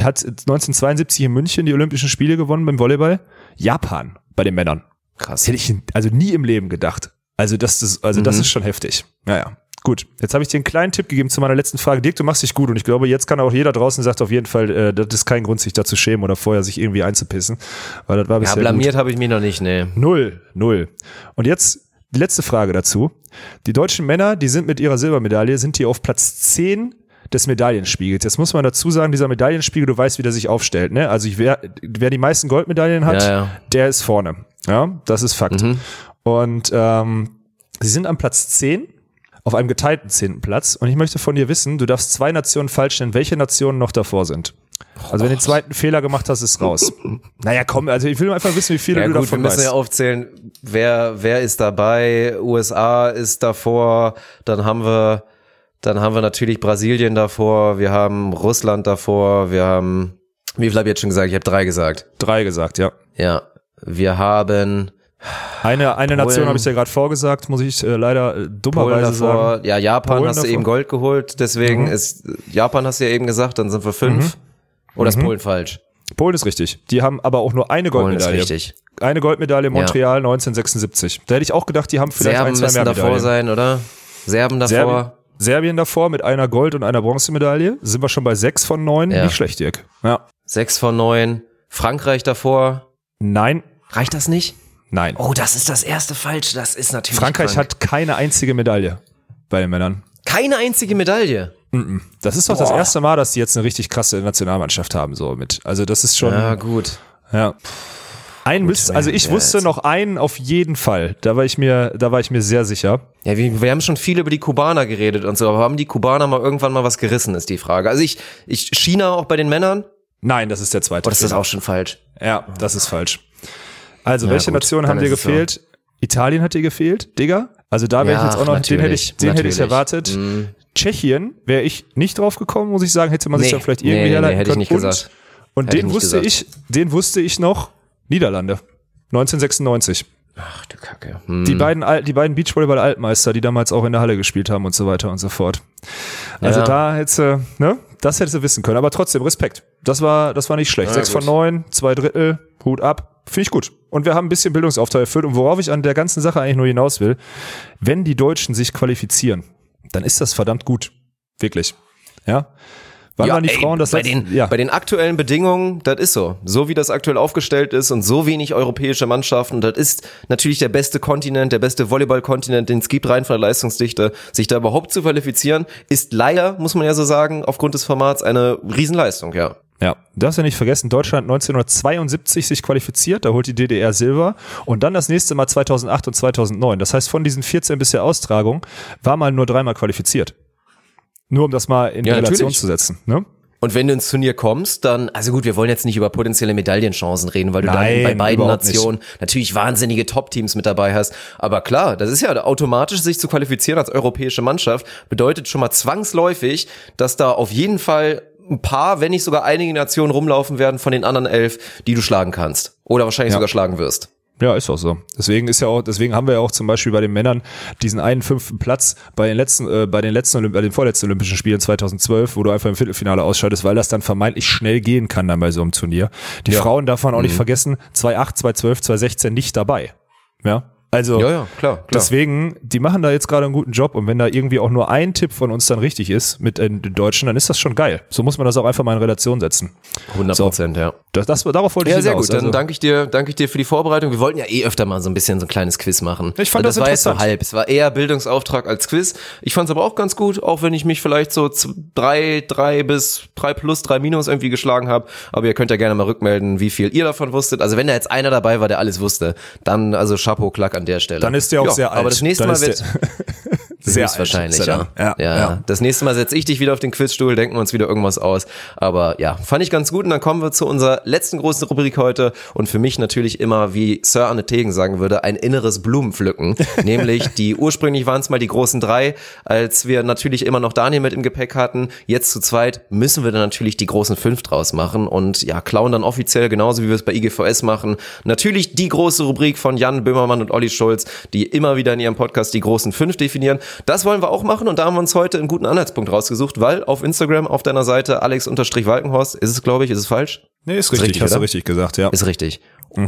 hat 1972 in München die Olympischen Spiele gewonnen beim Volleyball? Japan bei den Männern. Krass. Hätte ich also nie im Leben gedacht. Also das ist, also das ist schon heftig. Naja. Gut, jetzt habe ich dir einen kleinen Tipp gegeben zu meiner letzten Frage. Dirk, du machst dich gut und ich glaube, jetzt kann auch jeder draußen sagt auf jeden Fall, äh, das ist kein Grund, sich da zu schämen oder vorher sich irgendwie einzupissen, weil das war Ja, bisher gut. blamiert habe ich mich noch nicht, nee. Null, null. Und jetzt die letzte Frage dazu. Die deutschen Männer, die sind mit ihrer Silbermedaille, sind die auf Platz 10 des Medaillenspiegels. Jetzt muss man dazu sagen, dieser Medaillenspiegel, du weißt, wie der sich aufstellt. Ne? Also ich, wer, wer die meisten Goldmedaillen hat, Ja, ja. der ist vorne. Ja, das ist Fakt. Und ähm, sie sind am Platz 10 auf einem geteilten zehnten Platz. Und ich möchte von dir wissen, du darfst zwei Nationen falsch nennen, welche Nationen noch davor sind. Also wenn du den zweiten Fehler gemacht hast, ist raus. naja, komm, also ich will einfach wissen, wie viele Ja du gut, wir davon müssen weißt. ja aufzählen, wer, wer ist dabei, USA ist davor, dann haben wir, dann haben wir natürlich Brasilien davor, wir haben Russland davor, wir haben, wie viel habe ich jetzt schon gesagt? Ich habe drei gesagt. Drei gesagt, ja. Ja, wir haben Eine, eine Nation habe ich ja gerade vorgesagt, muss ich äh, leider äh, dummerweise sagen. davor, ja, Japan Polen hast du davor. eben Gold geholt, deswegen ist, Japan hast du ja eben gesagt, dann sind wir fünf. Oder ist Polen falsch? Polen ist richtig. Die haben aber auch nur eine Polen ist Goldmedaille. richtig. Eine Goldmedaille in Montreal 1976. Da hätte ich auch gedacht, die haben vielleicht Serben ein, zwei müssen mehr davor sein, oder? Serben davor. Serbien, Serbien davor mit einer Gold- und einer Bronzemedaille. Sind wir schon bei sechs von neun. Ja. Nicht schlecht, Dirk. Ja. Sechs von neun. Frankreich davor. Nein, Reicht das nicht? nein. Oh, das ist das erste Falsche. Das ist natürlich. Frankreich krank. hat keine einzige Medaille bei den Männern. keine einzige Medaille. Das ist doch das erste Mal, dass die jetzt eine richtig krasse Nationalmannschaft haben, so mit. Also das ist schon, Ja, ja. gut. Ein müsste, also ich ja, wusste noch einen auf jeden Fall. Da war ich mir, da war ich mir sehr sicher. Ja, wir, wir haben schon viel über die Kubaner geredet und so, aber haben die Kubaner mal irgendwann mal was gerissen, ist die Frage. Also ich, ich China auch bei den Männern? Nein, das ist der zweite. Ist das Fehler. auch schon falsch? Ja, das ist falsch. Also, Ja, welche gut, Nationen haben dir ist es so. gefehlt? Italien hat dir gefehlt, Digga. Also da wäre ich Ja, jetzt auch noch, den hätte ich, natürlich, den hätte ich erwartet. Mhm. Tschechien wäre ich nicht drauf gekommen, muss ich sagen, hätte man sich Nee, da vielleicht nee, irgendwie nee, nee, herleiten hätte ich können. nicht und, gesagt. Und Hätte ich den nicht wusste gesagt. ich, den wusste ich noch, Niederlande. 1996. Ach du Kacke. Hm. Die beiden, Al- die beiden Beachvolleyball-Altmeister, die damals auch in der Halle gespielt haben und so weiter und so fort. Also Ja. da hättest du, ne, das hättest du wissen können. Aber trotzdem, Respekt. Das war, das war nicht schlecht. Ja, Sechs gut. von neun, zwei Drittel, Hut ab. Finde ich gut. Und wir haben ein bisschen Bildungsauftrag erfüllt. Und worauf ich an der ganzen Sache eigentlich nur hinaus will, wenn die Deutschen sich qualifizieren, dann ist das verdammt gut. Wirklich. Ja. Wann ja, waren die ey, Frauen das bei den, ja. bei den aktuellen Bedingungen, das ist so. So wie das aktuell aufgestellt ist und so wenig europäische Mannschaften, das ist natürlich der beste Kontinent, der beste Volleyball-Kontinent, den es gibt, rein von der Leistungsdichte. Sich da überhaupt zu qualifizieren, ist leider, muss man ja so sagen, aufgrund des Formats eine Riesenleistung, ja. Ja, darfst ja nicht vergessen, Deutschland 1972 sich qualifiziert, da holt die DDR Silber und dann das nächste Mal 2008 und 2009. Das heißt, von diesen 14 bis der Austragung war mal nur dreimal qualifiziert. Nur um das mal in Ja, Relation natürlich. zu setzen. Ne? Und wenn du ins Turnier kommst, dann, also gut, wir wollen jetzt nicht über potenzielle Medaillenchancen reden, weil du Nein, dann bei beiden überhaupt nicht. Nationen natürlich wahnsinnige Top-Teams mit dabei hast. Aber klar, das ist ja automatisch, sich zu qualifizieren als europäische Mannschaft, bedeutet schon mal zwangsläufig, dass da auf jeden Fall ein paar, wenn nicht sogar einige Nationen rumlaufen werden von den anderen elf, die du schlagen kannst. Oder wahrscheinlich Ja. sogar schlagen wirst. Ja, ist auch so. Deswegen ist ja auch, deswegen haben wir ja auch zum Beispiel bei den Männern diesen einen fünften Platz bei den letzten, äh, bei den letzten, Olymp bei den vorletzten Olympischen Spielen 2012, wo du einfach im Viertelfinale ausscheidest, weil das dann vermeintlich schnell gehen kann dann bei so einem Turnier. Die Frauen darf man auch Mhm. nicht vergessen, 2008, 2012, 2016 nicht dabei. Ja. Also, Ja, ja, klar, klar. Deswegen, die machen da jetzt gerade einen guten Job und wenn da irgendwie auch nur ein Tipp von uns dann richtig ist mit den Deutschen, dann ist das schon geil. So muss man das auch einfach mal in Relation setzen. 100 Prozent, ja. Das, das, darauf wollte ich Ja, sehr gut. Dann Also- danke ich dir, danke ich dir für die Vorbereitung. Wir wollten ja eh öfter mal so ein bisschen so ein kleines Quiz machen. Ich fand das das war jetzt so halb. Es war eher Bildungsauftrag als Quiz. Ich fand es aber auch ganz gut, auch wenn ich mich vielleicht so drei, drei bis drei plus, drei minus irgendwie geschlagen habe. Aber ihr könnt ja gerne mal rückmelden, wie viel ihr davon wusstet. Also wenn da jetzt einer dabei war, der alles wusste, dann also Chapeau, Klack an der Stelle. Dann ist der auch sehr alt. Aber das nächste Dann Mal wird sehr wahrscheinlich, ja. dann. Ja, ja. Das nächste Mal setze ich dich wieder auf den Quizstuhl, denken wir uns wieder irgendwas aus. Aber ja, fand ich ganz gut. Und dann kommen wir zu unserer letzten großen Rubrik heute. Und für mich natürlich immer, wie Sir Arne Tegen sagen würde, ein inneres Blumenpflücken. Nämlich die, ursprünglich waren es mal die großen drei, als wir natürlich immer noch Daniel mit im Gepäck hatten. Jetzt zu zweit müssen wir dann natürlich die großen fünf draus machen und ja, klauen dann offiziell genauso wie wir es bei IGVS machen. Natürlich die große Rubrik von Jan Böhmermann und Olli Schulz, die immer wieder in ihrem Podcast die großen fünf definieren. Das wollen wir auch machen und da haben wir uns heute einen guten Anhaltspunkt rausgesucht, weil auf Instagram auf deiner Seite Alex-Walkenhorst, ist es glaube ich, ist es falsch? Nee, ist richtig, richtig, hast du oder? richtig gesagt, ja. Ist richtig. Sehr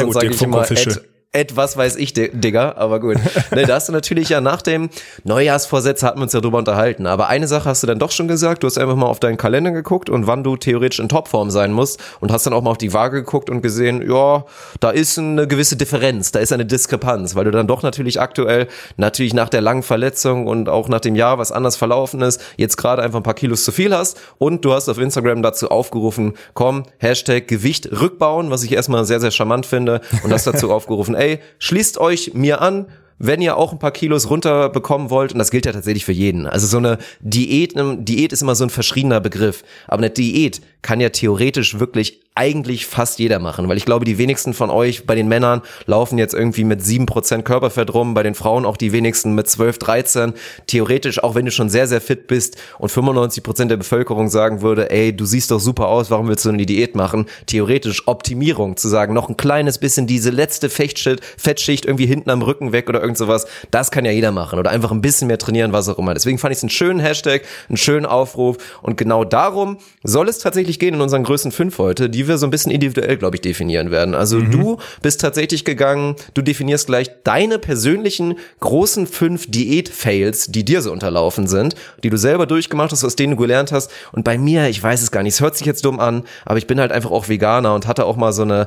Sonst gut, sag Dirk ich immer, Funko-Fische. Ed, Ed, was weiß ich, Di- Digga, aber gut. ne, da hast du natürlich ja nach dem Neujahrsvorsätze hatten wir uns ja drüber unterhalten. Aber eine Sache hast du dann doch schon gesagt, du hast einfach mal auf deinen Kalender geguckt und wann du theoretisch in Topform sein musst und hast dann auch mal auf die Waage geguckt und gesehen, ja, da ist eine gewisse Differenz, da ist eine Diskrepanz, weil du dann doch natürlich aktuell, natürlich nach der langen Verletzung und auch nach dem Jahr, was anders verlaufen ist, jetzt gerade einfach ein paar Kilos zu viel hast und du hast auf Instagram dazu aufgerufen, komm, Hashtag Gewicht rückbauen, was ich erstmal sehr, sehr charmant finde und hast dazu aufgerufen, ey, schließt euch mir an, wenn ihr auch ein paar Kilos runterbekommen wollt, und das gilt ja tatsächlich für jeden. Also so eine Diät, Diät ist immer so ein verschriebener Begriff. Aber eine Diät kann ja theoretisch wirklich eigentlich fast jeder machen, weil ich glaube, die wenigsten von euch bei den Männern laufen jetzt irgendwie mit sieben Prozent Körperfett rum, bei den Frauen auch die wenigsten mit 12, 13. Theoretisch, auch wenn du schon sehr, sehr fit bist und 95 Prozent der Bevölkerung sagen würde, ey, du siehst doch super aus, warum willst du eine Diät machen? Theoretisch Optimierung, zu sagen, noch ein kleines bisschen diese letzte Fechtschicht, Fettschicht irgendwie hinten am Rücken weg oder irgend sowas, das kann ja jeder machen oder einfach ein bisschen mehr trainieren, was auch immer. Deswegen fand ich es einen schönen Hashtag, einen schönen Aufruf und genau darum soll es tatsächlich gehen in unseren größten fünf heute, die wir so ein bisschen individuell, glaube ich, definieren werden. Also mhm. du bist tatsächlich gegangen, du definierst gleich deine persönlichen großen fünf Diät-Fails, die dir so unterlaufen sind, die du selber durchgemacht hast, aus denen du gelernt hast. Und bei mir, ich weiß es gar nicht, es hört sich jetzt dumm an, aber ich bin halt einfach auch Veganer und hatte auch mal so eine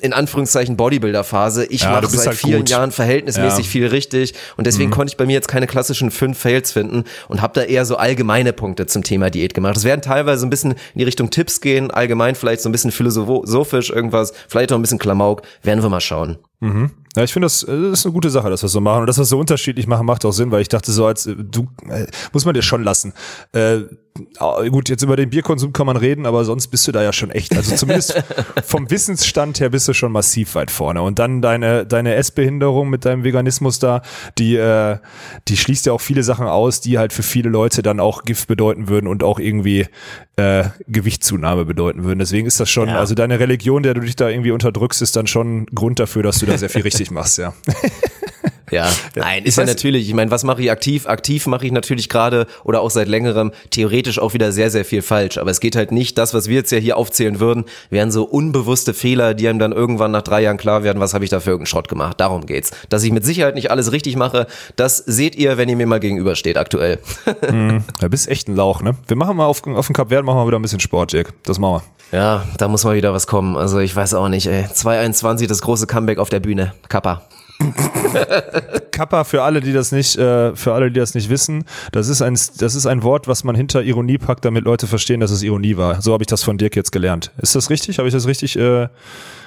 in Anführungszeichen Bodybuilder-Phase. Ich ja, mache seit halt vielen gut. Jahren verhältnismäßig ja. viel richtig und deswegen mhm. konnte ich bei mir jetzt keine klassischen fünf Fails finden und habe da eher so allgemeine Punkte zum Thema Diät gemacht. Es werden teilweise ein bisschen in die Richtung Tipps gehen, allgemein vielleicht so ein bisschen philosophisch irgendwas, vielleicht auch ein bisschen Klamauk, werden wir mal schauen. Mhm. Ja, ich finde, das, das ist eine gute Sache, dass wir so machen. Und dass wir so unterschiedlich machen, macht auch Sinn, weil ich dachte so, als du äh, muss man dir schon lassen. Äh, gut, jetzt über den Bierkonsum kann man reden, aber sonst bist du da ja schon echt. Also zumindest vom Wissensstand her bist du schon massiv weit vorne. Und dann deine, deine Essbehinderung mit deinem Veganismus da, die, äh, die schließt ja auch viele Sachen aus, die halt für viele Leute dann auch Gift bedeuten würden und auch irgendwie äh, Gewichtszunahme bedeuten würden. Deswegen ist das schon, ja. also deine Religion, der du dich da irgendwie unterdrückst, ist dann schon Grund dafür, dass du da sehr viel richtig machst, ja. Ja, nein, ist ja natürlich. Ich meine, was mache ich aktiv? Aktiv mache ich natürlich gerade oder auch seit längerem theoretisch auch wieder sehr, sehr viel falsch. Aber es geht halt nicht, das, was wir jetzt ja hier aufzählen würden, wären so unbewusste Fehler, die einem dann irgendwann nach drei Jahren klar werden, was habe ich da für irgendeinen Schrott gemacht. Darum geht's. Dass ich mit Sicherheit nicht alles richtig mache, das seht ihr, wenn ihr mir mal gegenübersteht aktuell. Mhm, du bist echt ein Lauch, ne? Wir machen mal auf, auf dem Cup Verde machen wir wieder ein bisschen Sport, Jack. Das machen wir. Ja, da muss mal wieder was kommen. Also ich weiß auch nicht, ey. 221, das große Comeback auf der Bühne. Kappa. Kappa für alle, die das nicht, äh, für alle, die das nicht wissen, das ist ein, das ist ein Wort, was man hinter Ironie packt, damit Leute verstehen, dass es Ironie war. So habe ich das von Dirk jetzt gelernt. Ist das richtig? Habe ich das richtig? Äh,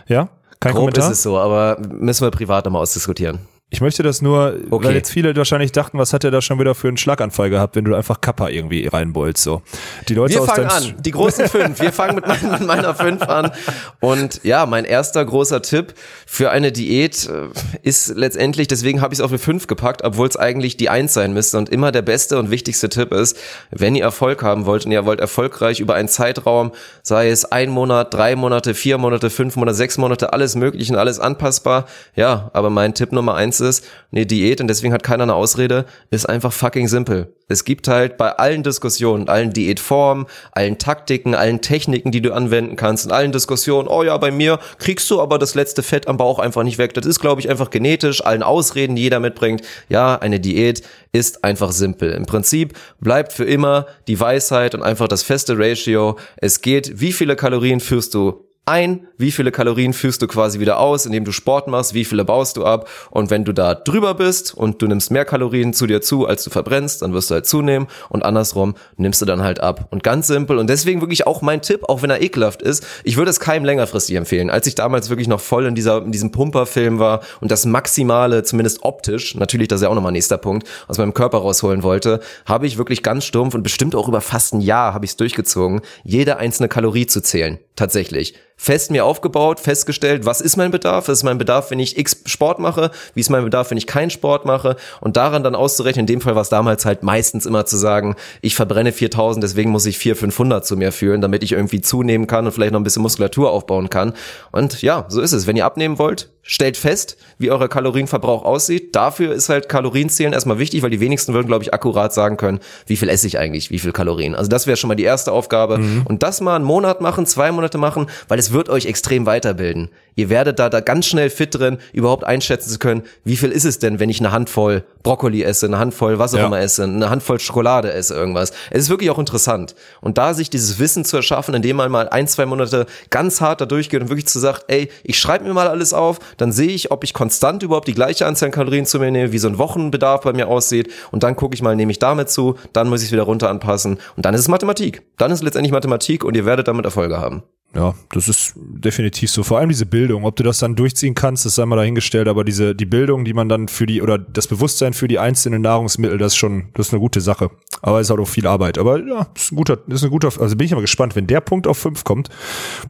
ja? Kein Grob Kommentar? ist es so, aber müssen wir privat nochmal ausdiskutieren. Ich möchte das nur, okay. weil jetzt viele wahrscheinlich dachten, was hat er da schon wieder für einen Schlaganfall gehabt, wenn du einfach Kappa irgendwie reinbolzt, so. Die Leute wir fangen an, die großen fünf. Wir fangen mit, mein, mit meiner fünf an. Und ja, mein erster großer Tipp für eine Diät äh, ist letztendlich, deswegen habe ich es auf eine fünf gepackt, obwohl es eigentlich die eins sein müsste. Und immer der beste und wichtigste Tipp ist, wenn ihr Erfolg haben wollt und ihr wollt erfolgreich über einen Zeitraum, sei es ein Monat, drei Monate, vier Monate, fünf Monate, sechs Monate, alles möglich und alles anpassbar. Ja, aber mein Tipp Nummer eins eins ist, eine Diät, und deswegen hat keiner eine Ausrede, ist einfach fucking simpel. Es gibt halt bei allen Diskussionen, allen Diätformen, allen Taktiken, allen Techniken, die du anwenden kannst, in allen Diskussionen, oh ja, bei mir kriegst du aber das letzte Fett am Bauch einfach nicht weg. Das ist, glaube ich, einfach genetisch, allen Ausreden, die jeder mitbringt. Ja, eine Diät ist einfach simpel. Im Prinzip bleibt für immer die Weisheit und einfach das feste Ratio. Es geht, wie viele Kalorien führst du ein, wie viele Kalorien führst du quasi wieder aus, indem du Sport machst, wie viele baust du ab und wenn du da drüber bist und du nimmst mehr Kalorien zu dir zu, als du verbrennst, dann wirst du halt zunehmen und andersrum nimmst du dann halt ab. Und ganz simpel und deswegen wirklich auch mein Tipp, auch wenn er ekelhaft ist, ich würde es keinem längerfristig empfehlen. Als ich damals wirklich noch voll in dieser in diesem Pumperfilm war und das maximale, zumindest optisch, natürlich das ist ja auch nochmal nächster Punkt, aus meinem Körper rausholen wollte, habe ich wirklich ganz stumpf und bestimmt auch über fast ein Jahr habe ich es durchgezogen, jede einzelne Kalorie zu zählen. Tatsächlich fest mir aufgebaut, festgestellt, was ist mein Bedarf? Was ist mein Bedarf, wenn ich X Sport mache? Wie ist mein Bedarf, wenn ich keinen Sport mache? Und daran dann auszurechnen, in dem Fall war es damals halt meistens immer zu sagen, ich verbrenne 4000, deswegen muss ich 400, 500 zu mir fühlen, damit ich irgendwie zunehmen kann und vielleicht noch ein bisschen Muskulatur aufbauen kann. Und ja, so ist es. Wenn ihr abnehmen wollt, stellt fest, wie euer Kalorienverbrauch aussieht. Dafür ist halt Kalorienzählen erstmal wichtig, weil die wenigsten würden, glaube ich, akkurat sagen können, wie viel esse ich eigentlich, wie viel Kalorien. Also das wäre schon mal die erste Aufgabe. Mhm. Und das mal einen Monat machen, zwei Monate machen, weil es wird euch extrem weiterbilden. Ihr werdet da, da ganz schnell fit drin, überhaupt einschätzen zu können, wie viel ist es denn, wenn ich eine Handvoll Brokkoli esse, eine Handvoll was auch ja. immer esse, eine Handvoll Schokolade esse, irgendwas. Es ist wirklich auch interessant. Und da sich dieses Wissen zu erschaffen, indem man mal ein, zwei Monate ganz hart da durchgeht und wirklich zu sagt, ey, ich schreibe mir mal alles auf, dann sehe ich, ob ich konstant überhaupt die gleiche Anzahl an Kalorien zu mir nehme, wie so ein Wochenbedarf bei mir aussieht und dann gucke ich mal, nehme ich damit zu, dann muss ich es wieder runter anpassen und dann ist es Mathematik. Dann ist es letztendlich Mathematik und ihr werdet damit Erfolge haben. Ja, das ist definitiv so. Vor allem diese Bildung, ob du das dann durchziehen kannst, das sei mal dahingestellt, aber diese, die Bildung, die man dann für die, oder das Bewusstsein für die einzelnen Nahrungsmittel, das ist schon, das ist eine gute Sache. Aber es ist halt auch viel Arbeit. Aber ja, das ist ein guter, das ist ein guter, also bin ich aber gespannt, wenn der Punkt auf fünf kommt,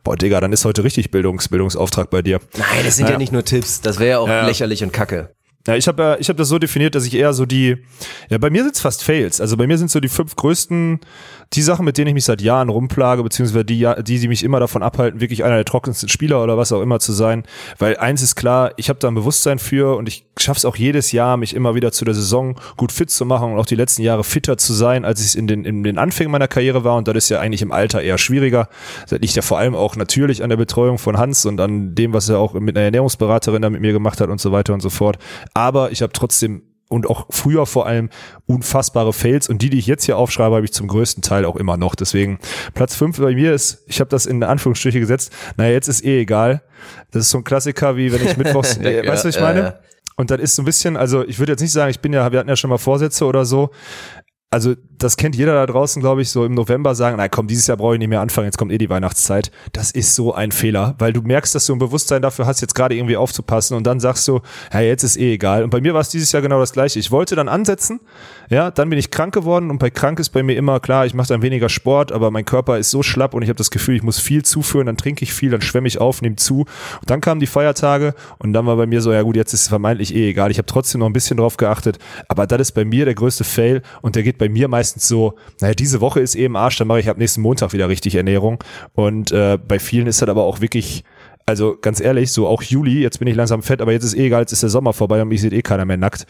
boah, Digga, dann ist heute richtig Bildungs, Bildungsauftrag bei dir. Nein, das sind Naja. ja nicht nur Tipps. Das wäre ja auch Ja. lächerlich und kacke. Ja, ich habe ja, ich habe das so definiert, dass ich eher so die, ja, bei mir sind's fast Fails. Also bei mir sind so die fünf größten, die Sachen, mit denen ich mich seit Jahren rumplage, beziehungsweise die, die, die mich immer davon abhalten, wirklich einer der trockensten Spieler oder was auch immer zu sein. Weil eins ist klar, ich habe da ein Bewusstsein für und ich schaff's auch jedes Jahr, mich immer wieder zu der Saison gut fit zu machen und auch die letzten Jahre fitter zu sein, als ich es in den, in den Anfängen meiner Karriere war. Und das ist ja eigentlich im Alter eher schwieriger. Das liegt ja vor allem auch natürlich an der Betreuung von Hans und an dem, was er auch mit einer Ernährungsberaterin da mit mir gemacht hat und so weiter und so fort. Aber ich habe trotzdem und auch früher vor allem unfassbare Fails und die, die ich jetzt hier aufschreibe, habe ich zum größten Teil auch immer noch. Deswegen Platz fünf bei mir ist, ich habe das in Anführungsstriche gesetzt, naja, jetzt ist eh egal. Das ist so ein Klassiker, wie wenn ich mittwochs, Ja, weißt du, was ich ja, meine? ja. Und das ist so ein bisschen, also ich würde jetzt nicht sagen, ich bin ja, wir hatten ja schon mal Vorsätze oder so. Also das kennt jeder da draußen, glaube ich, so im November sagen, na komm, dieses Jahr brauche ich nicht mehr anfangen, jetzt kommt eh die Weihnachtszeit. Das ist so ein Fehler, weil du merkst, dass du ein Bewusstsein dafür hast, jetzt gerade irgendwie aufzupassen und dann sagst du, ja, jetzt ist eh egal. Und bei mir war es dieses Jahr genau das gleiche. Ich wollte dann ansetzen, ja, dann bin ich krank geworden und bei krank ist bei mir immer klar, ich mache dann weniger Sport, aber mein Körper ist so schlapp und ich habe das Gefühl, ich muss viel zuführen, dann trinke ich viel, dann schwemme ich auf, nehme zu. Und dann kamen die Feiertage und dann war bei mir so, ja gut, jetzt ist es vermeintlich eh egal. Ich habe trotzdem noch ein bisschen drauf geachtet, aber das ist bei mir der größte Fail und der geht bei mir meistens so, naja, diese Woche ist im Arsch, dann mache ich ab nächsten Montag wieder richtig Ernährung. Und äh, bei vielen ist das aber auch wirklich, also ganz ehrlich, so auch Juli, jetzt bin ich langsam fett, aber jetzt ist eh egal, jetzt ist der Sommer vorbei und mich sieht eh keiner mehr nackt.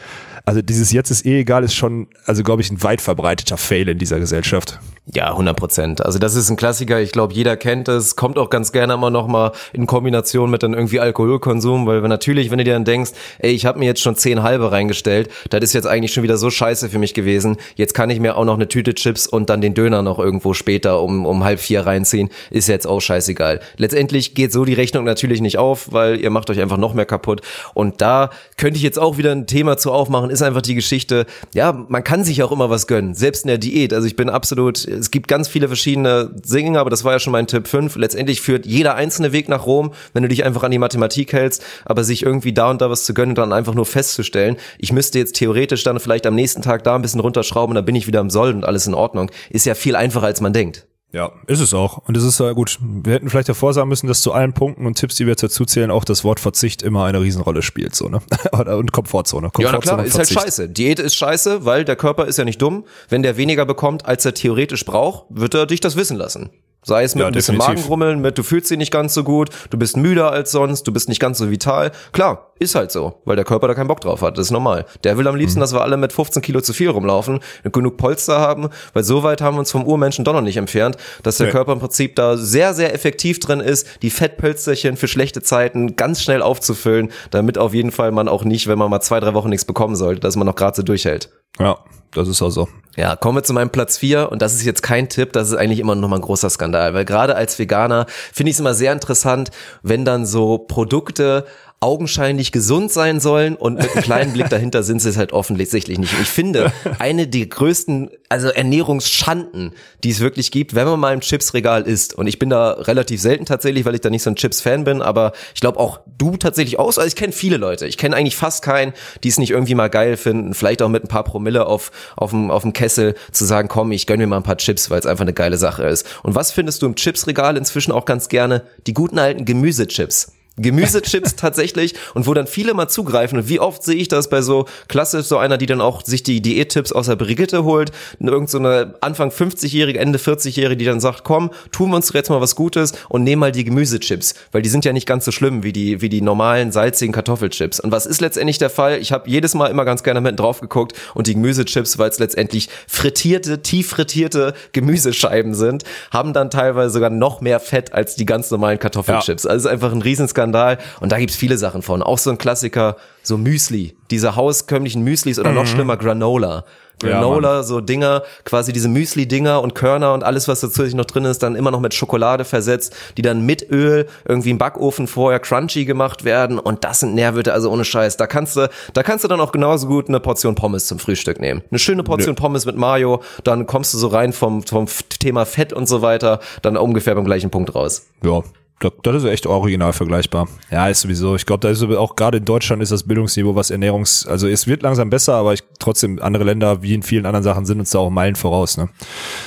Also dieses jetzt ist eh egal ist schon, also glaube ich, ein weit verbreiteter Fail in dieser Gesellschaft. Ja, 100 Prozent. Also das ist ein Klassiker. Ich glaube, jeder kennt es. Kommt auch ganz gerne immer noch mal in Kombination mit dann irgendwie Alkoholkonsum, weil natürlich, wenn du dir dann denkst, ey, ich habe mir jetzt schon zehn halbe reingestellt, das ist jetzt eigentlich schon wieder so scheiße für mich gewesen. Jetzt kann ich mir auch noch eine Tüte Chips und dann den Döner noch irgendwo später um um halb vier reinziehen. Ist jetzt auch scheißegal. Letztendlich geht so die Rechnung natürlich nicht auf, weil ihr macht euch einfach noch mehr kaputt. Und da könnte ich jetzt auch wieder ein Thema zu aufmachen. Ist einfach die Geschichte. Ja, man kann sich auch immer was gönnen, selbst in der Diät. Also ich bin absolut es gibt ganz viele verschiedene Dinge, aber das war ja schon mein Tipp 5. Letztendlich führt jeder einzelne Weg nach Rom, wenn du dich einfach an die Mathematik hältst, aber sich irgendwie da und da was zu gönnen und dann einfach nur festzustellen, ich müsste jetzt theoretisch dann vielleicht am nächsten Tag da ein bisschen runterschrauben dann bin ich wieder im Soll und alles in Ordnung, ist ja viel einfacher als man denkt. Ja, ist es auch. Und es ist ja gut. Wir hätten vielleicht davor sagen müssen, dass zu allen Punkten und Tipps, die wir jetzt dazu zählen, auch das Wort Verzicht immer eine Riesenrolle spielt, so, ne? Und Komfortzone. Ja, na Komfortzone klar, ist halt scheiße. Diät ist scheiße, weil der Körper ist ja nicht dumm. Wenn der weniger bekommt, als er theoretisch braucht, wird er dich das wissen lassen. Sei es mit Ja, ein bisschen definitiv. Magengrummeln, mit du fühlst dich nicht ganz so gut, du bist müder als sonst, du bist nicht ganz so vital. Klar, ist halt so, weil der Körper da keinen Bock drauf hat. Das ist normal. Der will am Mhm. liebsten, dass wir alle mit 15 Kilo zu viel rumlaufen und genug Polster haben, weil so weit haben wir uns vom Urmenschen doch noch nicht entfernt, dass der Nee. Körper im Prinzip da sehr, sehr effektiv drin ist, die Fettpölsterchen für schlechte Zeiten ganz schnell aufzufüllen, damit auf jeden Fall man auch nicht, wenn man mal zwei, drei Wochen nichts bekommen sollte, dass man noch gerade so durchhält. Ja, das ist auch so. Ja, kommen wir zu meinem Platz vier und das ist jetzt kein Tipp, das ist eigentlich immer noch mal ein großer Skandal, weil gerade als Veganer finde ich es immer sehr interessant, wenn dann so Produkte augenscheinlich gesund sein sollen und mit einem kleinen Blick dahinter sind sie es halt offensichtlich nicht. Ich finde, eine der größten, also Ernährungsschanden, die es wirklich gibt, wenn man mal im Chipsregal isst. Und ich bin da relativ selten tatsächlich, weil ich da nicht so ein Chips-Fan bin, aber ich glaube auch du tatsächlich aus. Also ich kenne viele Leute. Ich kenne eigentlich fast keinen, die es nicht irgendwie mal geil finden, vielleicht auch mit ein paar Promille auf, auf dem, auf dem Kessel zu sagen, komm, ich gönn mir mal ein paar Chips, weil es einfach eine geile Sache ist. Und was findest du im Chipsregal inzwischen auch ganz gerne? Die guten alten Gemüsechips. Gemüsechips tatsächlich und wo dann viele mal zugreifen und wie oft sehe ich das bei so klassisch so einer, die dann auch sich die Diättipps aus der Brigitte holt, irgend so eine Anfang 50-jährige, Ende 40-jährige, die dann sagt, komm, tun wir uns jetzt mal was Gutes und nehmen mal die Gemüsechips, weil die sind ja nicht ganz so schlimm wie die wie die normalen salzigen Kartoffelchips. Und was ist letztendlich der Fall? Ich habe jedes Mal immer ganz gerne mit drauf geguckt und die Gemüsechips, weil es letztendlich frittierte, tief frittierte Gemüsescheiben sind, haben dann teilweise sogar noch mehr Fett als die ganz normalen Kartoffelchips. Also es ist einfach ein Riesenskandal Skandal. Und da gibt's viele Sachen von. Auch so ein Klassiker, so Müsli. Diese hauskömmlichen Müslis oder noch schlimmer Granola. Granola, so Dinger, quasi diese Müsli-Dinger und Körner und alles, was zusätzlich noch drin ist, dann immer noch mit Schokolade versetzt, die dann mit Öl irgendwie im Backofen vorher crunchy gemacht werden und das sind Nährwerte, also ohne Scheiß. Da kannst du, da kannst du dann auch genauso gut eine Portion Pommes zum Frühstück nehmen. Eine schöne Portion Pommes mit Mayo, dann kommst du so rein vom, vom Thema Fett und so weiter, dann ungefähr beim gleichen Punkt raus. Ja, das, das ist echt original vergleichbar. Ja, ist sowieso. Ich glaube, da ist auch gerade in Deutschland ist das Bildungsniveau, was Ernährungs, also es wird langsam besser, aber ich, trotzdem andere Länder wie in vielen anderen Sachen sind uns da auch Meilen voraus. Ne?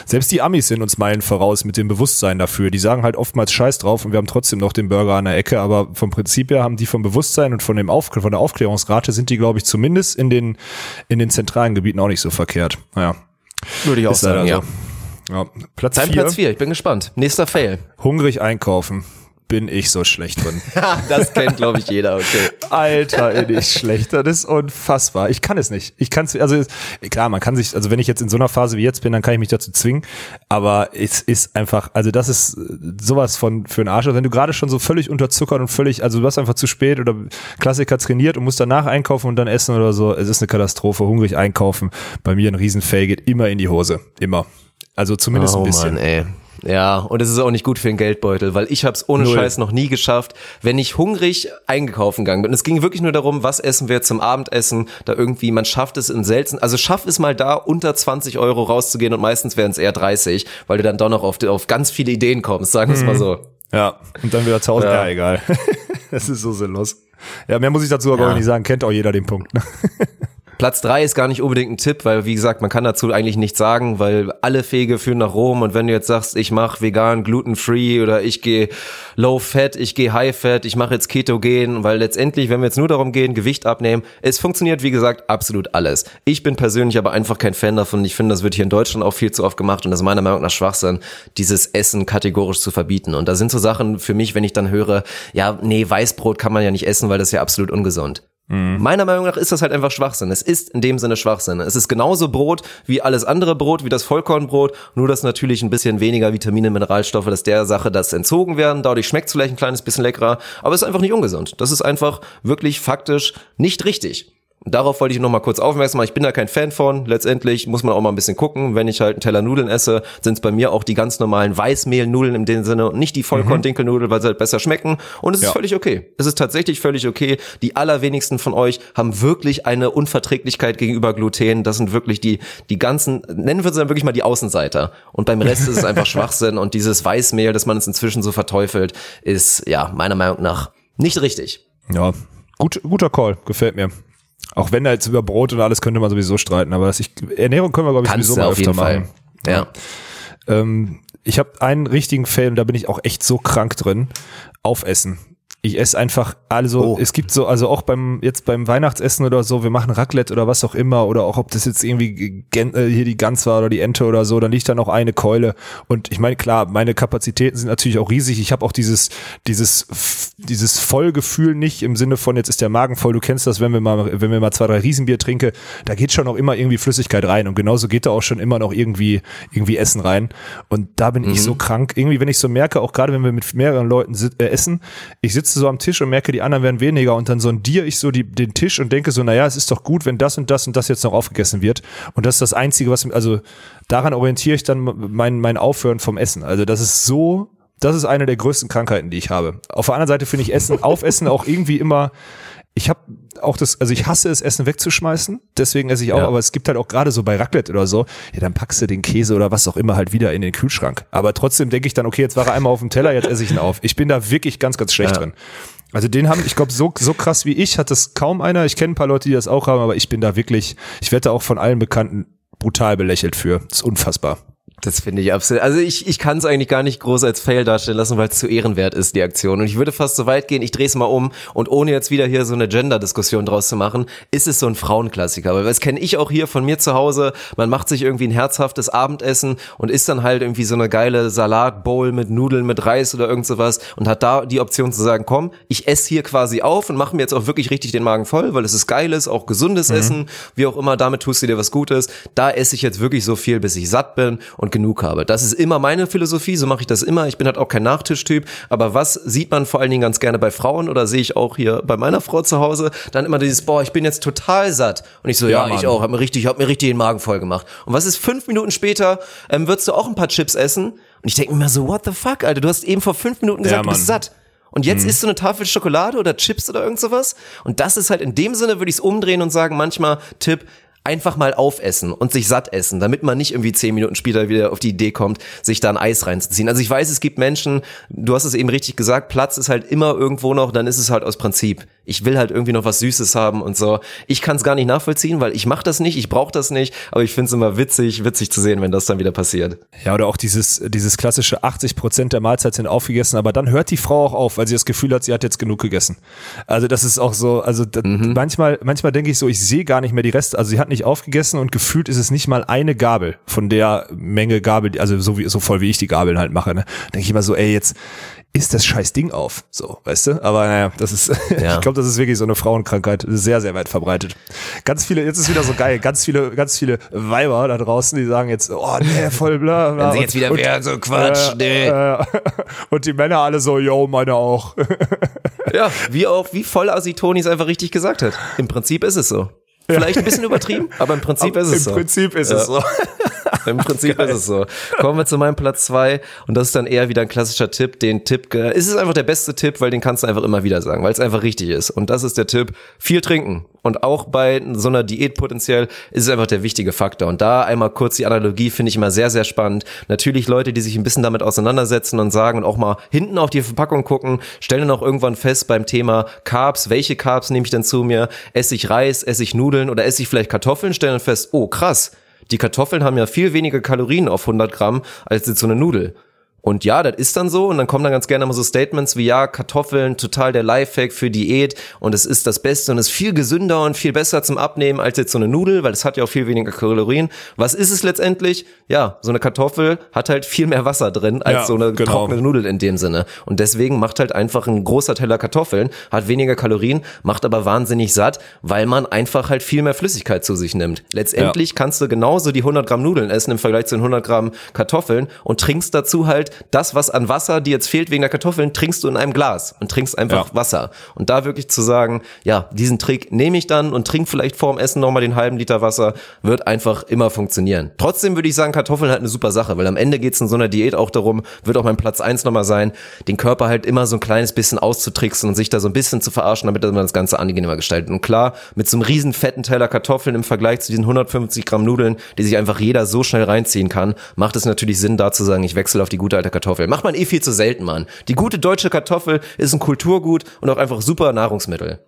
Selbst die Amis sind uns Meilen voraus mit dem Bewusstsein dafür. Die sagen halt oftmals Scheiß drauf und wir haben trotzdem noch den Burger an der Ecke, aber vom Prinzip her haben die vom Bewusstsein und von dem Auf, von der Aufklärungsrate sind die, glaube ich, zumindest in den in den zentralen Gebieten auch nicht so verkehrt. Naja. Würde ich auch Ist sagen, ja. so. Ja, Platz Dein vier, Platz vier, ich bin gespannt. Nächster Fail. hungrig einkaufen. Bin ich so schlecht drin. das kennt, glaube ich, jeder, okay. Alter, ey, ich schlechter. Das ist unfassbar. Ich kann es nicht. Ich kann es, also klar, man kann sich, also wenn ich jetzt in so einer Phase wie jetzt bin, dann kann ich mich dazu zwingen. Aber es ist einfach, also das ist sowas von für einen Arsch. Also wenn du gerade schon so völlig unterzuckert und völlig, also du warst einfach zu spät oder Klassiker trainiert und musst danach einkaufen und dann essen oder so, es ist eine Katastrophe. Hungrig einkaufen. Bei mir ein Riesenfail geht immer in die Hose. Immer. Also zumindest ein bisschen. Oh Mann, ey. Ja, und es ist auch nicht gut für den Geldbeutel, weil ich habe es ohne Null. Scheiß noch nie geschafft, wenn ich hungrig eingekauft gegangen bin. Und es ging wirklich nur darum, was essen wir zum Abendessen, da irgendwie, man schafft es in selten, also schaff es mal da, unter 20 Euro rauszugehen und meistens wären es eher 30, weil du dann doch noch auf, auf ganz viele Ideen kommst, sagen wir es mal so. Ja, und dann wieder zu Hause. Ja, Ja. egal. das ist so sinnlos. Ja, mehr muss ich dazu aber Ja. auch nicht sagen. Kennt auch jeder den Punkt. Ne? Platz drei ist gar nicht unbedingt ein Tipp, weil wie gesagt, man kann dazu eigentlich nichts sagen, weil alle Wege führen nach Rom und wenn du jetzt sagst, ich mache vegan, gluten-free oder ich gehe low-fat, ich gehe high-fat, ich mache jetzt ketogen, weil letztendlich, wenn wir jetzt nur darum gehen, Gewicht abnehmen, es funktioniert wie gesagt absolut alles. Ich bin persönlich aber einfach kein Fan davon. Ich finde, das wird hier in Deutschland auch viel zu oft gemacht und das ist meiner Meinung nach Schwachsinn, dieses Essen kategorisch zu verbieten. Und da sind so Sachen für mich, wenn ich dann höre, ja, nee, Weißbrot kann man ja nicht essen, weil das ist ja absolut ungesund. Meiner Meinung nach ist das halt einfach Schwachsinn. Es ist in dem Sinne Schwachsinn. Es ist genauso Brot wie alles andere Brot, wie das Vollkornbrot, nur dass natürlich ein bisschen weniger Vitamine, Mineralstoffe, dass der Sache das entzogen werden. Dadurch schmeckt es vielleicht ein kleines bisschen leckerer, aber es ist einfach nicht ungesund. Das ist einfach wirklich faktisch nicht richtig. Und darauf wollte ich noch mal kurz aufmerksam machen. Ich bin da kein Fan von. Letztendlich muss man auch mal ein bisschen gucken. Wenn ich halt einen Teller Nudeln esse, sind es bei mir auch die ganz normalen Weißmehlnudeln in dem Sinne und nicht die Vollkorn-Dinkelnudeln, weil sie halt besser schmecken. Und es ist Ja. völlig okay. Es ist tatsächlich völlig okay. Die allerwenigsten von euch haben wirklich eine Unverträglichkeit gegenüber Gluten. Das sind wirklich die, die ganzen, nennen wir sie dann wirklich mal die Außenseiter. Und beim Rest ist es einfach Schwachsinn. Und dieses Weißmehl, dass man es inzwischen so verteufelt, ist, ja, meiner Meinung nach nicht richtig. Ja, gut, guter Call. Gefällt mir. Auch wenn da jetzt über Brot und alles könnte man sowieso streiten, aber ich, Ernährung können wir, glaube ich, Kannst sowieso mal auf öfter jeden Fall. machen. Ja. Ähm, ich habe einen richtigen Film, da bin ich auch echt so krank drin. Aufessen. Ich esse einfach, also Oh. es gibt so, also auch beim jetzt beim Weihnachtsessen oder so, wir machen Raclette oder was auch immer oder auch ob das jetzt irgendwie Gen, äh, hier die Gans war oder die Ente oder so, dann liegt da noch eine Keule und ich meine klar, meine Kapazitäten sind natürlich auch riesig. Ich habe auch dieses dieses dieses Vollgefühl nicht im Sinne von jetzt ist der Magen voll. Du kennst das, wenn wir mal wenn wir mal zwei drei Riesenbier trinke, da geht schon auch immer irgendwie Flüssigkeit rein und genauso geht da auch schon immer noch irgendwie irgendwie Essen rein und da bin ich so krank. Irgendwie wenn ich so merke, auch gerade wenn wir mit mehreren Leuten sit- äh, essen, ich sitze so am Tisch und merke, die anderen werden weniger und dann sondiere ich so die, den Tisch und denke so, naja, es ist doch gut, wenn das und das und das jetzt noch aufgegessen wird. Und das ist das Einzige, was, also daran orientiere ich dann mein, mein Aufhören vom Essen. Also das ist so, das ist eine der größten Krankheiten, die ich habe. Auf der anderen Seite finde ich Essen, Aufessen auch irgendwie immer, ich habe auch das, also ich hasse es, Essen wegzuschmeißen, deswegen esse ich auch, Ja. aber es gibt halt auch gerade so bei Raclette oder so, ja, dann packst du den Käse oder was auch immer halt wieder in den Kühlschrank. Aber trotzdem denke ich dann, okay, jetzt war er einmal auf dem Teller, jetzt esse ich ihn auf. Ich bin da wirklich ganz, ganz schlecht Ja. drin. Also den haben, ich glaube, so, so krass wie ich hat das kaum einer. Ich kenne ein paar Leute, die das auch haben, aber ich bin da wirklich, ich werde da auch von allen Bekannten brutal belächelt für. Das ist unfassbar. Das finde ich absolut. Also ich, ich kann es eigentlich gar nicht groß als Fail darstellen lassen, weil es zu ehrenwert ist, die Aktion. Und ich würde fast so weit gehen, ich drehe es mal um und ohne jetzt wieder hier so eine Gender-Diskussion draus zu machen, ist es so ein Frauenklassiker. Weil das kenne ich auch hier von mir zu Hause. Man macht sich irgendwie ein herzhaftes Abendessen und isst dann halt irgendwie so eine geile Salatbowl mit Nudeln, mit Reis oder irgend sowas und hat da die Option zu sagen, komm, ich esse hier quasi auf und mache mir jetzt auch wirklich richtig den Magen voll, weil es ist geiles, auch gesundes Essen, wie auch immer, damit tust du dir was Gutes. Da esse ich jetzt wirklich so viel, bis ich satt bin und und genug habe. Das ist immer meine Philosophie, so mache ich das immer. Ich bin halt auch kein Nachtischtyp, aber was sieht man vor allen Dingen ganz gerne bei Frauen oder sehe ich auch hier bei meiner Frau zu Hause, dann immer dieses, boah, ich bin jetzt total satt. Und ich so, ja, Ja, ich auch, hab mir richtig, hab mir richtig den Magen voll gemacht. Und was ist fünf Minuten später, ähm, würdest du auch ein paar Chips essen? Und ich denke mir so, what the fuck, Alter, du hast eben vor fünf Minuten gesagt, Ja, du bist satt. Und jetzt isst du eine Tafel Schokolade oder Chips oder irgend sowas. Und das ist halt in dem Sinne, würde ich es umdrehen und sagen, manchmal Tipp, einfach mal aufessen und sich satt essen, damit man nicht irgendwie zehn Minuten später wieder auf die Idee kommt, sich da ein Eis reinzuziehen. Also ich weiß, es gibt Menschen, du hast es eben richtig gesagt, Platz ist halt immer irgendwo noch, dann ist es halt aus Prinzip. Ich will halt irgendwie noch was Süßes haben und so. Ich kann es gar nicht nachvollziehen, weil ich mache das nicht, ich brauche das nicht, aber ich finde es immer witzig, witzig zu sehen, wenn das dann wieder passiert. Ja, oder auch dieses, dieses klassische 80 Prozent der Mahlzeit sind aufgegessen, aber dann hört die Frau auch auf, weil sie das Gefühl hat, sie hat jetzt genug gegessen. Also das ist auch so, also da, manchmal, manchmal denke ich so, ich sehe gar nicht mehr die Reste, also sie hat nicht aufgegessen und gefühlt ist es nicht mal eine Gabel von der Menge Gabel, also so wie, so voll wie ich die Gabeln halt mache, ne? Denke ich immer so, ey, jetzt ist das scheiß Ding auf, so, weißt du? Aber naja, das ist, Ja. ich glaube, das ist wirklich so eine Frauenkrankheit, sehr, sehr weit verbreitet. Ganz viele, jetzt ist wieder so geil, ganz viele, ganz viele Weiber da draußen, die sagen jetzt, oh nee, voll bla, bla. Wenn sie jetzt wieder und- wären, so Quatsch, nee. äh, und die Männer alle so, yo, meine auch. Ja, wie auch, wie voll Asi Toni es einfach richtig gesagt hat. Im Prinzip ist es so. Vielleicht ein bisschen übertrieben, aber im Prinzip ist es Im so. Prinzip ist es so. Im Prinzip ist es so. Kommen wir zu meinem Platz zwei und das ist dann eher wieder ein klassischer Tipp. Den Tipp, äh, es ist einfach der beste Tipp, weil den kannst du einfach immer wieder sagen, weil es einfach richtig ist. Und das ist der Tipp: viel trinken. Und auch bei so einer Diät potenziell ist es einfach der wichtige Faktor. Und da einmal kurz die Analogie finde ich immer sehr, sehr spannend. Natürlich Leute, die sich ein bisschen damit auseinandersetzen und sagen und auch mal hinten auf die Verpackung gucken, stellen dann auch irgendwann fest beim Thema Carbs, welche Carbs nehme ich denn zu mir? Esse ich Reis, esse ich Nudeln oder esse ich vielleicht Kartoffeln? Stellen dann fest, oh krass, die Kartoffeln haben ja viel weniger Kalorien auf 100 Gramm als jetzt so eine Nudel. Und ja, das ist dann so. Und dann kommen dann ganz gerne mal so Statements wie, ja, Kartoffeln, total der Lifehack für Diät. Und es ist das Beste und es ist viel gesünder und viel besser zum Abnehmen als jetzt so eine Nudel, weil es hat ja auch viel weniger Kalorien. Was ist es letztendlich? Ja, so eine Kartoffel hat halt viel mehr Wasser drin als Ja, so eine genau. trockene Nudel in dem Sinne. Und deswegen macht halt einfach ein großer Teller Kartoffeln, hat weniger Kalorien, macht aber wahnsinnig satt, weil man einfach halt viel mehr Flüssigkeit zu sich nimmt. Letztendlich kannst du genauso die 100 Gramm Nudeln essen im Vergleich zu den 100 Gramm Kartoffeln und trinkst dazu halt das, was an Wasser dir jetzt fehlt wegen der Kartoffeln, trinkst du in einem Glas und trinkst einfach Ja. Wasser. Und da wirklich zu sagen, ja, diesen Trick nehme ich dann und trink vielleicht vorm Essen nochmal den halben Liter Wasser, wird einfach immer funktionieren. Trotzdem würde ich sagen, Kartoffeln halt eine super Sache, weil am Ende geht es in so einer Diät auch darum, wird auch mein Platz eins nochmal sein, den Körper halt immer so ein kleines bisschen auszutricksen und sich da so ein bisschen zu verarschen, damit man das Ganze angenehmer gestaltet. Und klar, mit so einem riesen fetten Teller Kartoffeln im Vergleich zu diesen 150 Gramm Nudeln, die sich einfach jeder so schnell reinziehen kann, macht es natürlich Sinn, da zu sagen, ich wechsle auf die gute alte Kartoffel. Macht man eh viel zu selten, Mann. Die gute deutsche Kartoffel ist ein Kulturgut und auch einfach super Nahrungsmittel.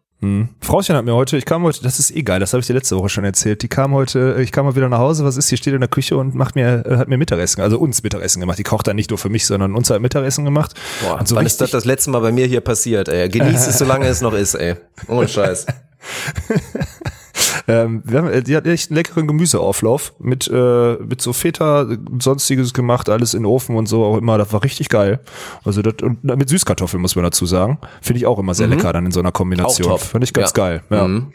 Frauchen hat mir heute, ich kam heute, das ist eh geil, das habe ich dir letzte Woche schon erzählt. Die kam heute, ich kam mal wieder nach Hause, was ist, hier steht in der Küche und macht mir, äh, hat mir Mittagessen, also uns Mittagessen gemacht. Die kocht dann nicht nur für mich, sondern uns hat Mittagessen gemacht. Boah, und so wann ist das das letzte Mal bei mir hier passiert, ey? Genieß es, solange es noch ist, ey. Ohne Scheiß. Ähm, wir haben, äh, die hat echt einen leckeren Gemüseauflauf mit, äh, mit so Feta, sonstiges gemacht, alles in den Ofen und so auch immer. Das war richtig geil. Also das, und mit Süßkartoffeln muss man dazu sagen. Finde ich auch immer sehr lecker dann in so einer Kombination. Mhm. Auch top. Fand ich ganz Ja. geil. Ja. Mhm.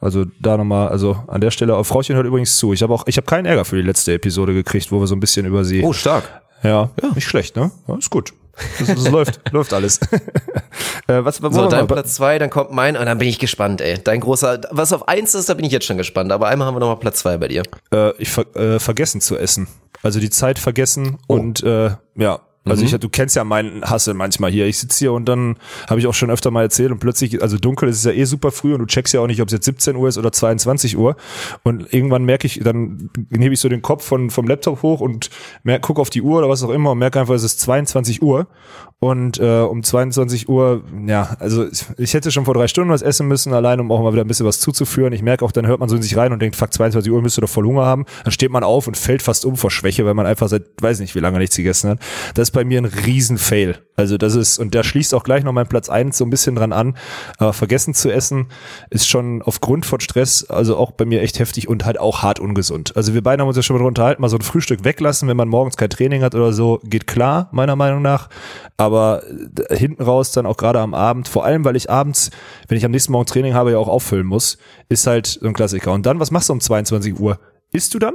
Also da nochmal, also an der Stelle, Frauchen hört übrigens zu. Ich habe auch, ich habe keinen Ärger für die letzte Episode gekriegt, wo wir so ein bisschen über sie. Oh, stark. Ja, nicht schlecht, ne? Ja, ist gut. Das, das läuft, läuft alles. äh, was, wo So, dein mal- Platz zwei, dann kommt mein, und dann bin ich gespannt, ey. Dein großer, was auf eins ist, da bin ich jetzt schon gespannt. Aber einmal haben wir nochmal Platz zwei bei dir. äh, ich ver äh, vergessen zu essen. Also die Zeit vergessen Oh. und äh, ja. Also Mhm. ich, du kennst ja meinen Hassel manchmal hier. Ich sitze hier und dann habe ich auch schon öfter mal erzählt und plötzlich, also dunkel ist es ja eh super früh und du checkst ja auch nicht, ob es jetzt 17 Uhr ist oder 22 Uhr. Und irgendwann merke ich, dann hebe ich so den Kopf von, vom Laptop hoch und merk, guck auf die Uhr oder was auch immer und merke einfach, es ist 22 Uhr. Und äh, um 22 Uhr, ja, also ich, ich hätte schon vor drei Stunden was essen müssen, allein um auch mal wieder ein bisschen was zuzuführen. Ich merke auch, dann hört man so in sich rein und denkt, fuck, 22 Uhr müsste doch voll Hunger haben. Dann steht man auf und fällt fast um vor Schwäche, weil man einfach seit, weiß nicht, wie lange nichts gegessen hat. Das ist bei mir ein riesen Fail. Also das ist, und da schließt auch gleich noch mein Platz eins so ein bisschen dran an. Aber vergessen zu essen ist schon aufgrund von Stress, also auch bei mir echt heftig und halt auch hart ungesund. Also wir beide haben uns ja schon mal darüber unterhalten, mal so ein Frühstück weglassen, wenn man morgens kein Training hat oder so, geht klar, meiner Meinung nach. Aber äh, hinten raus dann auch gerade am Abend, vor allem weil ich abends, wenn ich am nächsten Morgen Training habe, ja auch auffüllen muss, ist halt so ein Klassiker. Und dann, was machst du um 22 Uhr? Isst du dann?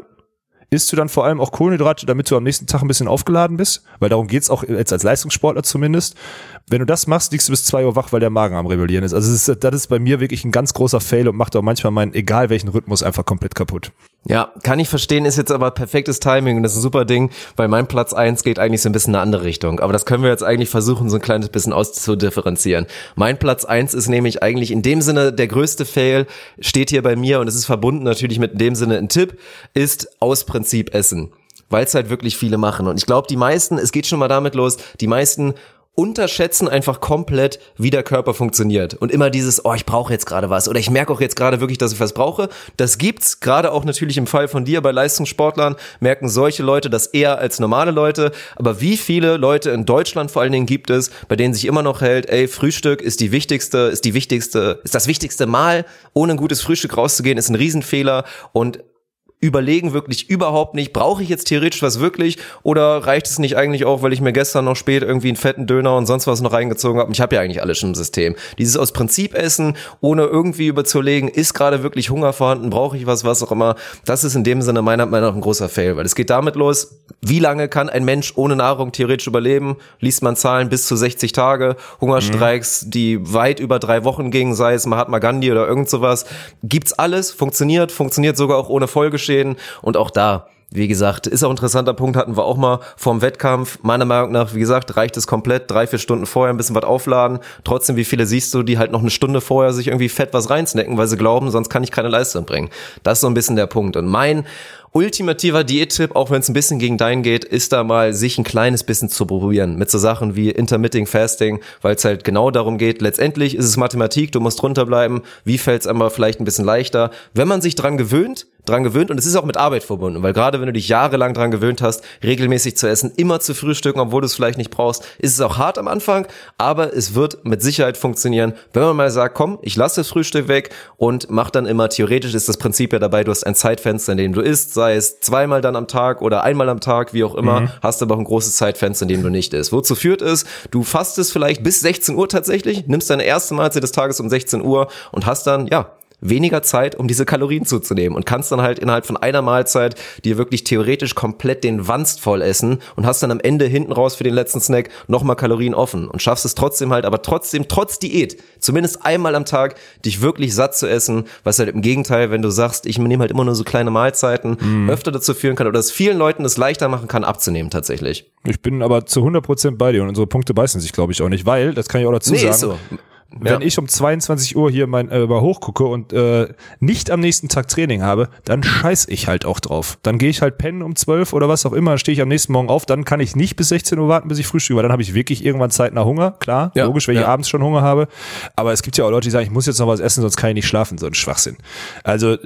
Isst du dann vor allem auch Kohlenhydrate, damit du am nächsten Tag ein bisschen aufgeladen bist, weil darum geht's auch jetzt als Leistungssportler zumindest. Wenn du das machst, liegst du bis zwei Uhr wach, weil der Magen am Rebellieren ist. Also das ist, das ist bei mir wirklich ein ganz großer Fail und macht auch manchmal meinen, egal welchen Rhythmus, einfach komplett kaputt. Ja, kann ich verstehen, ist jetzt aber perfektes Timing und das ist ein super Ding, weil mein Platz eins geht eigentlich so ein bisschen in eine andere Richtung. Aber das können wir jetzt eigentlich versuchen, so ein kleines bisschen auszudifferenzieren. Mein Platz eins ist nämlich eigentlich in dem Sinne der größte Fail, steht hier bei mir und es ist verbunden natürlich mit in dem Sinne ein Tipp, ist aus Prinzip Essen weil es halt wirklich viele machen. Und ich glaube, die meisten, es geht schon mal damit los, die meisten unterschätzen einfach komplett, wie der Körper funktioniert. Und immer dieses, oh, ich brauche jetzt gerade was oder ich merke auch jetzt gerade wirklich, dass ich was brauche. Das gibt's, gerade auch natürlich im Fall von dir bei Leistungssportlern, merken solche Leute das eher als normale Leute. Aber wie viele Leute in Deutschland vor allen Dingen gibt es, bei denen sich immer noch hält, ey, Frühstück ist die wichtigste, ist die wichtigste, ist das wichtigste Mal, ohne ein gutes Frühstück rauszugehen, ist ein Riesenfehler und überlegen wirklich überhaupt nicht, brauche ich jetzt theoretisch was wirklich oder reicht es nicht eigentlich auch, weil ich mir gestern noch spät irgendwie einen fetten Döner und sonst was noch reingezogen habe. Ich habe ja eigentlich alles schon im System. Dieses aus Prinzip essen, ohne irgendwie überzulegen, ist gerade wirklich Hunger vorhanden, brauche ich was, was auch immer. Das ist in dem Sinne meiner Meinung nach ein großer Fail, weil es geht damit los, wie lange kann ein Mensch ohne Nahrung theoretisch überleben? Liest man Zahlen bis zu 60 Tage, Hungerstreiks, mhm. die weit über drei Wochen gingen, sei es Mahatma Gandhi oder irgend sowas. Gibt's alles, funktioniert, funktioniert sogar auch ohne Folgeschäden und auch da wie gesagt, ist auch ein interessanter Punkt, hatten wir auch mal vorm Wettkampf. Meiner Meinung nach, wie gesagt, reicht es komplett, drei, vier Stunden vorher ein bisschen was aufladen. Trotzdem, wie viele siehst du, die halt noch eine Stunde vorher sich irgendwie fett was reinsnacken, weil sie glauben, sonst kann ich keine Leistung bringen. Das ist so ein bisschen der Punkt. Und mein ultimativer Diättipp, auch wenn es ein bisschen gegen deinen geht, ist da mal sich ein kleines bisschen zu probieren mit so Sachen wie Intermittent Fasting, weil es halt genau darum geht. Letztendlich ist es Mathematik, du musst drunter bleiben. Wie fällt es einmal vielleicht ein bisschen leichter? Wenn man sich dran gewöhnt, dran gewöhnt und es ist auch mit Arbeit verbunden, weil gerade wenn du dich jahrelang dran gewöhnt hast, regelmäßig zu essen, immer zu frühstücken, obwohl du es vielleicht nicht brauchst, ist es auch hart am Anfang, aber es wird mit Sicherheit funktionieren, wenn man mal sagt, komm, ich lasse das Frühstück weg und mach dann immer, theoretisch ist das Prinzip ja dabei, du hast ein Zeitfenster, in dem du isst, sei es zweimal dann am Tag oder einmal am Tag, wie auch immer, mhm. hast aber auch ein großes Zeitfenster, in dem du nicht isst. Wozu führt es? Du fastest vielleicht bis 16 Uhr tatsächlich, nimmst deine erste Mahlzeit des Tages um 16 Uhr und hast dann, ja, weniger Zeit, um diese Kalorien zuzunehmen und kannst dann halt innerhalb von einer Mahlzeit dir wirklich theoretisch komplett den Wanst voll essen und hast dann am Ende hinten raus für den letzten Snack nochmal Kalorien offen und schaffst es trotzdem halt, aber trotzdem, trotz Diät, zumindest einmal am Tag, dich wirklich satt zu essen, was halt im Gegenteil, wenn du sagst, ich nehme halt immer nur so kleine Mahlzeiten, mm. öfter dazu führen kann oder es vielen Leuten es leichter machen kann, abzunehmen tatsächlich. Ich bin aber zu 100% bei dir und unsere Punkte beißen sich, glaube ich, auch nicht, weil, das kann ich auch dazu nee, sagen, ist so wenn ja. ich um 22 Uhr hier mein äh, hochgucke und äh, nicht am nächsten Tag Training habe, dann scheiß ich halt auch drauf. Dann gehe ich halt pennen um 12 oder was auch immer, stehe ich am nächsten Morgen auf, dann kann ich nicht bis 16 Uhr warten, bis ich frühstücke, weil dann habe ich wirklich irgendwann Zeit nach Hunger, klar, ja. logisch, wenn ich abends schon Hunger habe. Aber es gibt ja auch Leute, die sagen, ich muss jetzt noch was essen, sonst kann ich nicht schlafen, so ein Schwachsinn. Also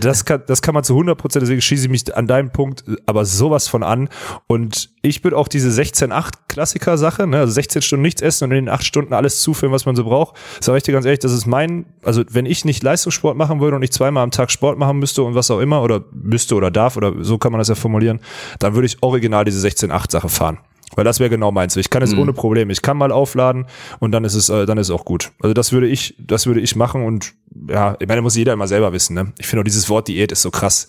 das kann, das kann man zu 100 Prozent, deswegen schieße ich mich an deinem Punkt aber sowas von an. Und ich bin auch diese 16-8 Klassiker-Sache, ne? also 16 Stunden nichts essen und in den 8 Stunden alles zuführen, was man so braucht. Sag ich dir ganz ehrlich, das ist mein, also wenn ich nicht Leistungssport machen würde und ich zweimal am Tag Sport machen müsste und was auch immer oder müsste oder darf oder so kann man das ja formulieren, dann würde ich original diese 16-8 Sache fahren. Weil das wäre genau meins. Ich kann es mhm. ohne Probleme. Ich kann mal aufladen und dann ist es, äh, dann ist es auch gut. Also das würde ich, das würde ich machen und ja, ich meine, muss jeder immer selber wissen. Ne? Ich finde auch dieses Wort Diät ist so krass.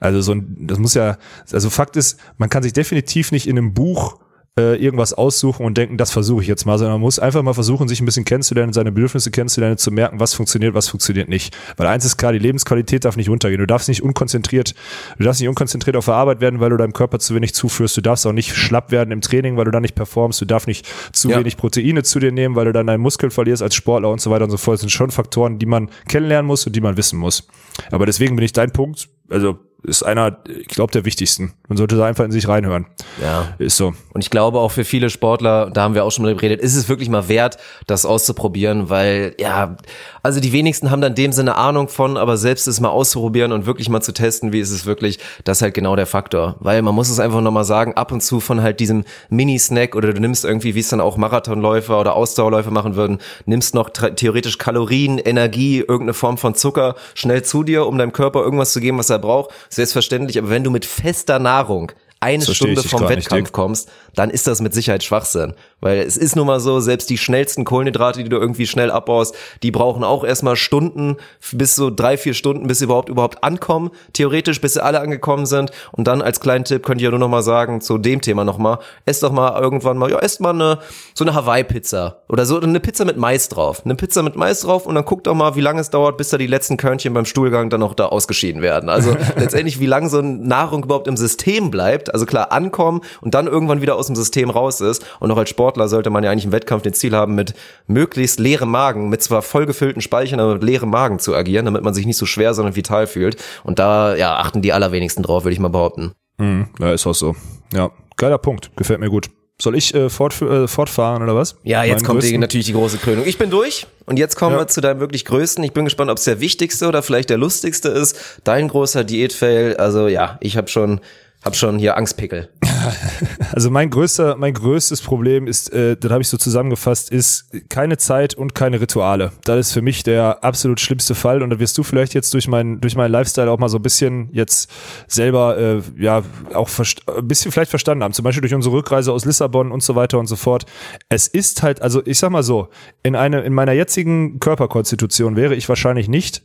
Also so ein, das muss ja, also Fakt ist, man kann sich definitiv nicht in einem Buch äh, irgendwas aussuchen und denken, das versuche ich jetzt mal, sondern man muss einfach mal versuchen, sich ein bisschen kennenzulernen, seine Bedürfnisse kennenzulernen, zu merken, was funktioniert, was funktioniert nicht. Weil eins ist klar, die Lebensqualität darf nicht runtergehen. Du darfst nicht unkonzentriert, du darfst nicht unkonzentriert auf der Arbeit werden, weil du deinem Körper zu wenig zuführst. Du darfst auch nicht schlapp werden im Training, weil du dann nicht performst. Du darfst nicht zu ja. wenig Proteine zu dir nehmen, weil du dann deinen Muskel verlierst als Sportler und so weiter und so fort. Das sind schon Faktoren, die man kennenlernen muss und die man wissen muss. Aber deswegen bin ich dein Punkt, also ist einer, ich glaube, der wichtigsten. Man sollte da einfach in sich reinhören. Ja. Ist so. Und ich glaube auch für viele Sportler, da haben wir auch schon mal geredet, ist es wirklich mal wert, das auszuprobieren, weil, ja, also die wenigsten haben dann in dem Sinne Ahnung von, aber selbst es mal auszuprobieren und wirklich mal zu testen, wie ist es wirklich, das ist halt genau der Faktor. Weil man muss es einfach nochmal sagen, ab und zu von halt diesem Mini-Snack oder du nimmst irgendwie, wie es dann auch Marathonläufer oder Ausdauerläufer machen würden, nimmst noch theoretisch Kalorien, Energie, irgendeine Form von Zucker schnell zu dir, um deinem Körper irgendwas zu geben, was er braucht selbstverständlich, aber wenn du mit fester Nahrung eine Stunde vom Wettkampf nicht, kommst, dann ist das mit Sicherheit Schwachsinn. Weil es ist nun mal so, selbst die schnellsten Kohlenhydrate, die du irgendwie schnell abbaust, die brauchen auch erstmal Stunden, bis so drei, vier Stunden, bis sie überhaupt überhaupt ankommen. Theoretisch, bis sie alle angekommen sind. Und dann als kleinen Tipp könnt ihr ja nur noch mal sagen, zu dem Thema noch mal, esst doch mal irgendwann mal, ja, esst mal eine, so eine Hawaii-Pizza. Oder so eine Pizza mit Mais drauf. Eine Pizza mit Mais drauf und dann guckt doch mal, wie lange es dauert, bis da die letzten Körnchen beim Stuhlgang dann noch da ausgeschieden werden. Also letztendlich, wie lange so eine Nahrung überhaupt im System bleibt. Also klar, ankommen und dann irgendwann wieder aus dem System raus ist. Und noch als Sportler sollte man ja eigentlich im Wettkampf den Ziel haben, mit möglichst leerem Magen, mit zwar vollgefüllten Speichern, aber mit leerem Magen zu agieren, damit man sich nicht so schwer, sondern vital fühlt. Und da, ja, achten die allerwenigsten drauf, würde ich mal behaupten. Mhm, ja, ist auch so. Ja, geiler Punkt. Gefällt mir gut. Soll ich äh, fort, äh, fortfahren oder was? Ja, jetzt Meinen kommt die, natürlich die große Krönung. Ich bin durch und jetzt kommen Ja. wir zu deinem wirklich größten. Ich bin gespannt, ob es der wichtigste oder vielleicht der lustigste ist. Dein großer Diätfail. Also ja, ich habe schon, hab schon hier Angstpickel. Also mein größter, mein größtes Problem ist, äh, das habe ich so zusammengefasst, ist keine Zeit und keine Rituale. Das ist für mich der absolut schlimmste Fall und da wirst du vielleicht jetzt durch meinen durch meinen Lifestyle auch mal so ein bisschen jetzt selber äh, ja auch ein bisschen vielleicht verstanden haben. Zum Beispiel durch unsere Rückreise aus Lissabon und so weiter und so fort. Es ist halt, also ich sag mal so, in eine in meiner jetzigen Körperkonstitution wäre ich wahrscheinlich nicht,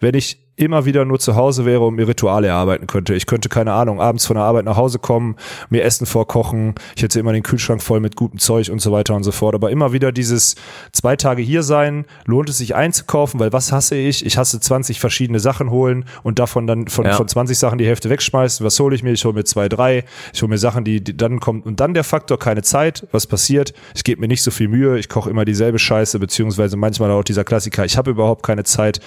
wenn ich immer wieder nur zu Hause wäre und mir Rituale erarbeiten könnte. Ich könnte, keine Ahnung, abends von der Arbeit nach Hause kommen, mir Essen vorkochen, ich hätte immer den Kühlschrank voll mit gutem Zeug und so weiter und so fort. Aber immer wieder dieses zwei Tage hier sein, lohnt es sich einzukaufen, weil was hasse ich? Ich hasse 20 verschiedene Sachen holen und davon dann von, Ja. von 20 Sachen die Hälfte wegschmeißen. Was hole ich mir? Ich hole mir zwei, drei. Ich hole mir Sachen, die, die dann kommen. Und dann der Faktor, keine Zeit. Was passiert? Ich gebe mir nicht so viel Mühe. Ich koche immer dieselbe Scheiße, beziehungsweise manchmal auch dieser Klassiker. Ich habe überhaupt keine Zeit.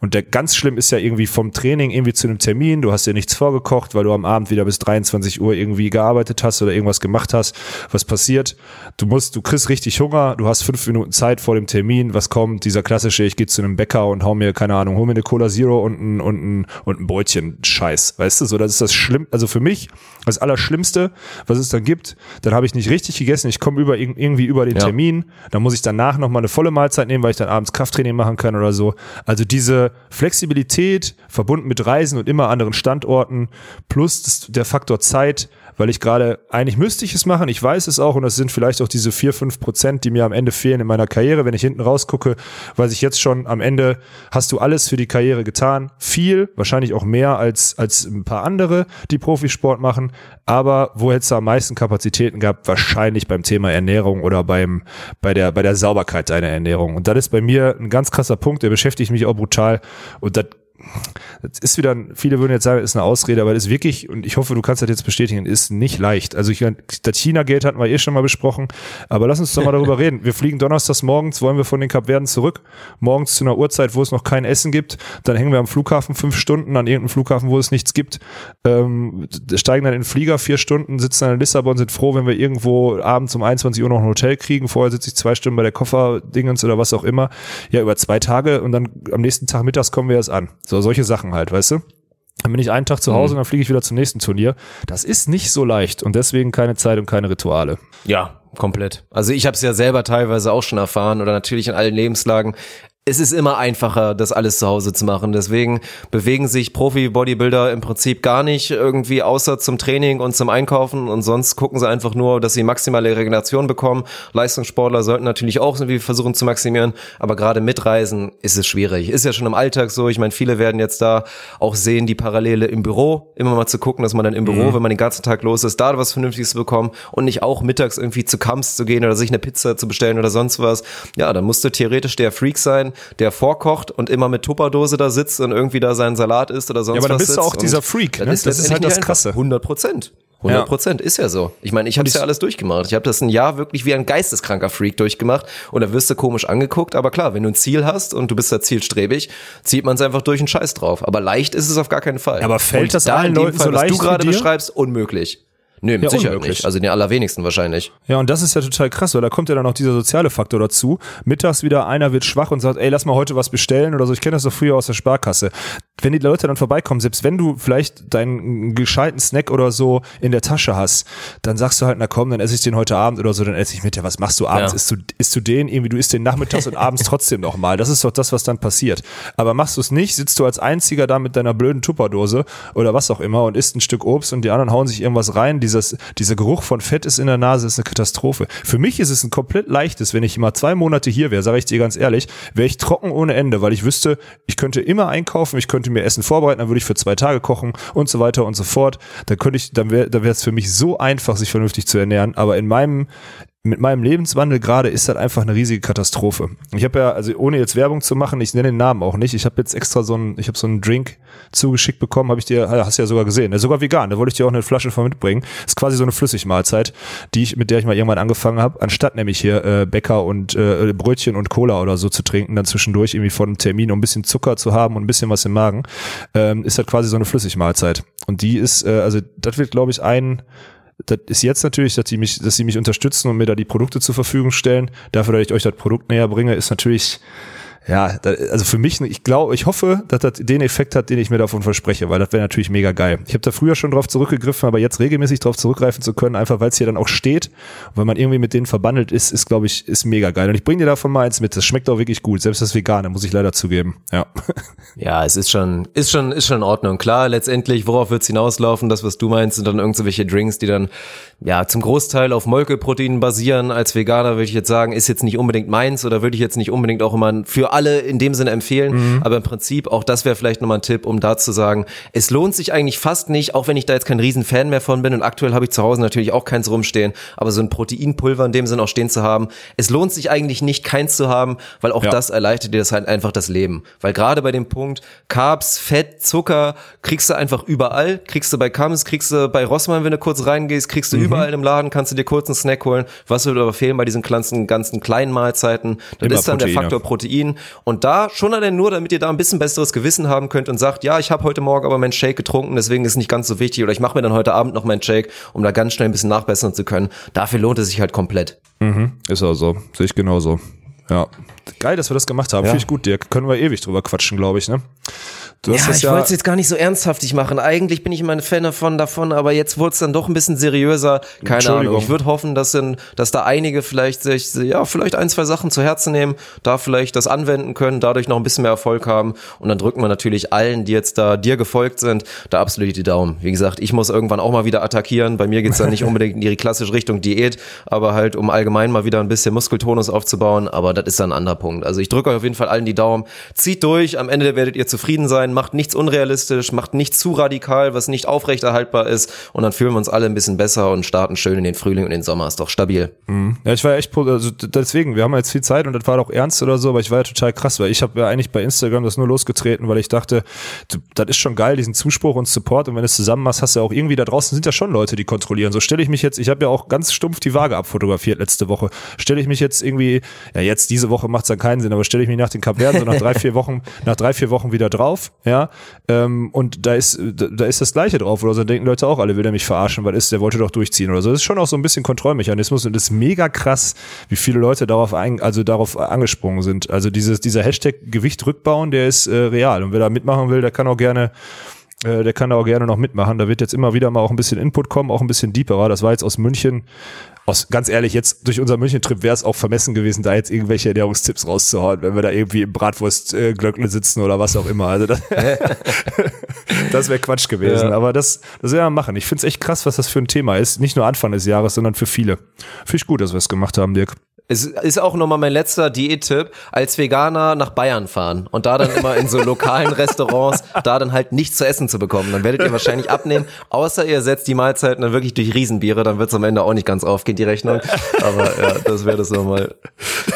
Und der ganz schlimm ist ja irgendwie vom Training irgendwie zu einem Termin. Du hast dir nichts vorgekocht, weil du am Abend wieder bis 23 Uhr irgendwie gearbeitet hast oder irgendwas gemacht hast. Was passiert? Du musst, du kriegst richtig Hunger. Du hast fünf Minuten Zeit vor dem Termin. Was kommt? Dieser klassische, ich gehe zu einem Bäcker und hau mir, keine Ahnung, hol mir eine Cola Zero und ein, und ein, und ein Brötchen. Scheiß. Weißt du, so, das ist das schlimm, also für mich das Allerschlimmste, was es dann gibt. Dann habe ich nicht richtig gegessen. Ich komme über, irg- irgendwie über den Ja. Termin. Dann muss ich danach nochmal eine volle Mahlzeit nehmen, weil ich dann abends Krafttraining machen kann oder so. Also diese Flexibilität verbunden mit Reisen und immer anderen Standorten plus der Faktor Zeit, weil ich gerade, eigentlich müsste ich es machen, ich weiß es auch und das sind vielleicht auch diese vier fünf Prozent, die mir am Ende fehlen in meiner Karriere. Wenn ich hinten rausgucke, weiß ich jetzt schon, am Ende hast du alles für die Karriere getan. Viel, wahrscheinlich auch mehr als, als ein paar andere, die Profisport machen. Aber wo hättest du am meisten Kapazitäten gehabt? Wahrscheinlich beim Thema Ernährung oder beim, bei der, bei der Sauberkeit deiner Ernährung. Und das ist bei mir ein ganz krasser Punkt, der beschäftigt mich auch brutal. Und das das ist wieder, viele würden jetzt sagen, ist eine Ausrede, aber das ist wirklich, und ich hoffe, du kannst das jetzt bestätigen, ist nicht leicht. Also ich, das China-Geld hatten wir eh schon mal besprochen, aber lass uns doch mal darüber reden. Wir fliegen donnerstags morgens, wollen wir von den Kapverden zurück, morgens zu einer Uhrzeit, wo es noch kein Essen gibt, dann hängen wir am Flughafen fünf Stunden, an irgendeinem Flughafen, wo es nichts gibt, ähm, steigen dann in den Flieger vier Stunden, sitzen dann in Lissabon, sind froh, wenn wir irgendwo abends um 21 Uhr noch ein Hotel kriegen, vorher sitze ich zwei Stunden bei der Kofferdingens oder was auch immer, ja, über zwei Tage und dann am nächsten Tag mittags kommen wir erst an. So, solche Sachen halt, weißt du? Dann bin ich einen Tag zu Hause und dann fliege ich wieder zum nächsten Turnier. Das ist nicht so leicht und deswegen keine Zeit und keine Rituale. Ja, komplett. Also ich habe es ja selber teilweise auch schon erfahren oder natürlich in allen Lebenslagen. Es ist immer einfacher, das alles zu Hause zu machen. Deswegen bewegen sich Profi-Bodybuilder im Prinzip gar nicht irgendwie außer zum Training und zum Einkaufen und sonst gucken sie einfach nur, dass sie maximale Regeneration bekommen. Leistungssportler sollten natürlich auch irgendwie versuchen zu maximieren, aber gerade mit Reisen ist es schwierig. Ist ja schon im Alltag so. Ich meine, viele werden jetzt da auch sehen, die Parallele im Büro, immer mal zu gucken, dass man dann im Büro, wenn man den ganzen Tag los ist, da was Vernünftiges zu bekommen und nicht auch mittags irgendwie zu Kamps zu gehen oder sich eine Pizza zu bestellen oder sonst was. Ja, dann musst du theoretisch der Freak sein, der vorkocht und immer mit Tupperdose da sitzt und irgendwie da seinen Salat isst oder sonst Ja, aber dann was bist du auch dieser Freak, Das ne? ist, Das ist halt das. Krasse. 100 Prozent. 100 Prozent ist ja so. Ich meine, ich habe es ja alles durchgemacht. Ich habe das ein Jahr wirklich wie ein geisteskranker Freak durchgemacht und da wirst du komisch angeguckt. Aber klar, wenn du ein Ziel hast und du bist da zielstrebig, zieht man es einfach durch einen Scheiß drauf. Aber leicht ist es auf gar keinen Fall. Aber fällt und das da allen in dem Leuten Fall, so was leicht du gerade beschreibst, unmöglich. Nö, mit Ja, Sicherheit unmöglich. nicht. Also den allerwenigsten wahrscheinlich. Ja, und das ist ja total krass, weil da kommt ja dann noch dieser soziale Faktor dazu. Mittags wieder einer wird schwach und sagt, ey, lass mal heute was bestellen oder so. Ich kenne das so früher aus der Sparkasse. Wenn die Leute dann vorbeikommen, selbst wenn du vielleicht deinen gescheiten Snack oder so in der Tasche hast, dann sagst du halt, na komm, dann esse ich den heute Abend oder so, dann esse ich mit. Ja, was machst du abends? Ja. Isst, du, isst du den irgendwie, du isst den nachmittags und abends trotzdem nochmal. Das ist doch das, was dann passiert. Aber machst du es nicht, sitzt du als Einziger da mit deiner blöden Tupperdose oder was auch immer und isst ein Stück Obst und die anderen hauen sich irgendwas rein. Dieses, dieser Geruch von Fett ist in der Nase, ist eine Katastrophe. Für mich ist es ein komplett leichtes, wenn ich mal zwei Monate hier wäre, sage ich dir ganz ehrlich, wäre ich trocken ohne Ende, weil ich wüsste, ich könnte immer einkaufen, ich könnte mir Essen vorbereiten, dann würde ich für zwei Tage kochen und so weiter und so fort. Dann könnte ich, dann wäre da wäre es für mich so einfach, sich vernünftig zu ernähren. Aber in meinem mit meinem Lebenswandel gerade ist das einfach eine riesige Katastrophe. Ich habe ja, also ohne jetzt Werbung zu machen, ich nenne den Namen auch nicht. Ich habe jetzt extra so einen, ich habe so einen Drink zugeschickt bekommen, habe ich dir, hast du ja sogar gesehen, sogar vegan, da wollte ich dir auch eine Flasche von mitbringen. ist quasi so eine Flüssigmahlzeit, die ich, mit der ich mal irgendwann angefangen habe, anstatt nämlich hier äh, Bäcker und äh, Brötchen und Cola oder so zu trinken, dann zwischendurch irgendwie von einem Termin, um ein bisschen Zucker zu haben und ein bisschen was im Magen, ähm, ist das quasi so eine Flüssigmahlzeit. Und die ist, äh, also das wird, glaube ich, ein das ist jetzt natürlich, dass sie mich, dass sie mich unterstützen und mir da die Produkte zur Verfügung stellen. Dafür, dass ich euch das Produkt näher bringe, ist natürlich, ja, da, also für mich, ich glaube, ich hoffe, dass das den Effekt hat, den ich mir davon verspreche, weil das wäre natürlich mega geil. Ich habe da früher schon drauf zurückgegriffen, aber jetzt regelmäßig drauf zurückgreifen zu können, einfach weil es hier dann auch steht, wenn man irgendwie mit denen verbandelt ist, ist glaube ich, ist mega geil. Und ich bringe dir davon mal eins mit. Das schmeckt auch wirklich gut, selbst das Vegane, muss ich leider zugeben. Ja. Ja, es ist schon, ist schon, ist schon in Ordnung. Klar, letztendlich, worauf wird's hinauslaufen? Das, was du meinst, sind dann irgendwelche Drinks, die dann, ja, zum Großteil auf Molkeproteinen basieren. Als Veganer würde ich jetzt sagen, ist jetzt nicht unbedingt meins oder würde ich jetzt nicht unbedingt auch immer für alle in dem Sinne empfehlen. Aber im Prinzip, auch das wäre vielleicht nochmal ein Tipp, um da zu sagen, es lohnt sich eigentlich fast nicht, auch wenn ich da jetzt kein Riesenfan mehr von bin und aktuell habe ich zu Hause natürlich auch keins rumstehen, aber so ein Proteinpulver in dem Sinne auch stehen zu haben, es lohnt sich eigentlich nicht, keins zu haben, weil auch Ja. das erleichtert dir das halt einfach das Leben. Weil gerade bei dem Punkt Carbs, Fett, Zucker kriegst du einfach überall. Kriegst du bei Kams, kriegst du bei Rossmann, wenn du kurz reingehst, kriegst du überall im Laden, kannst du dir kurz einen Snack holen. Was würde aber fehlen bei diesen ganzen, ganzen kleinen Mahlzeiten? Das Immer ist dann der Proteine. Faktor Protein. Und da schon allein nur, damit ihr da ein bisschen besseres Gewissen haben könnt und sagt, ja, ich habe heute Morgen aber meinen Shake getrunken, deswegen ist es nicht ganz so wichtig. Oder ich mache mir dann heute Abend noch meinen Shake, um da ganz schnell ein bisschen nachbessern zu können. Dafür lohnt es sich halt komplett. Ist auch so. Sehe ich genauso. Ja. Geil, dass wir das gemacht haben. Ja. Finde ich gut, Dirk. Können wir ewig drüber quatschen, glaube ich, ne? Du hast Ja, ich ja. wollte es jetzt gar nicht so ernsthaftig machen. Eigentlich bin ich immer ein Fan davon, davon aber jetzt wurde es dann doch ein bisschen seriöser. Keine. Ahnung. Ich würde hoffen, dass, in, dass da einige vielleicht sich, ja, vielleicht ein, zwei Sachen zu Herzen nehmen, da vielleicht das anwenden können, dadurch noch ein bisschen mehr Erfolg haben. Und dann drücken wir natürlich allen, die jetzt da dir gefolgt sind, da absolut die Daumen. Wie gesagt, ich muss irgendwann auch mal wieder attackieren. Bei mir geht's dann nicht unbedingt in die klassische Richtung Diät, aber halt, um allgemein mal wieder ein bisschen Muskeltonus aufzubauen. Aber das ist dann ein anderer Punkt. Also ich drücke euch auf jeden Fall allen die Daumen. Zieht durch, am Ende werdet ihr zufrieden sein, macht nichts unrealistisch, macht nichts zu radikal, was nicht aufrechterhaltbar ist. Und dann fühlen wir uns alle ein bisschen besser und starten schön in den Frühling und den Sommer. Ist doch stabil. Ja, ich war ja echt, also deswegen, wir haben jetzt viel Zeit und das war doch ernst oder so, aber ich war ja total krass, weil ich habe ja eigentlich bei Instagram das nur losgetreten, weil ich dachte, du, das ist schon geil, diesen Zuspruch und Support und wenn du es zusammen machst, hast du ja auch irgendwie da draußen sind ja schon Leute, die kontrollieren. So stelle ich mich jetzt, ich habe ja auch ganz stumpf die Waage abfotografiert letzte Woche. Stelle ich mich jetzt irgendwie, ja jetzt diese Woche macht es dann keinen Sinn, aber stelle ich mich nach den Kapverden so nach drei, vier Wochen, nach drei, vier Wochen wieder drauf, ja, ähm, und da ist, da, ist das Gleiche drauf oder so, dann denken Leute auch alle, will der mich verarschen, weil ist, der wollte doch durchziehen oder so. Das ist schon auch so ein bisschen Kontrollmechanismus und ist mega krass, wie viele Leute darauf ein, also darauf angesprungen sind. Also dieses, dieser Hashtag Gewicht rückbauen, der ist äh, real und wer da mitmachen will, der kann auch gerne äh, der kann da auch gerne noch mitmachen. Da wird jetzt immer wieder mal auch ein bisschen Input kommen, auch ein bisschen deeperer. Das war jetzt aus München. Aus, ganz ehrlich, jetzt durch unseren München-Trip wäre es auch vermessen gewesen, da jetzt irgendwelche Ernährungstipps rauszuhauen, wenn wir da irgendwie im Bratwurst-Glöckle sitzen oder was auch immer. Also das, das wäre Quatsch gewesen. Ja. Aber das, das werden wir machen. Ich finde es echt krass, was das für ein Thema ist. Nicht nur Anfang des Jahres, sondern für viele. Finde ich gut, dass wir es gemacht haben, Dirk. Es ist auch nochmal mein letzter Diät-Tipp, als Veganer nach Bayern fahren und da dann immer in so lokalen Restaurants da dann halt nichts zu essen zu bekommen. Dann werdet ihr wahrscheinlich abnehmen, außer ihr setzt die Mahlzeiten dann wirklich durch Riesenbiere, dann wird's am Ende auch nicht ganz aufgehen, die Rechnung. Aber ja, das wäre das nochmal.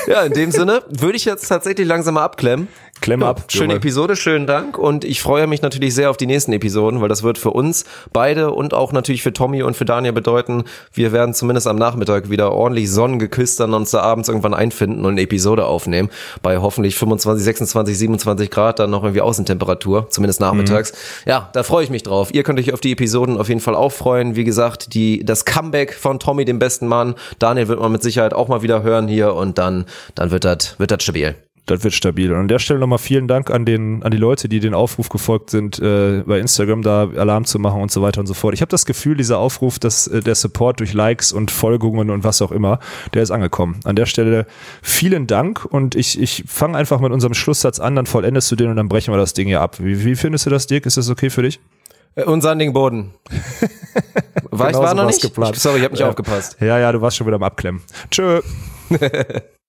Ja, in dem Sinne würde ich jetzt tatsächlich langsam mal abklemmen. Klemm Ja, ab. Schöne Junge. Episode, schönen Dank und ich freue mich natürlich sehr auf die nächsten Episoden, weil das wird für uns beide und auch natürlich für Tommy und für Daniel bedeuten, wir werden zumindest am Nachmittag wieder ordentlich sonnengeküsst dann uns da abends irgendwann einfinden und eine Episode aufnehmen bei hoffentlich 25, 26, 27 Grad dann noch irgendwie Außentemperatur, zumindest nachmittags. Ja, da freue ich mich drauf. Ihr könnt euch auf die Episoden auf jeden Fall auch freuen. Wie gesagt, die, das Comeback von Tommy, dem besten Mann. Daniel wird man mit Sicherheit auch mal wieder hören hier und dann, dann wird das, wird das stabil. Das wird stabil. Und an der Stelle nochmal vielen Dank an den, an die Leute, die den Aufruf gefolgt sind, äh, bei Instagram da Alarm zu machen und so weiter und so fort. Ich habe das Gefühl, dieser Aufruf, dass äh, der Support durch Likes und Folgungen und was auch immer, der ist angekommen. An der Stelle vielen Dank und ich, ich fange einfach mit unserem Schlusssatz an, dann vollendest du den und dann brechen wir das Ding hier ab. Wie, wie findest du das, Dirk? Ist das okay für dich? Äh, Und sandigen Boden. War ich war noch nicht? geplant. Ich, sorry, ich habe nicht Ja. aufgepasst. Ja, ja, du warst schon wieder am Abklemmen. Tschö.